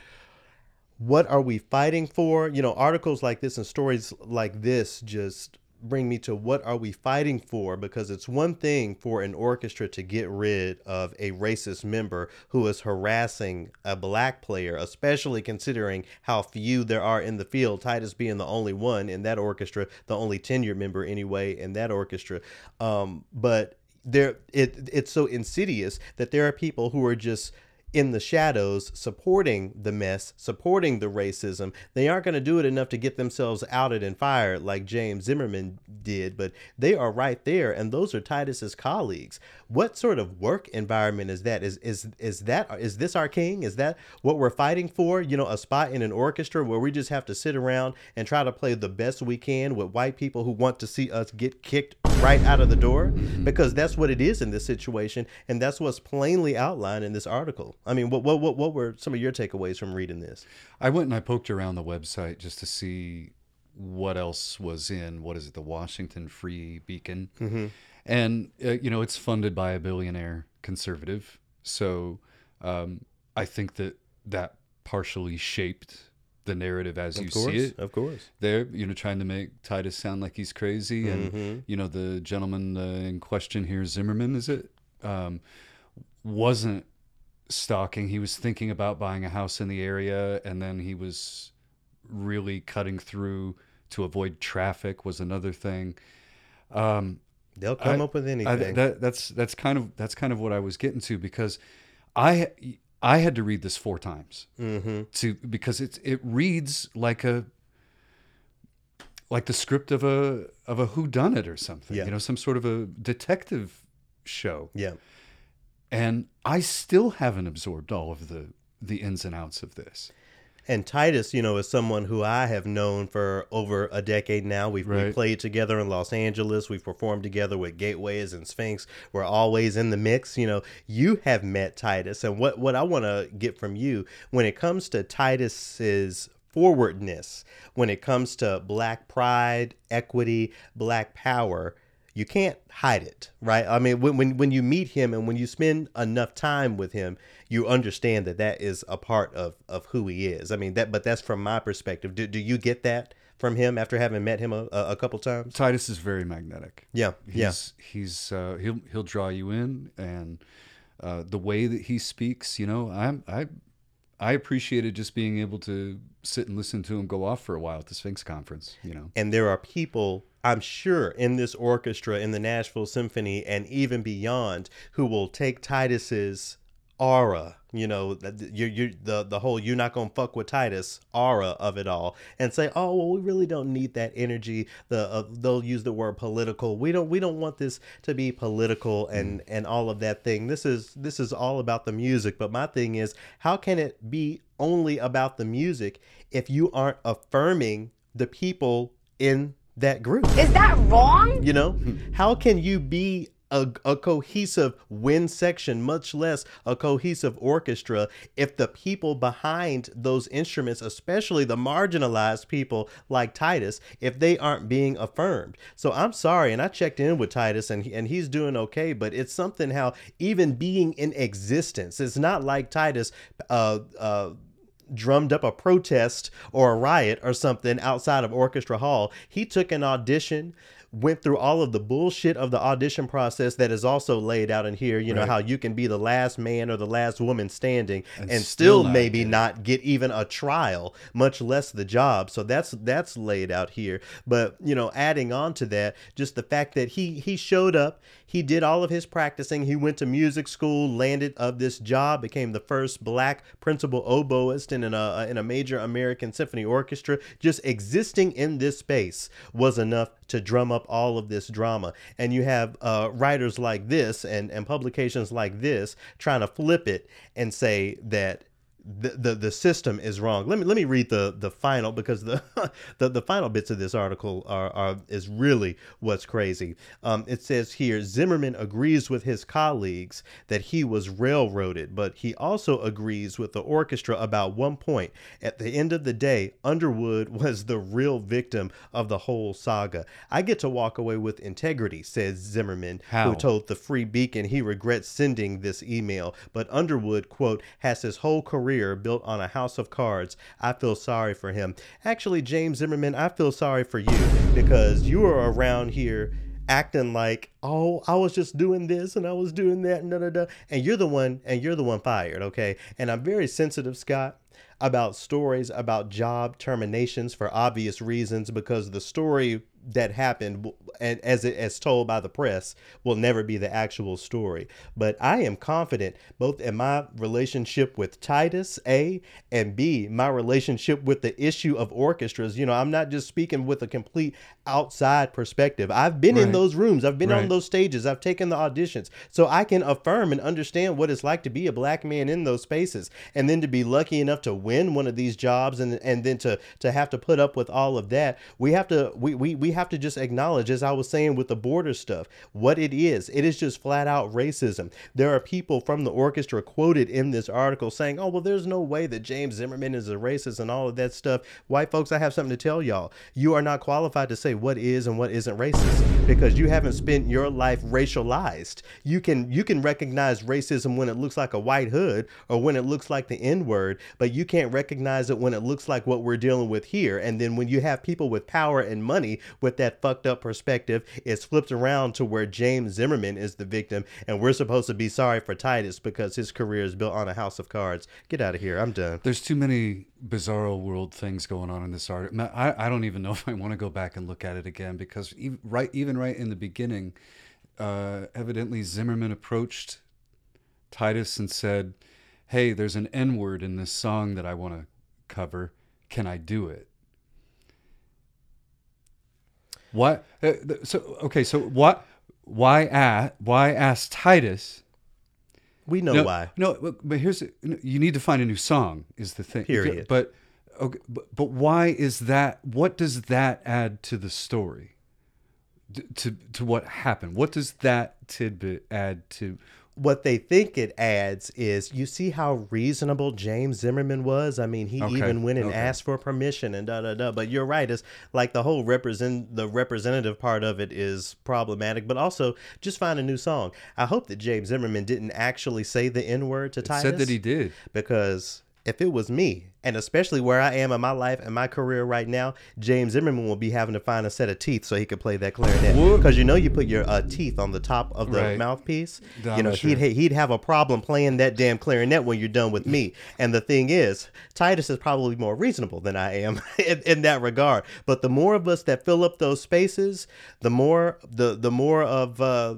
what are we fighting for? You know, articles like this and stories like this just bring me to what are we fighting for because it's one thing for an orchestra to get rid of a racist member who is harassing a black player especially considering how few there are in the field titus being the only one in that orchestra the only tenured member anyway in that orchestra um, but there it it's so insidious that there are people who are just in the shadows supporting the mess, supporting the racism. They aren't going to do it enough to get themselves outed and fired like James Zimmerman did, but they are right there and those are Titus's colleagues. What sort of work environment is that? Is is is that is this our king? Is that what we're fighting for? You know, a spot in an orchestra where we just have to sit around and try to play the best we can with white people who want to see us get kicked right out of the door because that's what it is in this situation and that's what's plainly outlined in this article. I mean, what what what, what were some of your takeaways from reading this? I went and I poked around the website just to see what else was in what is it, the Washington Free Beacon, Mm-hmm. and uh, you know it's funded by a billionaire conservative, so um, I think that that partially shaped the narrative as you course, see it. of course. They're you know trying to make Titus sound like he's crazy, and Mhm. you know the gentleman uh, in question here, Zimmerman, is it? Um, wasn't stalking. He was thinking about buying a house in the area, and then he was really cutting through to avoid traffic. Was another thing. Um, They'll come up with I- anything. that, that's that's kind of that's kind of what I was getting to because I I had to read this four times Mm-hmm. to because it it reads like a like the script of a of a who done it or something Yeah. you know some sort of a detective show Yeah. and I still haven't absorbed all of the the ins and outs of this And Titus, you know, is someone who I have known for over a decade now. We've, we played together in Los Angeles. We've performed together with Gateways and Sphinx. We're always in the mix. You know, you have met Titus. And what, what I want to get from you when it comes to Titus's forwardness, when it comes to black pride, equity, black power, you can't hide it, right? I mean, when, when when you meet him and when you spend enough time with him, you understand that that is a part of of who he is. I mean, that, but that's from my perspective. Do, do you get that from him after having met him a, a, couple times? Titus is very magnetic Yeah, yeah. he's he's uh, he'll he'll draw you in and uh, the way that he speaks you know I'm I I appreciated just being able to sit and listen to him go off for a while at the Sphinx conference you know And there are people, I'm sure, in this orchestra, in the Nashville Symphony, and even beyond, who will take Titus's aura, you know, you you the the whole "you're not gonna fuck with Titus" aura of it all, and say, "Oh, well, we really don't need that energy." The uh, they'll use the word political. We don't we don't want this to be political and and all of that thing. This is this is all about the music. But my thing is, how can it be only about the music if you aren't affirming the people in that group? Is that wrong? You know, how can you be a, a cohesive wind section, much less a cohesive orchestra, if the people behind those instruments, especially the marginalized people like Titus, if they aren't being affirmed? So I'm sorry, and I checked in with Titus, and and he's doing okay, but it's something how even being in existence, it's not like Titus. Uh, uh, drummed up a protest or a riot or something outside of Orchestra Hall. He took an audition went through all of the bullshit of the audition process that is also laid out in here. You know how you can be the last man or the last woman standing and, And still, still not maybe not get even a trial, much less the job. So that's that's laid out here. But you know, adding on to that, just the fact that he he showed up, he did all of his practicing, he went to music school, landed of this job, became the first black principal oboist in an, uh, in a major American symphony orchestra. Just existing in this space was enough to drum up all of this drama. And you have uh, writers like this and, and publications like this trying to flip it and say that the, the the system is wrong. Let me let me read the the final because the the, the final bits of this article are, are is really what's crazy. Um, it says here Zimmerman agrees with his colleagues that he was railroaded, but he also agrees with the orchestra about one point. At the end of the day, Underwood was the real victim of the whole saga. I get to walk away with integrity, says Zimmerman, How? who told the Free Beacon he regrets sending this email, but Underwood, quote, has his whole career built on a house of cards. I feel sorry for him. Actually, James Zimmerman, I feel sorry for you because you are around here acting like, oh, I was just doing this and I was doing that and da da da. And you're the one and you're the one fired, okay? And I'm very sensitive, Scott about stories about job terminations for obvious reasons because the story that happened and as it as told by the press will never be the actual story. But i am confident both in my relationship with titus a and b my relationship with the issue of orchestras. You know i'm not just speaking with a complete outside perspective. I've been in those rooms. I've been on those stages. I've taken the auditions. So i can affirm and understand what it's like to be a black man in those spaces and then to be lucky enough to win one of these jobs and and then to to have to put up with all of that. We have to we we, we have to just acknowledge as i was saying with the border stuff what it is. It is just flat out racism. There are people from the orchestra quoted in this article saying oh well there's no way that james zimmerman is a racist and all of that stuff. White folks i have something to tell y'all. You are not qualified to say what is and what isn't racist because you haven't spent your life racialized. You can you can recognize racism when it looks like a white hood or when it looks like the n word but you can't recognize it when it looks like what we're dealing with here. And then when you have people with power and money with that fucked up perspective it's flipped around to where james zimmerman is the victim and we're supposed to be sorry for titus because his career is built on a house of cards get out of here i'm done There's too many bizarro world things going on in this art. Ma- I, I don't even know if I want to go back and look at it again because even right even right in the beginning, uh, evidently Zimmerman approached Titus and said, "Hey, there's an N word in this song that I want to cover. Can I do it?" What? Uh, so okay, so what? Why a Why ask Titus? we know no, why No, but- but here's you need to find a new song is the thing. Period. But okay, but, but why is that? What does that add to the story? To to what happened? What does that tidbit add to? What they think it adds is you see how reasonable James Zimmerman was. I mean, he Okay, even went and okay. asked for permission and da da da. But you're right. It's like the whole represent the representative part of it is problematic. But also, just find a new song. I hope that James Zimmerman didn't actually say the N word to It Titus. said that he did. because if it was me, and especially where I am in my life and my career right now, James Zimmerman will be having to find a set of teeth so he could play that clarinet. Because you know you put your uh, teeth on the top of the Right. mouthpiece. I'm you know sure. he'd he'd have a problem playing that damn clarinet when you're done with me. And the thing is, Titus is probably more reasonable than I am in, in that regard. But the more of us that fill up those spaces, the more the the more of uh,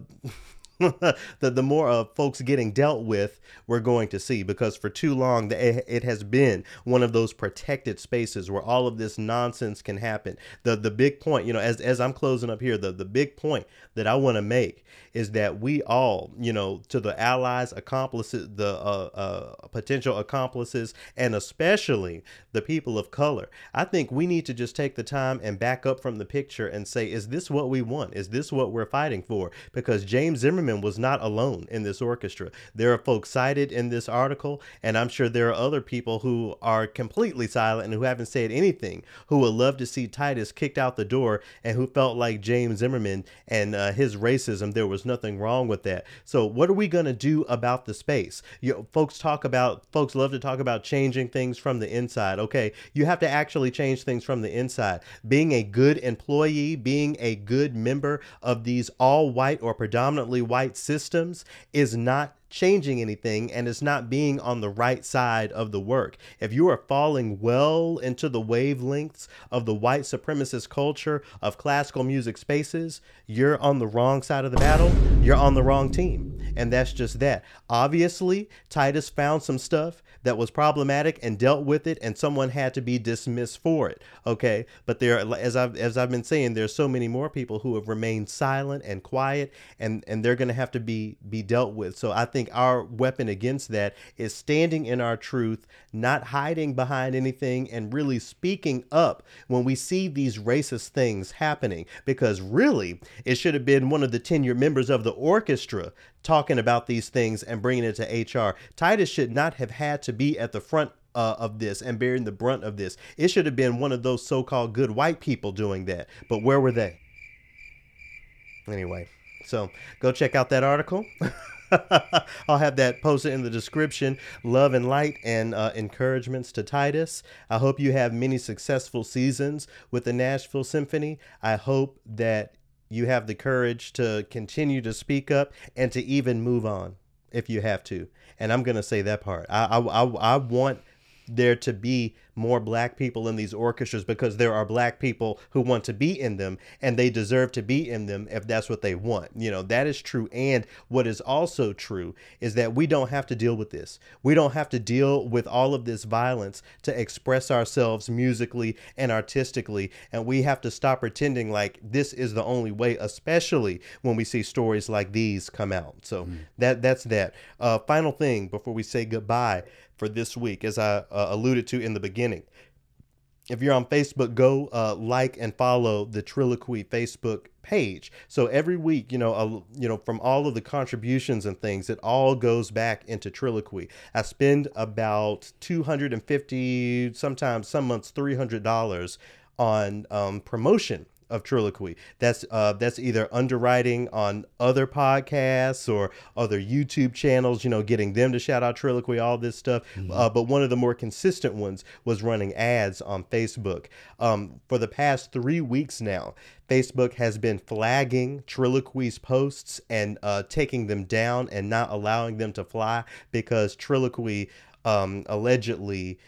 the the more of folks getting dealt with we're going to see. Because for too long the, it, it has been one of those protected spaces where all of this nonsense can happen. The the big point you know as as I'm closing up here the the big point that I want to make is that we all you know to the allies accomplices the uh, uh, potential accomplices and especially the people of color. I think we need to just take the time and back up from the picture and say is this what we want? Is this what we're fighting for? Because James Zimmerman was not alone in this orchestra. There are folks cited in this article, and I'm sure there are other people who are completely silent and who haven't said anything who would love to see Titus kicked out the door and who felt like James Zimmerman and uh, his racism, there was nothing wrong with that. So, what are we going to do about the space? You know, folks talk about, folks love to talk about changing things from the inside. Okay, you have to actually change things from the inside. Being a good employee, being a good member of these all white or predominantly white systems is not changing anything and it's not being on the right side of the work. If you are falling well into the wavelengths of the white supremacist culture of classical music spaces, you're on the wrong side of the battle. You're on the wrong team. And that's just that. Obviously, Titus found some stuff that was problematic and dealt with it and someone had to be dismissed for it. Okay? But there as I've as I've been saying, there's so many more people who have remained silent and quiet and and they're going to have to be be dealt with. So I think our weapon against that is standing in our truth, not hiding behind anything, and really speaking up when we see these racist things happening. Because really, it should have been one of the tenured members of the orchestra talking about these things and bringing it to HR. Titus should not have had to be at the front uh, of this and bearing the brunt of this. It should have been one of those so called good white people doing that. But where were they? Anyway, so go check out that article. I'll have that posted in the description. Love and light and uh, encouragements to Titus. I hope you have many successful seasons with the Nashville Symphony. I hope that you have the courage to continue to speak up and to even move on if you have to. And I'm going to say that part. I, I, I, I want there to be more black people in these orchestras because there are black people who want to be in them and they deserve to be in them if that's what they want. You know, that is true. And what is also true is that we don't have to deal with this. We don't have to deal with all of this violence to express ourselves musically and artistically. And we have to stop pretending like this is the only way, especially when we see stories like these come out. So that that's that. Uh, final thing before we say goodbye for this week, as I uh, alluded to in the beginning. If you're on Facebook, go uh, like and follow the Trilloquy Facebook page. So every week, you know, uh, you know, from all of the contributions and things, it all goes back into Trilloquy. I spend about two hundred and fifty, sometimes some months three hundred dollars on um, promotion of Trilloquy. That's uh, that's either underwriting on other podcasts or other YouTube channels. You know, getting them to shout out Trilloquy, all this stuff. Uh, but one of the more consistent ones was running ads on Facebook. Um, for the past three weeks now, Facebook has been flagging Trilloquy's posts and uh, taking them down and not allowing them to fly because Trilloquy um, allegedly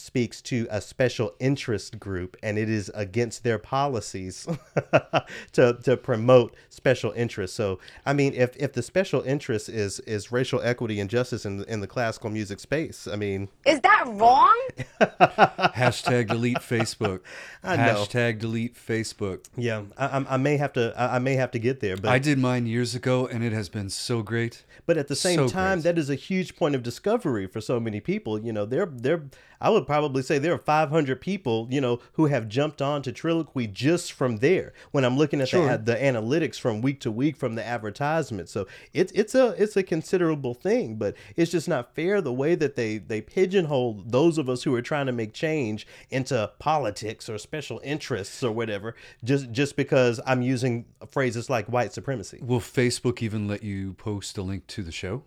speaks to a special interest group and it is against their policies to, to promote special interests. So I mean if, if the special interest is is racial equity and justice in, in the classical music space, I mean Is that wrong? Hashtag delete Facebook. I know. Hashtag delete Facebook. yeah, I, I'm- I may have to I I may have to get there, but I did mine years ago, and it has been so great. But at the same So time, great. that is a huge point of discovery for so many people. You know, there, there, I would probably say there are 500 people, you know, who have jumped on to Trilloquy just from there. When I'm looking at Sure. the, the analytics from week to week from the advertisement, so it's it's a it's a considerable thing. But it's just not fair the way that they they pigeonhole those of us who are trying to make change into politics or special interests or whatever, just just because I'm using phrases like white supremacy. Will Facebook even let you post a link to the show?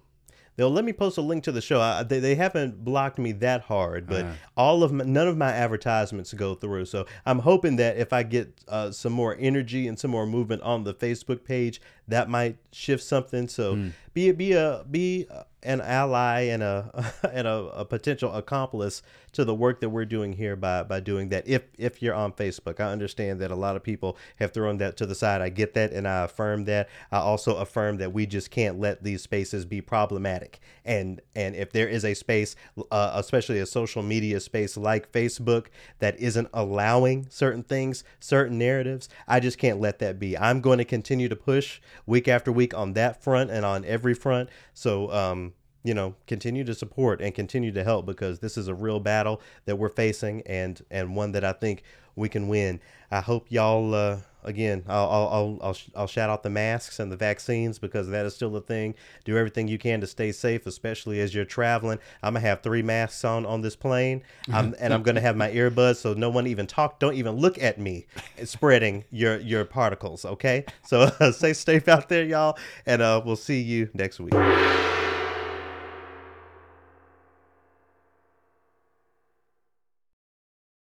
They'll let me post a link to the show. I, they, they haven't blocked me that hard, but all of my, none of my advertisements go through. So I'm hoping that if I get uh, some more energy and some more movement on the Facebook page, that might shift something. So be be a be an ally and a and a, a potential accomplice to the work that we're doing here by by doing that. If if you're on Facebook, I understand that a lot of people have thrown that to the side. I get that, and I affirm that. I also affirm that we just can't let these spaces be problematic. And and if there is a space, uh, especially a social media space like Facebook, that isn't allowing certain things, certain narratives, I just can't let that be. I'm going to continue to push week after week on that front and on every front. So um, you know continue to support and continue to help because this is a real battle that we're facing and and one that i think we can win i hope y'all uh again, I'll, I'll, I'll, I'll, sh- I'll shout out the masks and the vaccines because that is still a thing. Do everything you can to stay safe, especially as you're traveling. I'm gonna have three masks on on this plane, I'm, and I'm gonna have my earbuds so no one even talk, don't even look at me, spreading your your particles. Okay, so uh, stay safe out there, y'all, and uh, we'll see you next week.